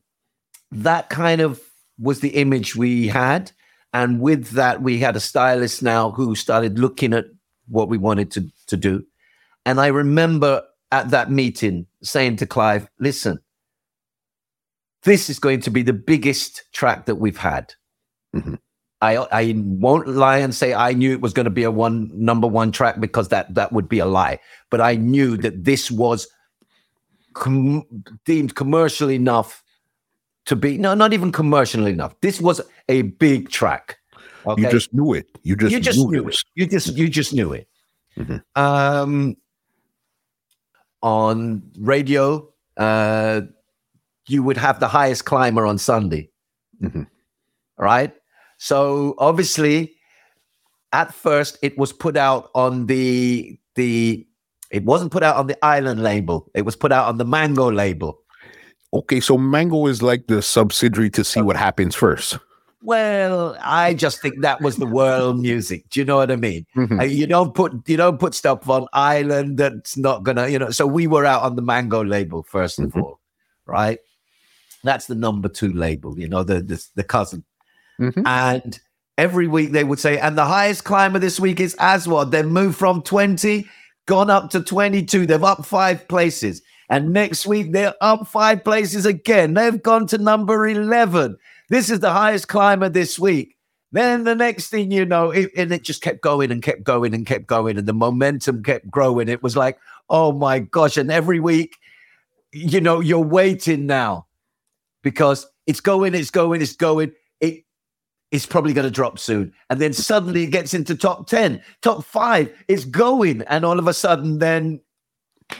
that kind of was the image we had, and with that, we had a stylist now who started looking at what we wanted to to do. And I remember at that meeting saying to Clive, listen, this is going to be the biggest track that we've had. Mhm. I I won't lie and say I knew it was going to be a one number one track because that that would be a lie. But I knew that this was com- deemed commercial enough to be no, not even commercial enough. This was a big track. Okay, You just knew it. You just, you just knew this. it. You just you just knew it. Mhm. Um, on radio, uh, you would have the highest climber on Sunday, Mhm. right? So obviously, at first, it was put out on the the. It wasn't put out on the Island label. It was put out on the Mango label. Okay, so Mango is like the subsidiary to see what happens first. Well, I just think that was the world music. Do you know what I mean? Mhm. Uh, you don't put you don't put stuff on island that's not gonna you know so we were out on the mango label 1st of Mhm. all right that's the number two label you know the the, the cousin Mhm. and every week they would say and the highest climber this week is aswad they've moved from 20 gone up to 22 they've up five places and next week they're up five places again they've gone to number 11 this is the highest climber this week then the next thing you know, it, and it just kept going and kept going and kept going, and the momentum kept growing. It was like, oh my gosh! And every week, you know, you're waiting now because it's going, it's going, it's going. It it's probably going to drop soon, and then suddenly it gets into top ten, top five. It's going, and all of a sudden, then,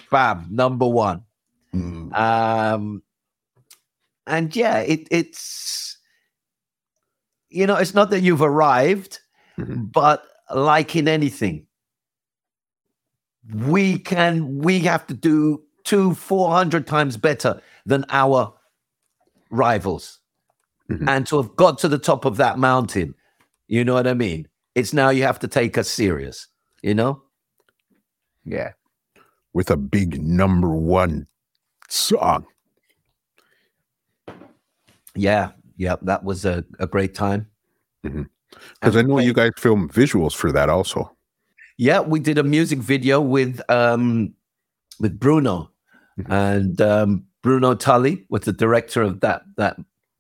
bam, number one. Mm. Um, and yeah, it, it's you know, it's not that you've arrived, Mhm. but like in anything, we can we have to do two, four hundred times better than our rivals. Mhm. And to have got to the top of that mountain, you know what I mean? It's now you have to take us serious, you know? Yeah. With a big number one song. Yeah. Yeah. That was a, a great time. Mhm. Because I know you guys film visuals for that also. Yeah, we did a music video with um with Bruno, Mhm. and um, Bruno Tilley was the director of that that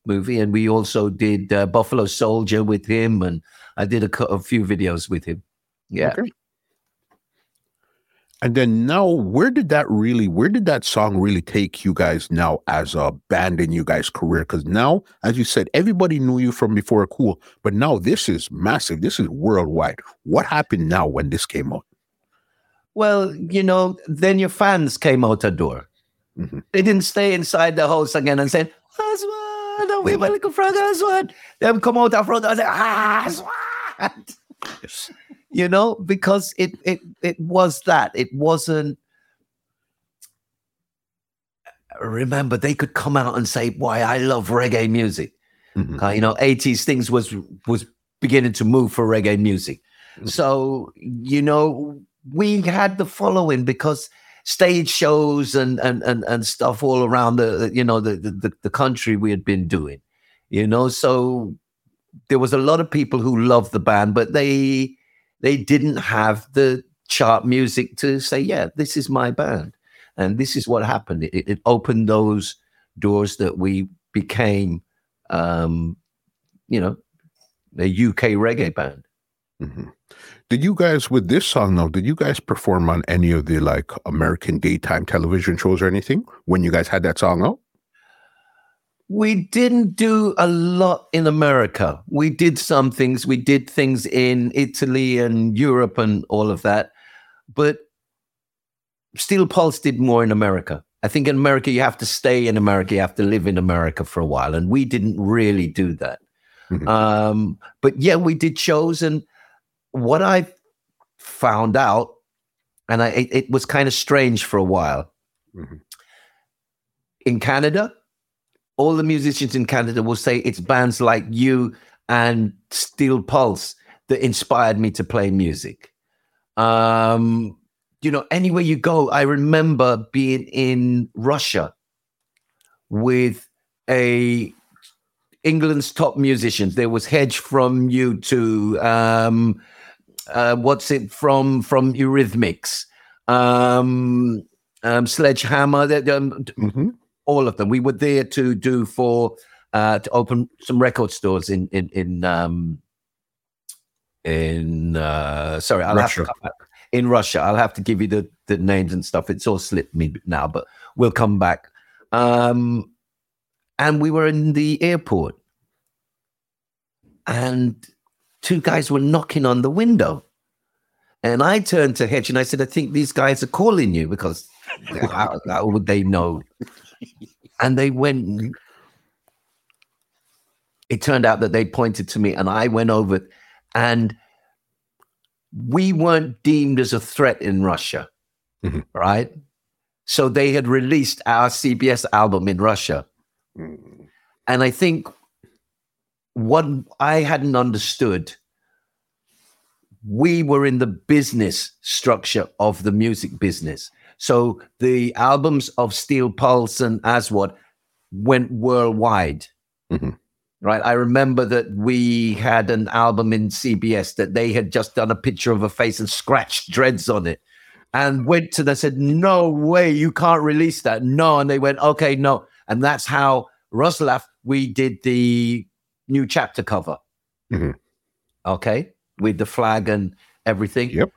movie, and we also did uh, Buffalo Soldier with him, and I did a, a few videos with him. Yeah, Okay. And then now, where did that really, where did that song really take you guys now as a band in you guys' career? Because now, as you said, everybody knew you from before Cool, but now this is massive. This is worldwide. What happened now when this came out? Well, you know, then your fans came out the door. Mhm. They didn't stay inside the house again and said, Aswad, we were looking for Aswad. Them come out the front and say, Aswad. You know, because it it it was that. It wasn't remember they could come out and say, Why I love reggae music. Mhm. Uh, you know, 80s things was was beginning to move for reggae music. Mhm. So, you know, we had the following because stage shows and and and, and stuff all around the the- you know the, the the country we had been doing. You know, so there was a lot of people who loved the band, but they they didn't have the chart music to say, yeah, this is my band. And this is what happened. It, it opened those doors that we became um, you know, a UK reggae band. Mm-hmm. Did you guys with this song though? Did you guys perform on any of the like American daytime television shows or anything when you guys had that song out? We didn't do a lot in America. We did some things. We did things in Italy and Europe and all of that. But Steel Pulse did more in America. I think in America, you have to stay in America. You have to live in America for a while. And we didn't really do that. Mm-hmm. Um, but yeah, we did shows. And what I found out, and I, it, it was kind of strange for a while. Mm-hmm. In Canada, all the musicians in Canada will say it's bands like you and Steel Pulse that inspired me to play music. Um, you know, anywhere you go, I remember being in Russia with a England's top musicians. There was Hedge from you to um, uh, what's it from from Eurythmics, um, um, Sledgehammer. Um, mm-hmm all of them. We were there to do for uh, to open some record stores in in in um, in uh, sorry, I'll Russia. have to in Russia. I'll have to give you the the names and stuff. It's all slipped me now, but we'll come back. Um, and we were in the airport, and two guys were knocking on the window. And I turned to Hedge and I said, I think these guys are calling you because how, how would they know and they went. It turned out that they pointed to me, and I went over, and we weren't deemed as a threat in Russia, mm-hmm. right? So they had released our CBS album in Russia. Mm. And I think what I hadn't understood, we were in the business structure of the music business. So the albums of Steel Pulse and Aswad went worldwide. Mm-hmm. Right. I remember that we had an album in CBS that they had just done a picture of a face and scratched dreads on it and went to them said, No way, you can't release that. No. And they went, Okay, no. And that's how Roslav, we did the new chapter cover. Mm-hmm. Okay. With the flag and everything. Yep.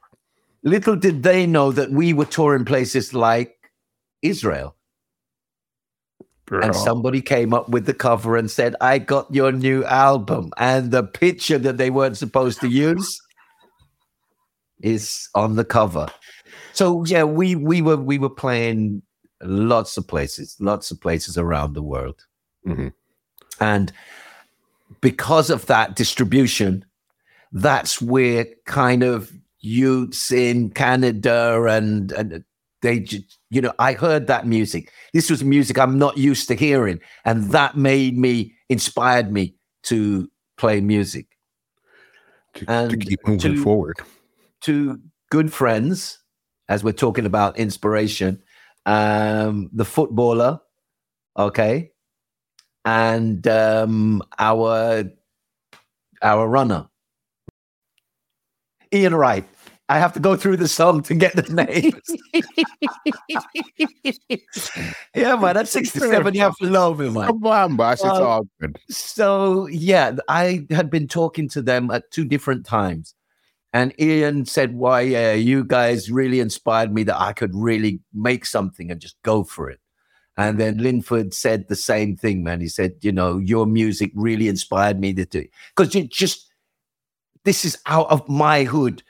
Little did they know that we were touring places like Israel. Girl. And somebody came up with the cover and said, I got your new album. And the picture that they weren't supposed to use is on the cover. So yeah, we we were we were playing lots of places, lots of places around the world. Mm-hmm. And because of that distribution, that's where kind of youths in Canada and and they just you know I heard that music. This was music I'm not used to hearing, and that made me inspired me to play music to, and to keep moving to, forward. To good friends, as we're talking about inspiration, um, the footballer, okay, and um, our our runner, Ian Wright. I have to go through the song to get the names. yeah, man, that's 67. You have to love me, man. Come on, boss. It's um, all good. So, yeah, I had been talking to them at two different times. And Ian said, Why, yeah, you guys really inspired me that I could really make something and just go for it. And then Linford said the same thing, man. He said, You know, your music really inspired me to do it. Because you just, this is out of my hood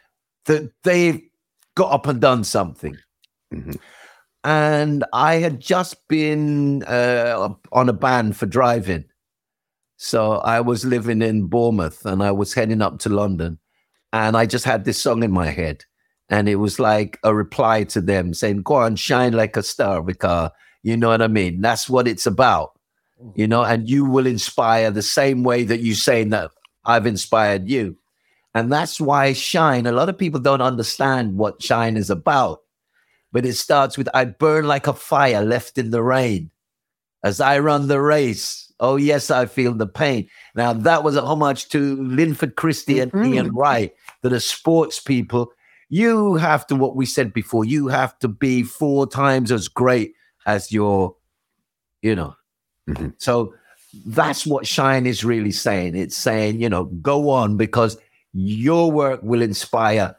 that they've got up and done something. Mm-hmm. And I had just been uh, on a ban for driving. So I was living in Bournemouth and I was heading up to London. And I just had this song in my head. And it was like a reply to them saying, Go on, shine like a star because you know what I mean? That's what it's about. You know, and you will inspire the same way that you say that I've inspired you. And that's why Shine, a lot of people don't understand what Shine is about. But it starts with I burn like a fire left in the rain as I run the race. Oh, yes, I feel the pain. Now, that was a homage to Linford Christie and mm-hmm. Ian Wright, that are sports people. You have to, what we said before, you have to be four times as great as your, you know. Mm-hmm. So that's what Shine is really saying. It's saying, you know, go on because your work will inspire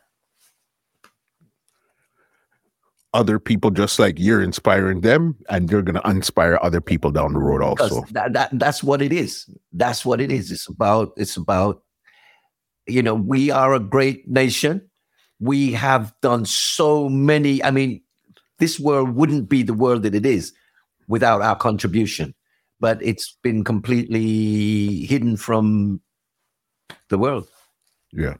other people just like you're inspiring them and you're going to inspire other people down the road also. that, that that's what it is. That's what it is. It's about it's about you know we are a great nation. We have done so many i mean this world wouldn't be the world that it is without our contribution but it's been completely hidden from the world yeah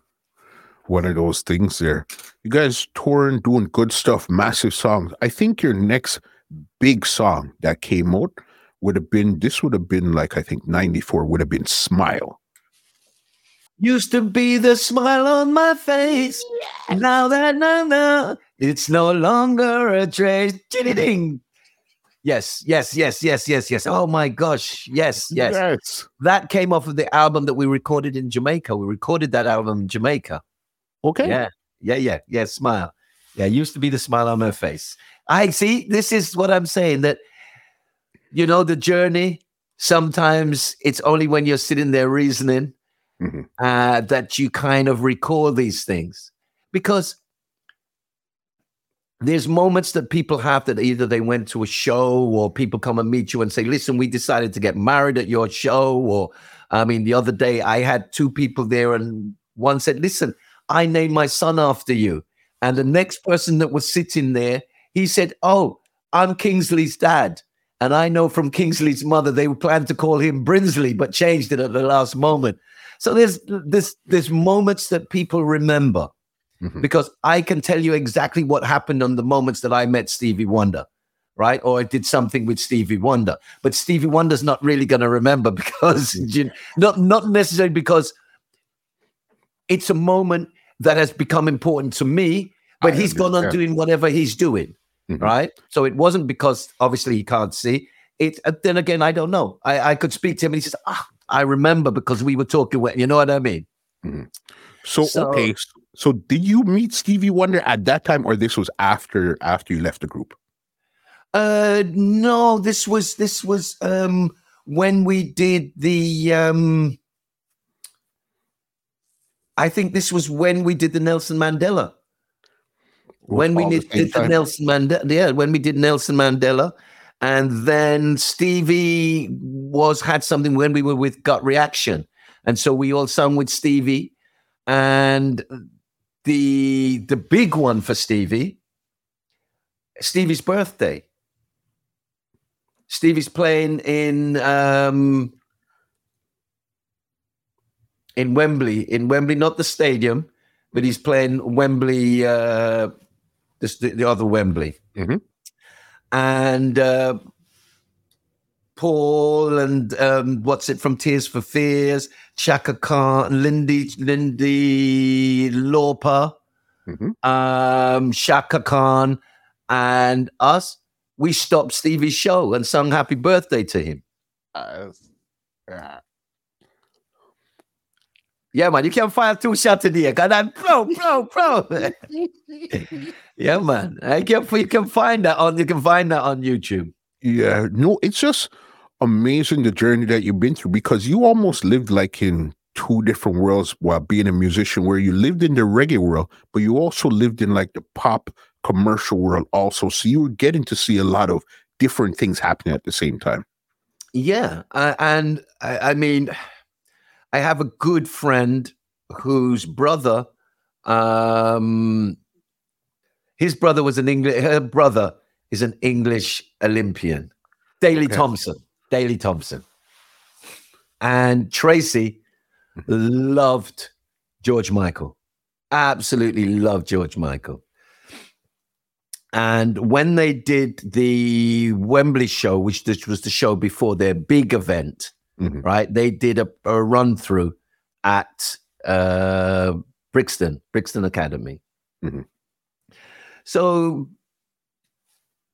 one of those things there. You guys touring, doing good stuff, massive songs. I think your next big song that came out would have been this would have been like I think 94 would have been Smile. Used to be the smile on my face. Yes. Now that no no, it's no longer a trace. Ding. Yes, yes, yes, yes, yes, yes. Oh my gosh. Yes, yes, yes. That came off of the album that we recorded in Jamaica. We recorded that album in Jamaica. Okay. Yeah. Yeah. Yeah. Yeah. Smile. Yeah. Used to be the smile on my face. I see. This is what I'm saying that, you know, the journey, sometimes it's only when you're sitting there reasoning mm-hmm. uh, that you kind of recall these things because there's moments that people have that either they went to a show or people come and meet you and say, listen, we decided to get married at your show. Or, I mean, the other day I had two people there and one said, listen, I named my son after you. And the next person that was sitting there, he said, Oh, I'm Kingsley's dad. And I know from Kingsley's mother, they planned to call him Brinsley, but changed it at the last moment. So there's this there's moments that people remember mm-hmm. because I can tell you exactly what happened on the moments that I met Stevie Wonder, right? Or I did something with Stevie Wonder. But Stevie Wonder's not really going to remember because you, not not necessarily because it's a moment that has become important to me, but I he's gone on doing whatever he's doing. Mm-hmm. Right. So it wasn't because obviously he can't see. It uh, then again, I don't know. I, I could speak to him and he says, Ah, I remember because we were talking when you know what I mean? Mm-hmm. So, so, okay. So did you meet Stevie Wonder at that time or this was after after you left the group? Uh no, this was this was um when we did the um I think this was when we did the Nelson Mandela. When we did, did the Nelson Mandela, yeah, when we did Nelson Mandela, and then Stevie was had something when we were with Gut Reaction, and so we all sung with Stevie, and the the big one for Stevie, Stevie's birthday. Stevie's playing in um, in Wembley, in Wembley, not the stadium, but he's playing Wembley, uh, the, the other Wembley. Mm-hmm. And uh, Paul and um, what's it from Tears for Fears, Chaka Khan, Lindy, Lindy Lauper, mm-hmm. um, Chaka Khan, and us. We stopped Stevie's show and sung Happy Birthday to him. Uh, yeah, man, you can find two shots today. Cause I'm pro, pro, pro. yeah, man. I can you can find that on you can find that on YouTube. Yeah, no, it's just amazing the journey that you've been through because you almost lived like in two different worlds while being a musician, where you lived in the reggae world, but you also lived in like the pop commercial world also. So you were getting to see a lot of different things happening at the same time. Yeah, uh, and I, I mean I have a good friend whose brother, um, his brother was an English, her brother is an English Olympian, Daley okay. Thompson. Daley Thompson. And Tracy loved George Michael, absolutely loved George Michael. And when they did the Wembley show, which this was the show before their big event, mm-hmm. right? They did a, a run through at uh, Brixton, Brixton Academy. Mm-hmm. So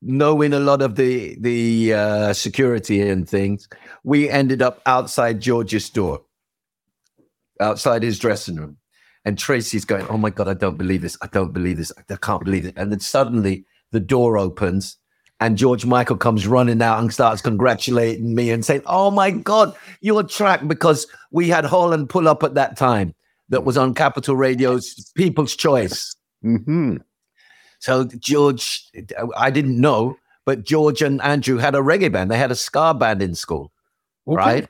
knowing a lot of the the uh, security and things, we ended up outside George's door, outside his dressing room, and Tracy's going, "Oh my god, I don't believe this! I don't believe this! I can't believe it!" And then suddenly the door opens, and George Michael comes running out and starts congratulating me and saying, Oh my God, your track, because we had Holland pull up at that time. that was on Capital Radio's People's Choice. hmm So George, I didn't know, but George and Andrew had a reggae band. They had a ska band in school, right?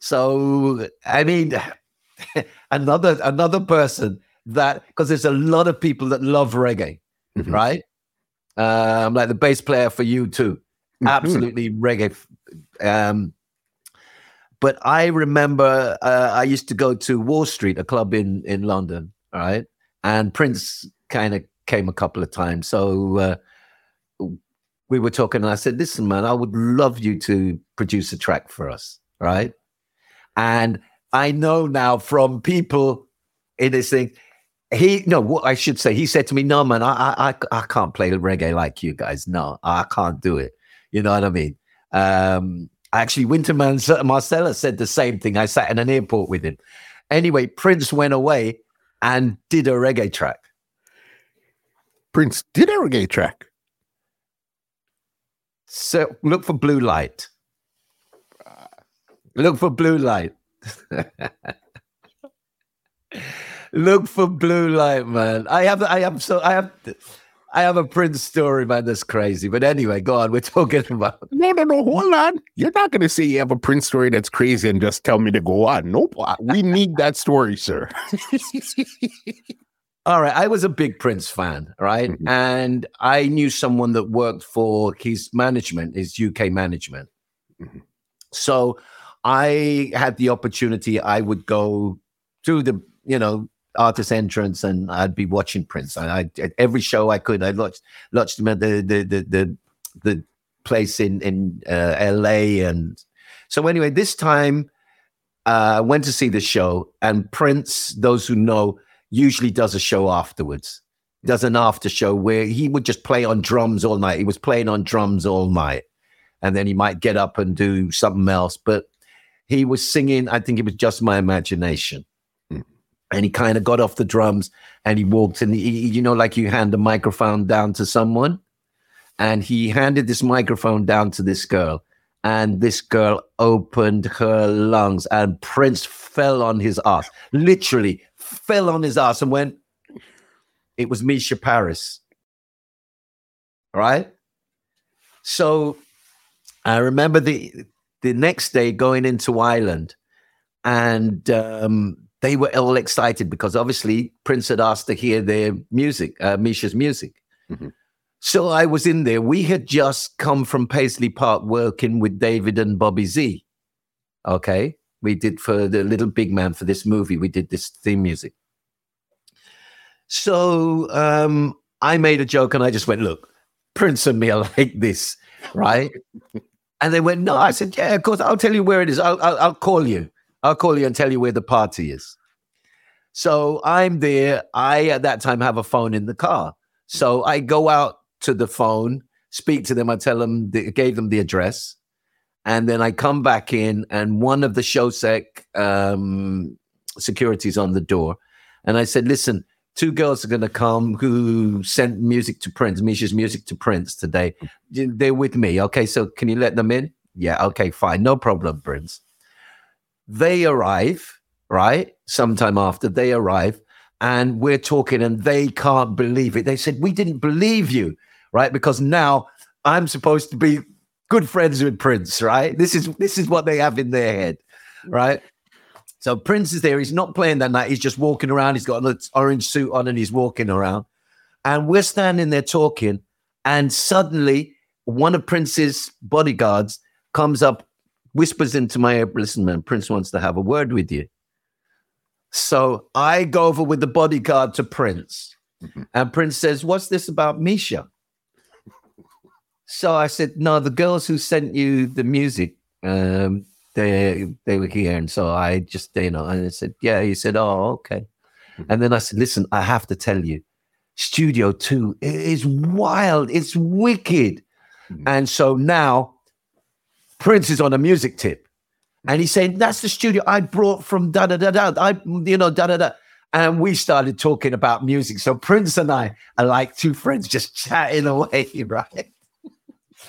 So I mean, another another person that because there's a lot of people that love reggae, Mhm. right? Um, like the bass player for U2, Mhm. absolutely reggae. Um, but I remember uh, I used to go to Wall Street, a club in in London, right? And Prince kind of came a couple of times. So uh, we were talking, and I said, "Listen, man, I would love you to produce a track for us, right?" And I know now from people in this thing, he no, what I should say, he said to me, "No, man, I I I, can't play reggae like you guys. No, I can't do it. You know what I mean?" Um, actually, Wynton Marsalis said the same thing. I sat in an airport with him. Anyway, Prince went away and did a reggae track. Prince did a reggae track. So look for blue light. Look for blue light. look for blue light, man. I have, I have, so I have, I have a Prince story, man. That's crazy. But anyway, go on. We're talking about. No, no, no. Hold on. You're not going to say you have a Prince story that's crazy and just tell me to go on. Nope. We need that story, sir. All right, I was a big Prince fan, right? Mhm. And I knew someone that worked for his management, his UK management. Mhm. So I had the opportunity. I would go to the, you know, artist entrance, and I'd be watching Prince. I, I at every show I could. I watched watched him at the the the the, the place in in uh, LA, and so anyway, this time uh, I went to see the show, and Prince. Those who know usually does a show afterwards. Does an after show where he would just play on drums all night. He was playing on drums all night. And then he might get up and do something else. But he was singing, I think it was just my imagination. Mm. And he kind of got off the drums and he walked and he, you know, like you hand a microphone down to someone. And he handed this microphone down to this girl. And this girl opened her lungs and Prince fell on his ass, literally fell on his ass and went, it was Mica Paris. Right? So I remember the the next day going into Island and um, they were all excited because obviously Prince had asked to hear their music, uh, Mica's music. Mhm. So I was in there. We had just come from Paisley Park working with David and Bobby Z. Okay. We did for the little big man for this movie, we did this theme music. So um, I made a joke and I just went, look, Prince and me are like this, right? and they went, no. I said, yeah, of course. I'll tell you where it is. I'll, I'll, I'll call you. I'll call you and tell you where the party is. So I'm there. I, at that time, have a phone in the car. So I go out to the phone, speak to them. I tell them, the, gave them the address. And then I come back in, and one of the Showsec um, securities on the door. And I said, listen, two girls are going to come who sent music to Prince, Mica's music to Prince today. They're with me. Okay, so can you let them in? Yeah, okay, fine. No problem, Prince. They arrive, right? Sometime after they arrive, and we're talking, and they can't believe it. They said, We didn't believe you, right? Because now I'm supposed to be good friends with Prince, right? This is this is what they have in their head, right? So Prince is there. He's not playing that night. He's just walking around. He's got an orange suit on and he's walking around. And we're standing there talking. And suddenly, one of Prince's bodyguards comes up, whispers into my ear, listen, man, Prince wants to have a word with you. So I go over with the bodyguard to Prince. Mhm. And Prince says, What's this about Mica? So I said, No, the girls who sent you the music, um, they they were here. And so I just, you know, and I said, Yeah. He said, Oh, okay. Mhm. And then I said, Listen, I have to tell you, Studio 2 is wild, it's wicked. Mhm. And so now Prince is on a music tip. And he's saying, That's the studio I brought from da da da da. I, you know, da da da. And we started talking about music. So Prince and I are like two friends just chatting away, right?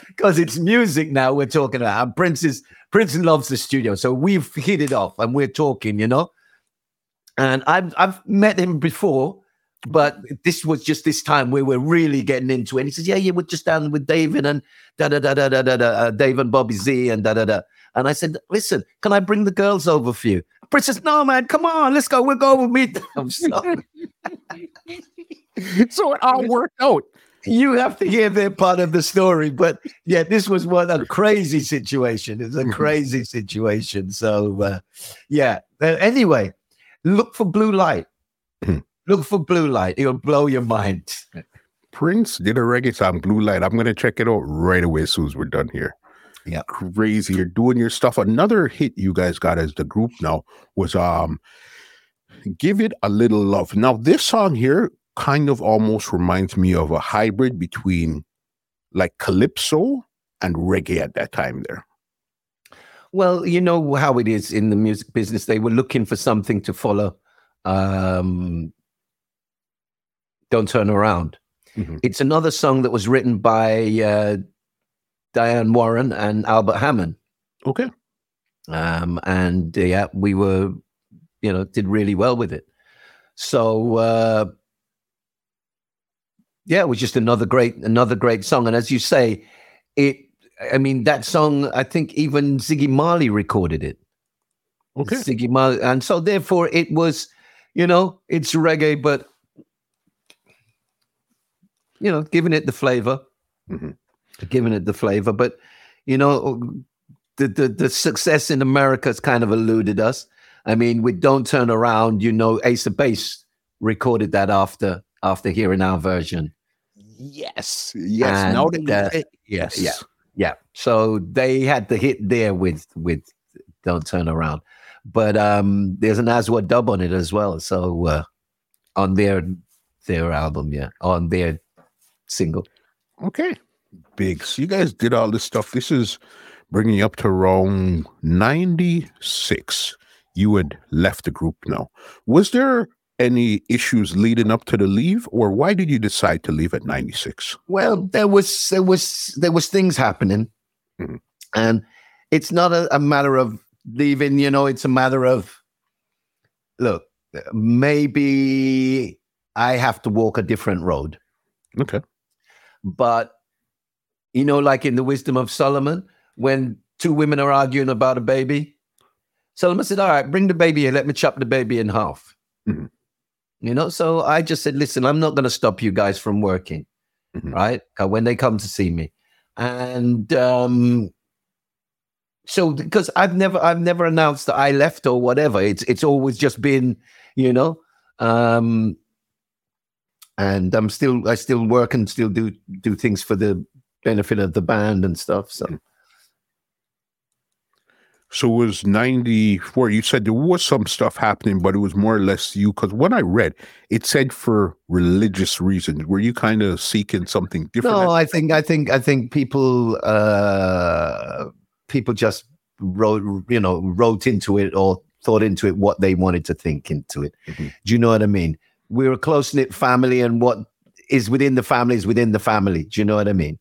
Because it's music now we're talking about. And Prince is Prince loves the studio. So we've hit it off and we're talking, you know. and I've I've met him before, but this was just this time where we're really getting into it. And he says, "Yeah, yeah, we're just down with David and da da da da da da, da uh, Dave and Bobby Z and da da da." And I said, "Listen, can I bring the girls over for you?" Princess, no, man, come on, let's go. We'll go with me. I'm sorry. so it all worked out. You have to hear their part of the story, but yeah, this was what a crazy situation. It's a crazy situation. So uh, yeah. Uh, anyway, look for blue light. look for blue light. It'll blow your mind. Prince did a reggae song, Blue Light. I'm gonna check it out right away as soon as we're done here. Yeah. Crazy. You're doing your stuff. Another hit you guys got as the group now was um Give It a Little Love. Now, this song here kind of almost reminds me of a hybrid between like calypso and reggae at that time there. Well, you know how it is in the music business. They were looking for something to follow. Um, Don't Turn Around. Mm-hmm. It's another song that was written by uh, Diane Warren and Albert Hammond. Okay. Um, and yeah, we were, you know, did really well with it. So uh, yeah, it was just another great, another great song. And as you say, it. I mean, that song. I think even Ziggy Marley recorded it. Okay. Ziggy Marley, and so therefore it was, you know, it's reggae, but you know, giving it the flavor. Mm-hmm giving it the flavor. But you know, the the, the success in America has kind of eluded us. I mean, we don't turn around. You know, Ace of Base recorded that after after hearing our version. Yes, yes. And, now that uh, yes, yeah, yeah. So they had the hit there with with "Don't Turn Around," but um, there's an Aswad dub on it as well. So uh, on their their album, yeah, on their single. Okay, big. So you guys did all this stuff. This is bringing you up to around 96. You had left the group now. Was there any issues leading up to the leave or why did you decide to leave at 96 well there was there was there was things happening mm-hmm. and it's not a, a, matter of leaving you know it's a matter of look maybe i have to walk a different road okay but you know, like in the wisdom of Solomon, when two women are arguing about a baby, Solomon said, All right, bring the baby here. Let me chop the baby in half. Mm-hmm. You know, so I just said, Listen, I'm not going to stop you guys from working, mm-hmm. right? When they come to see me. And, um, so because I've never I've never announced that I left or whatever. It's it's always just been, you know, um, and I'm still I still work and still do do things for the benefit of the band and stuff. So. So it was 94. You said there was some stuff happening, but it was more or less you. Because when I read, it said for religious reasons. Were you kind of seeking something different? No, I think, I think, I think people, uh, people just wrote, you know, wrote into it or thought into it what they wanted to think into it. Mm-hmm. Do you know what I mean? We're a close knit family, and what is within the family is within the family. Do you know what I mean?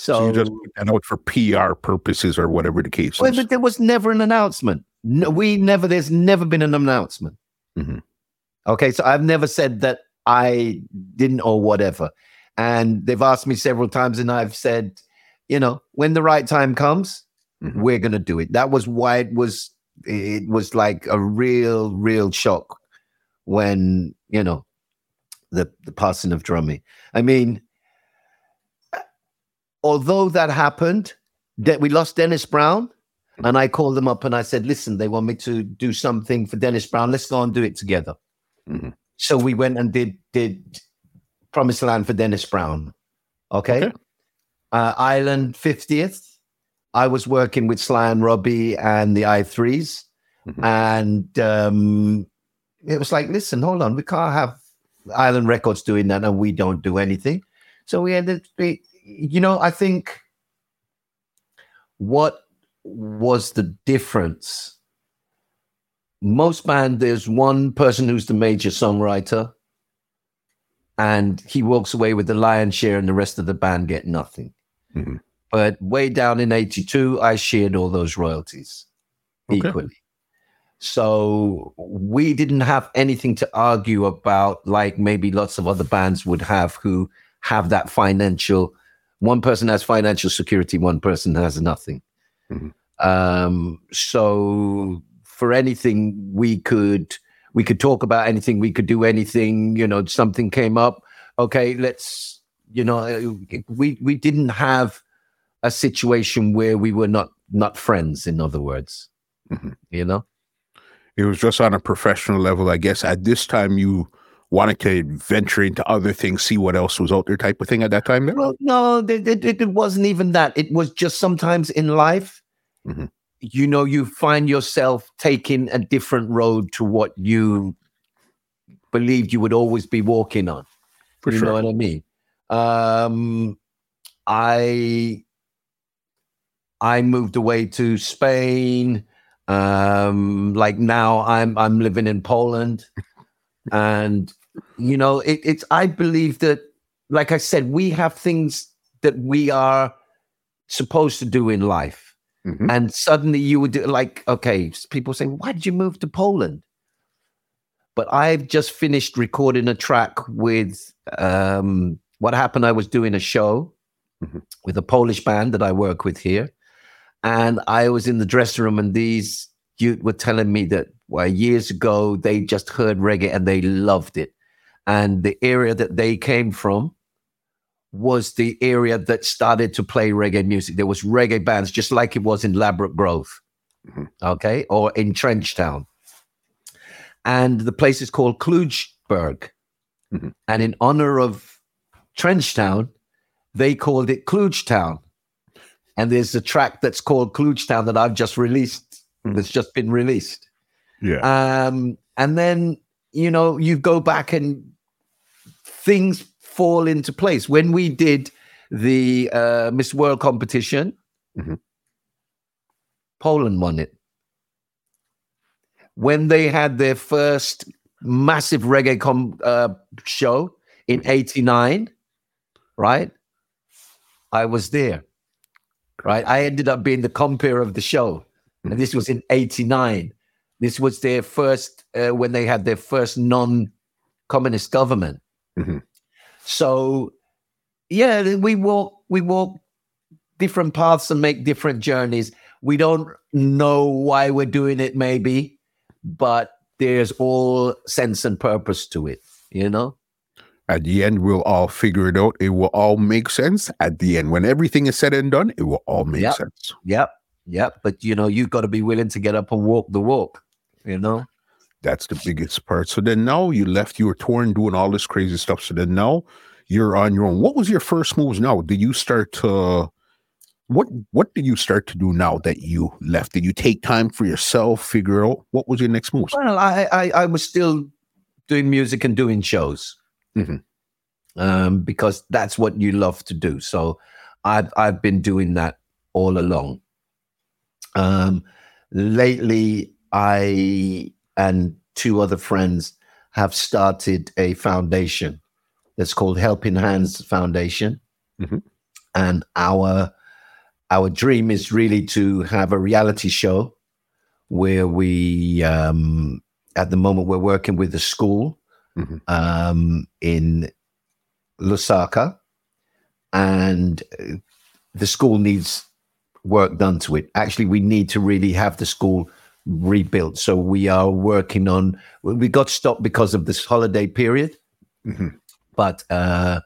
So, so you just put that out for PR purposes or whatever the case well, is. But there was never an announcement. No, we never. There's never been an announcement. Mm-hmm. Okay, so I've never said that I didn't or whatever. And they've asked me several times, and I've said, you know, when the right time comes, mm-hmm. we're going to do it. That was why it was. It was like a real, real shock when you know the the passing of Drummie. I mean, although that happened, that we lost Dennis Brown, and I called them up and I said, "Listen, they want me to do something for Dennis Brown. Let's go and do it together." Mm-hmm. So we went and did did Promised Land for Dennis Brown. Okay, okay. Uh, Island fiftieth. I was working with Sly and Robbie and the I 3s mm-hmm. and um, it was like, listen, hold on, we can't have Island Records doing that and we don't do anything. So we ended you know, I think what was the difference? Most band, there's one person who's the major songwriter, and he walks away with the lion's share, and the rest of the band get nothing. Mm-hmm. But way down in '82, I shared all those royalties okay. equally. So we didn't have anything to argue about, like maybe lots of other bands would have who have that financial. One person has financial security, one person has nothing. Mhm. Um, so for anything we could we could talk about anything, we could do anything. You know, something came up. Okay, let's. You know, we we didn't have a situation where we were not not friends. In other words, Mhm. you know. It was just on a professional level, I guess. At this time, you wanted to venture into other things, see what else was out there, type of thing. At that time, there. Well, no, it, it, it wasn't even that. It was just sometimes in life, Mhm. you know, you find yourself taking a different road to what you believed you would always be walking on. For you sure. know what I mean? Um, I I moved away to Spain. Um, like now, I'm I'm living in Poland, and you know, it, it's. I believe that, like I said, we have things that we are supposed to do in life, Mhm. and suddenly you would do like, okay, people say, why did you move to Poland? But I've just finished recording a track with um, what happened. I was doing a show Mhm. with a Polish band that I work with here, and I was in the dressing room, and these you were telling me that well, years ago they just heard reggae and they loved it, and the area that they came from was the area that started to play reggae music. There was reggae bands, just like it was in Ladbroke Grove, Mhm. okay, or in Trenchtown. And the place is called Klugeberg. Mhm. And in honor of Trenchtown, they called it Klugetown. And there's a track that's called Klugetown that I've just released, Mhm. that's just been released. Yeah. Um, and then, you know, you go back and things fall into place. When we did the uh, Miss World competition, Mhm. Poland won it. When they had their first massive reggae com- uh, show in 89, right? I was there, right? I ended up being the compere of the show. And this was in 89. This was their first, uh, when they had their first non communist government. Mhm. So, yeah, we walk, we walk different paths and make different journeys. We don't know why we're doing it, maybe, but there's all sense and purpose to it, you know? At the end, we'll all figure it out. It will all make sense. At the end, when everything is said and done, it will all make Yep. sense. Yep. Yep. But, you know, you've got to be willing to get up and walk the walk, you know? That's the biggest part. So then now you left, you were touring, doing all this crazy stuff. So then now you're on your own. What was your first moves now? Did you start to what what did you start to do now that you left? Did you take time for yourself, figure out what was your next moves? Well, I, I, I was still doing music and doing shows Mhm. um, because that's what you love to do. So I've, I've been doing that all along. Um, lately, I and two other friends have started a foundation that's called Helping Hands Foundation. Mhm. And our our dream is really to have a reality show where we um, at the moment we're working with a school Mhm. um, in Lusaka, and uh, the school needs work done to it. Actually, we need to really have the school rebuilt. So we are working on. We got stopped because of this holiday period, Mhm. but uh,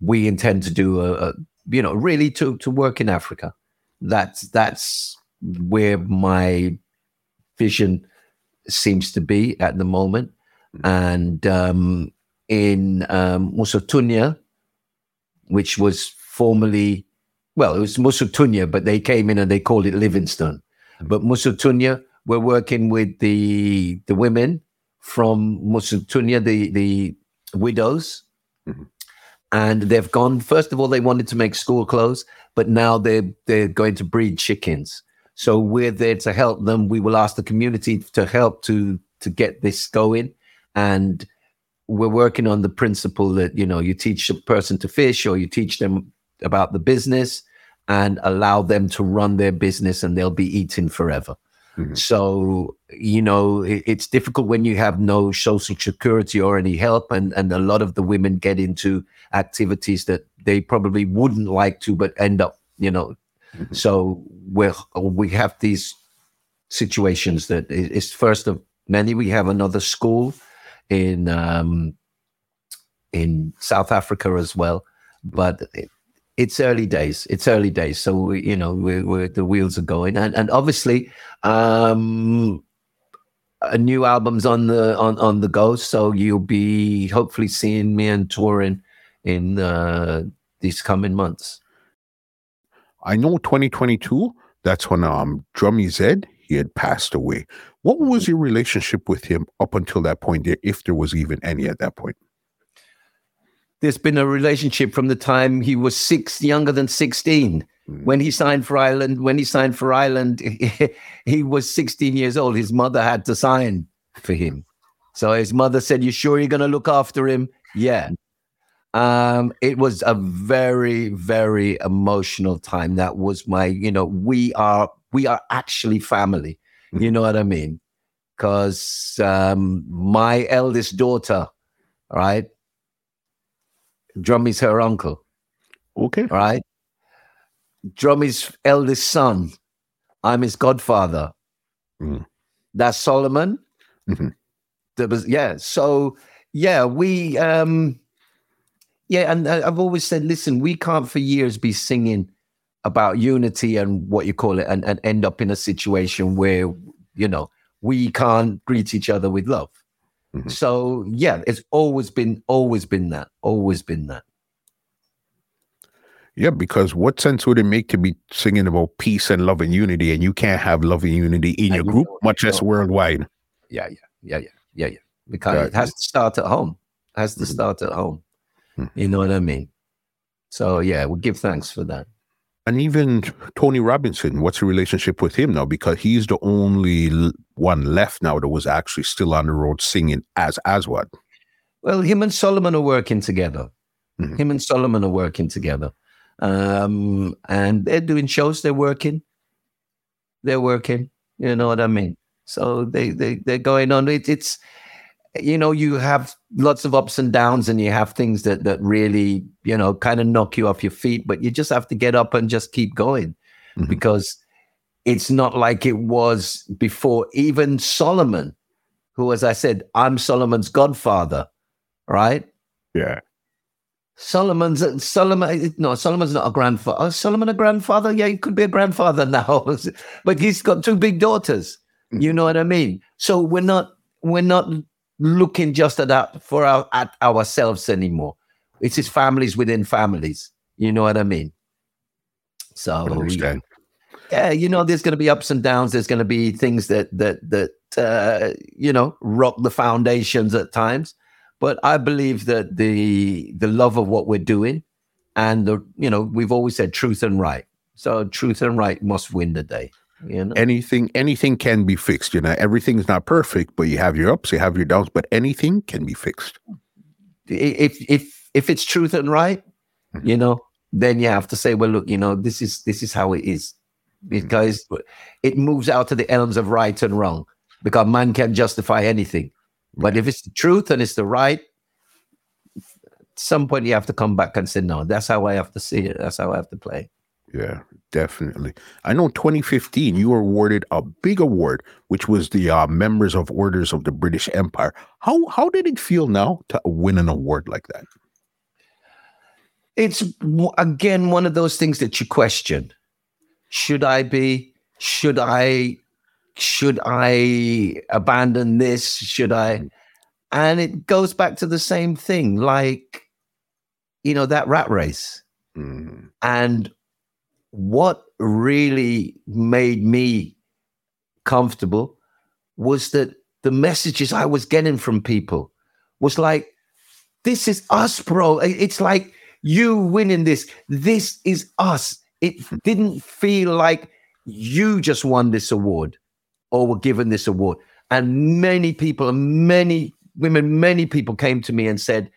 we intend to do a, a you know really to to work in Africa. That's that's where my vision seems to be at the moment. And um, in um, Musotunya, which was formerly, well, it was Musotunya, but they came in and they called it Livingstone. But Musotunya, we're working with the the women from Musotunya, the the widows, Mhm. and they've gone. First of all, they wanted to make school clothes, but now they're they're going to breed chickens. So we're there to help them. We will ask the community to help to to get this going, and we're working on the principle that you know you teach a person to fish or you teach them about the business and allow them to run their business and they'll be eating forever Mm-hmm. So, you know, it, it's difficult when you have no social security or any help. And, and a lot of the women get into activities that they probably wouldn't like to, but end up, you know. Mm-hmm. So we we have these situations that is first of many. We have another school in um, in South Africa as well, but it, it's early days. It's early days, so we, you know we're, we're, the wheels are going, and and obviously um, a new album's on the on on the go. So you'll be hopefully seeing me and touring in uh, these coming months. I know 2022. That's when um Drummie Zeb he had passed away. What was your relationship with him up until that point, if there was even any at that point? There's been a relationship from the time he was six, younger than 16. Mm. When he signed for Island, when he signed for Island, he, he was 16 years old. His mother had to sign for him. So his mother said, You sure you're going to look after him? Yeah. Um, it was a very, very emotional time. That was my, you know, we are, we are actually family. Mm. You know what I mean? Because um, my eldest daughter, right, Drummie's her uncle. Okay. Right? Drummie's eldest son. I'm his godfather. Mm. That's Solomon. Mm-hmm. There was, yeah. So, yeah, we, um, yeah, and I've always said, listen, we can't for years be singing about unity and what you call it and, and end up in a situation where, you know, we can't greet each other with love. Mm-hmm. So yeah, it's always been always been that, always been that. Yeah, because what sense would it make to be singing about peace and love and unity, and you can't have love and unity in your group, much less worldwide? Yeah, yeah, yeah, yeah, yeah, yeah. Because it has to start at home. It has to mm-hmm. start at home. Mm-hmm. You know what I mean? So yeah, we give thanks for that. And even Tony Robinson, what's the relationship with him now? Because he's the only one left now that was actually still on the road singing as Aswad. Well, him and Solomon are working together. Mm-hmm. Him and Solomon are working together. Um, and they're doing shows, they're working. They're working. You know what I mean? So they they they're going on. It, it's you know, you have lots of ups and downs and you have things that that really, you know, kind of knock you off your feet, but you just have to get up and just keep going mm-hmm. because it's not like it was before. Even Solomon, who, as I said, I'm Solomon's godfather, right? Yeah. Solomon's Solomon. No, Solomon's not a grandfather. Oh, Solomon a grandfather? Yeah, he could be a grandfather now, but he's got two big daughters. You mm-hmm. know what I mean? So we're not we're not looking just at that for our, at ourselves anymore. It's his families within families. You know what I mean? So I. Yeah, you know, there's going to be ups and downs. There's going to be things that that that uh, you know rock the foundations at times. But I believe that the the love of what we're doing, and the you know we've always said truth and right. So truth and right must win the day. You know? Anything anything can be fixed. You know, everything's not perfect, but you have your ups, you have your downs, but anything can be fixed. If if if it's truth and right, mm-hmm. you know, then you have to say, well, look, you know, this is this is how it is, because mm-hmm. it moves out to the elms of right and wrong, because man can justify anything. But if it's the truth and it's the right, some point you have to come back and say, no, that's how I have to see it. That's how I have to play. Yeah, definitely. I know 2015 you were awarded a big award, which was the uh, Members of Orders of the British Empire. How how did it feel now to win an award like that? It's again one of those things that you question. Should I be? Should I? Should I abandon this? Should I? Mm. And it goes back to the same thing, like you know that rat race. Mm. And what really made me comfortable was that the messages I was getting from people was like, this is us, bro. It's like you winning this. This is us. It didn't feel like you just won this award or were given this award. And many people, and many women, many people came to me and said,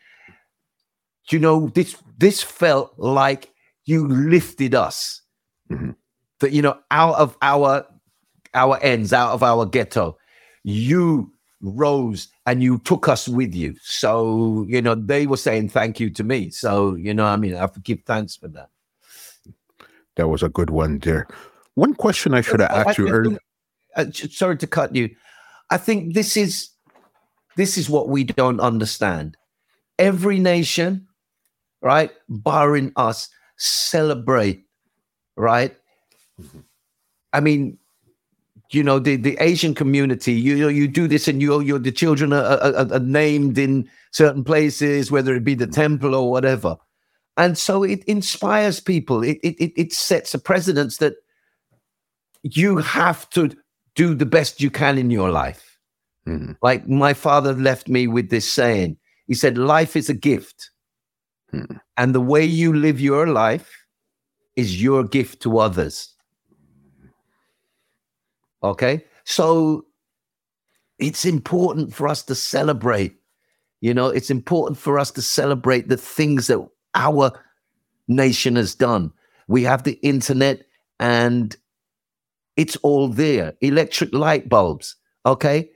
you know, this this felt like you lifted us. Mm-hmm. That, you know, out of our our ends, out of our ghetto. You rose and you took us with you. So, you know, they were saying thank you to me. So, you know, I mean, I have to give thanks for that. That was a good one there. One question I should have asked you earlier. Uh, sorry to cut you. I think this is this is what we don't understand. Every nation, right, barring us, celebrate, right? Mm-hmm. I mean, you know the, the asian community you know you do this and you you the children are, are, are, named in certain places whether it be the temple or whatever and so it inspires people it it, it sets a precedence that you have to do the best you can in your life mm-hmm. like my father left me with this saying he said life is a gift mm-hmm. and the way you live your life is your gift to others Okay. So it's important for us to celebrate. You know, it's important for us to celebrate the things that our nation has done. We have the internet and it's all there. Electric light bulbs. Okay.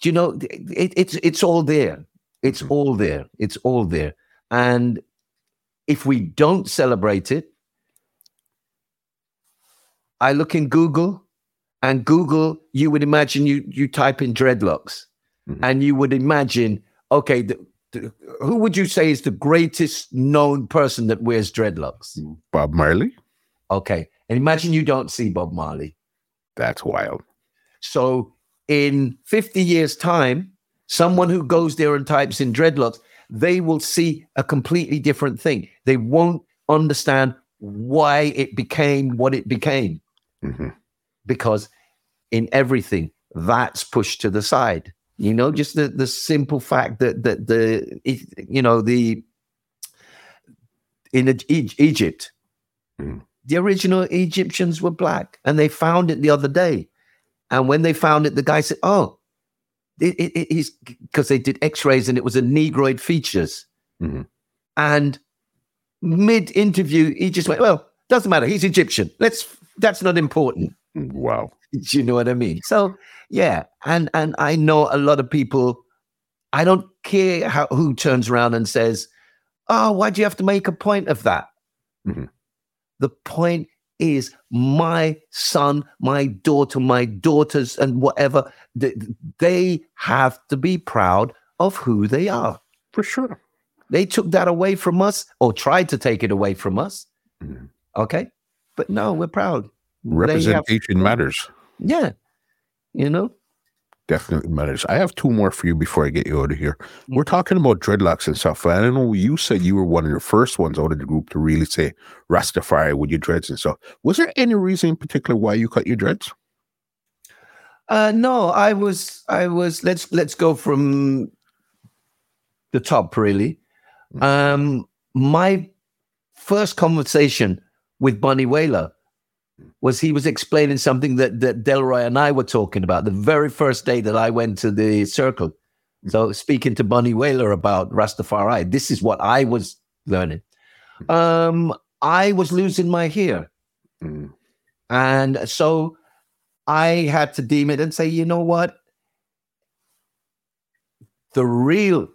Do you know it, it's it's all there. It's mm-hmm. all there. It's all there. And if we don't celebrate it, I look in Google and Google, you would imagine you you type in dreadlocks, mm-hmm. and you would imagine, okay, the, the, who would you say is the greatest known person that wears dreadlocks? Bob Marley. Okay, and imagine you don't see Bob Marley. That's wild. So in 50 years' time, someone who goes there and types in dreadlocks, they will see a completely different thing. They won't understand why it became what it became. Mm-hmm. Because in everything that's pushed to the side. You know just the the simple fact that that the you know the in egypt mm. the original egyptians were black and they found it the other day. And when they found it the guy said oh it, it, is because they did x-rays and it was a negroid features. Mm-hmm. and mid interview he just went well doesn't matter. He's egyptian. Let's that's not important Wow. Do you know what I mean? So yeah, and and I know a lot of people. I don't care how who turns around and says, "Oh, why do you have to make a point of that?" Mm-hmm. The point is my son, my daughter, my daughters, and whatever they, they have to be proud of who they are. For sure. They took that away from us or tried to take it away from us. Mm-hmm. Okay. But no, we're proud. Representation have, matters. Yeah. You know? Definitely matters. I have two more for you before I get you out of here. Mm-hmm. We're talking about dreadlocks and stuff. I don't know. You said you were one of the first ones out of the group to really say Rastafari with your dreads and stuff. Was there any reason in particular why you cut your dreads? Uh, no, I was, I was. Let's let's go from the top. Really, mm-hmm. um, my first conversation with Bunny Wailer was he was explaining something that, that Delroy and I were talking about the very first day that I went to the circle. So speaking to Bunny Wailer about Rastafari, this is what I was learning. Um, I was losing my hair. Mm. And so I had to deem it and say, you know what? The real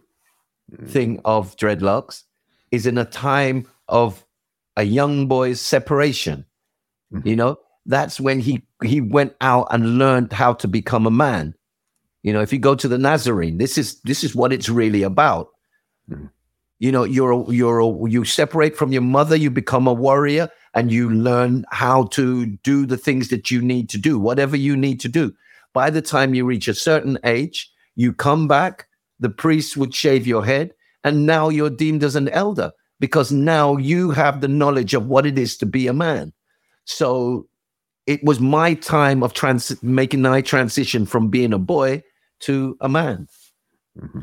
mm. thing of dreadlocks is in a time of a young boy's separation Mm-hmm. You know, that's when he he went out and learned how to become a man. You know, if you go to the Nazarene, this is this is what it's really about. Mm-hmm. You know, you're a, you're a, you separate from your mother, you become a warrior, and you learn how to do the things that you need to do, whatever you need to do. By the time you reach a certain age, you come back. The priest would shave your head, and now you're deemed as an elder because now you have the knowledge of what it is to be a man. So it was my time of trans- making my transition from being a boy to a man. Mm-hmm.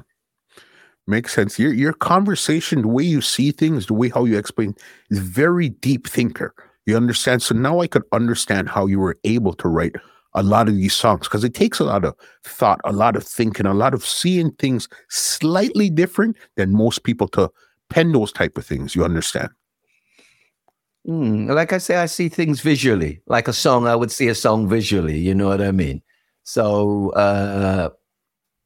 Makes sense. Your your conversation, the way you see things, the way how you explain, is very deep thinker. You understand. So now I could understand how you were able to write a lot of these songs because it takes a lot of thought, a lot of thinking, a lot of seeing things slightly different than most people to pen those type of things. You understand? Mm, like I say, I see things visually. Like a song, I would see a song visually. You know what I mean? So uh,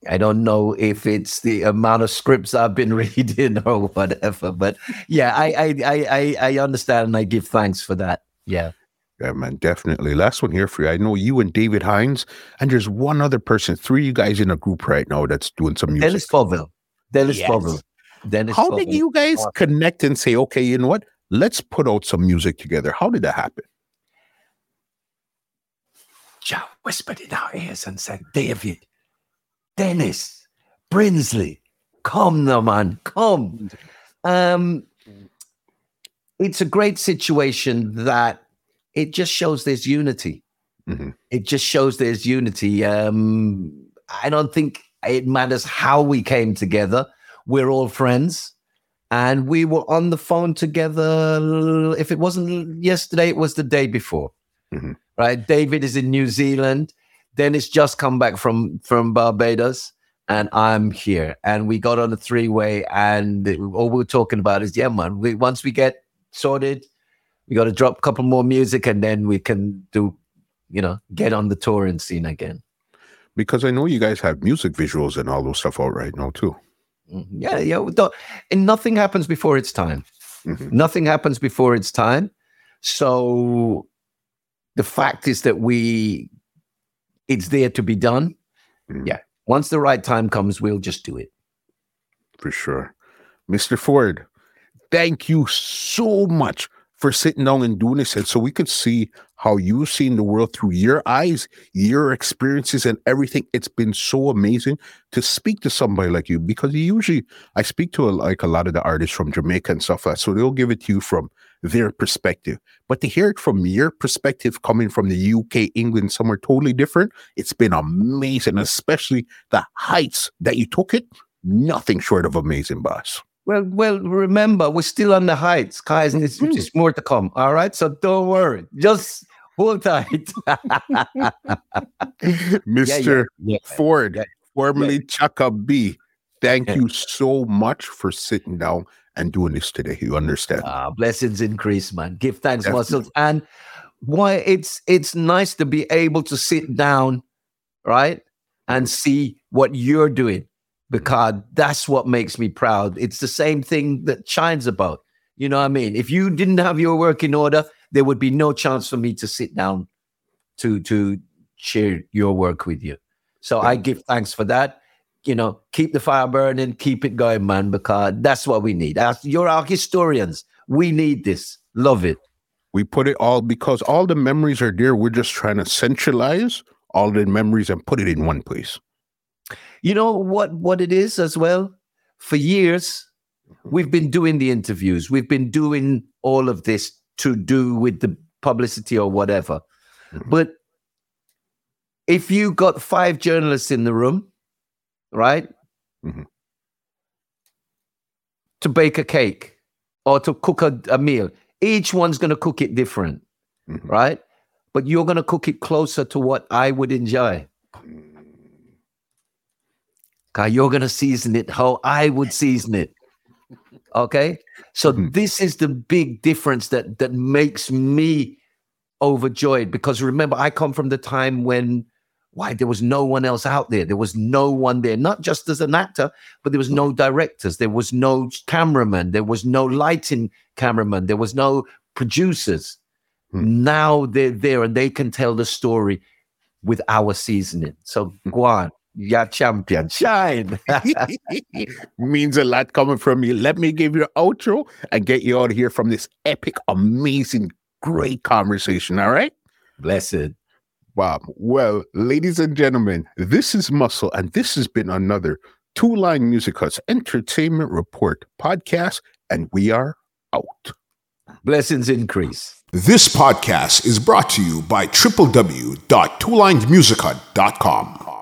I don't know if it's the amount of scripts I've been reading or whatever, but yeah, I I I I understand and I give thanks for that. Yeah. Yeah, man, definitely. Last one here for you. I know you and David Hinds, and there's one other person, three you guys in a group right now that's doing some music. Dennis Bovell. Dennis yes. Bovell. Dennis How did you guys connect and say, okay, you know what? Let's put out some music together. How did that happen? Joe whispered in our ears and said, David, Dennis, Brinsley, come now, man, come. Um, it's a great situation that it just shows there's unity. Mm-hmm. It just shows there's unity. Um, I don't think it matters how we came together. We're all friends. And we were on the phone together. If it wasn't yesterday, it was the day before. Mm-hmm. Right? David is in New Zealand. Dennis just come back from from Barbados, and I'm here. And we got on a three way, and all we are talking about is, yeah, man. We once we get sorted, we got to drop a couple more music, and then we can do, you know, get on the touring scene again. Because I know you guys have music visuals and all those stuff out right now too. Mm-hmm. Yeah, yeah. And nothing happens before its time. Mm-hmm. Nothing happens before its time. So the fact is that we it's there to be done. Mm. Yeah. Once the right time comes, we'll just do it. For sure. Mr. Forde, thank you so much for sitting down and doing this and so we could see how you've seen the world through your eyes, your experiences, and everything. It's been so amazing to speak to somebody like you because usually I speak to a, like a lot of the artists from Jamaica and stuff like that. So they'll give it to you from their perspective. But to hear it from your perspective coming from the UK, England, somewhere totally different, it's been amazing, especially the heights that you took it. Nothing short of amazing, boss. Well, well, remember, we're still on the heights, guys, and it's, mm. more to come. All right. So don't worry. Just hold tight. Mr. Yeah, yeah, Forde, formerly Chaka B, thank you so much for sitting down and doing this today. You understand? Ah, blessings increase, man. Give thanks, Definitely. muscles. And why it's it's nice to be able to sit down, right? And see what you're doing because that's what makes me proud. It's the same thing that Shine's about. You know what I mean? If you didn't have your work in order, there would be no chance for me to sit down to to share your work with you. So yeah. I give thanks for that you know, keep the fire burning, keep it going, man, because that's what we need. As, You're our historians. We need this. Love it. We put it all because all the memories are there. We're just trying to centralize all the memories and put it in one place. You know what what it is as well? For years, we've been doing the interviews. We've been doing all of this to do with the publicity or whatever. Mm-hmm. But if you got five journalists in the room, right? Mm-hmm. To bake a cake or to cook a, a meal. Each one's going to cook it different, mm-hmm. right? But you're going to cook it closer to what I would enjoy. You're going to season it how I would season it. Okay? So mm-hmm. this is the big difference that that makes me overjoyed because remember I come from the time when why there was no one else out there there was no one there not just as an actor but there was no directors there was no cameraman there was no lighting cameraman there was no producers hmm. now they're there and they can tell the story with our seasoning so hmm. go on yeah champion shine means a lot coming from you let me give you an outro and get you out of here from this epic amazing great conversation all right blessed Wow. Well, ladies and gentlemen, this is Muscle, and this has been another Two Line Music Hut's Entertainment Report podcast, and we are out. Blessings increase. This podcast is brought to you by www.twolinesmusichut.com.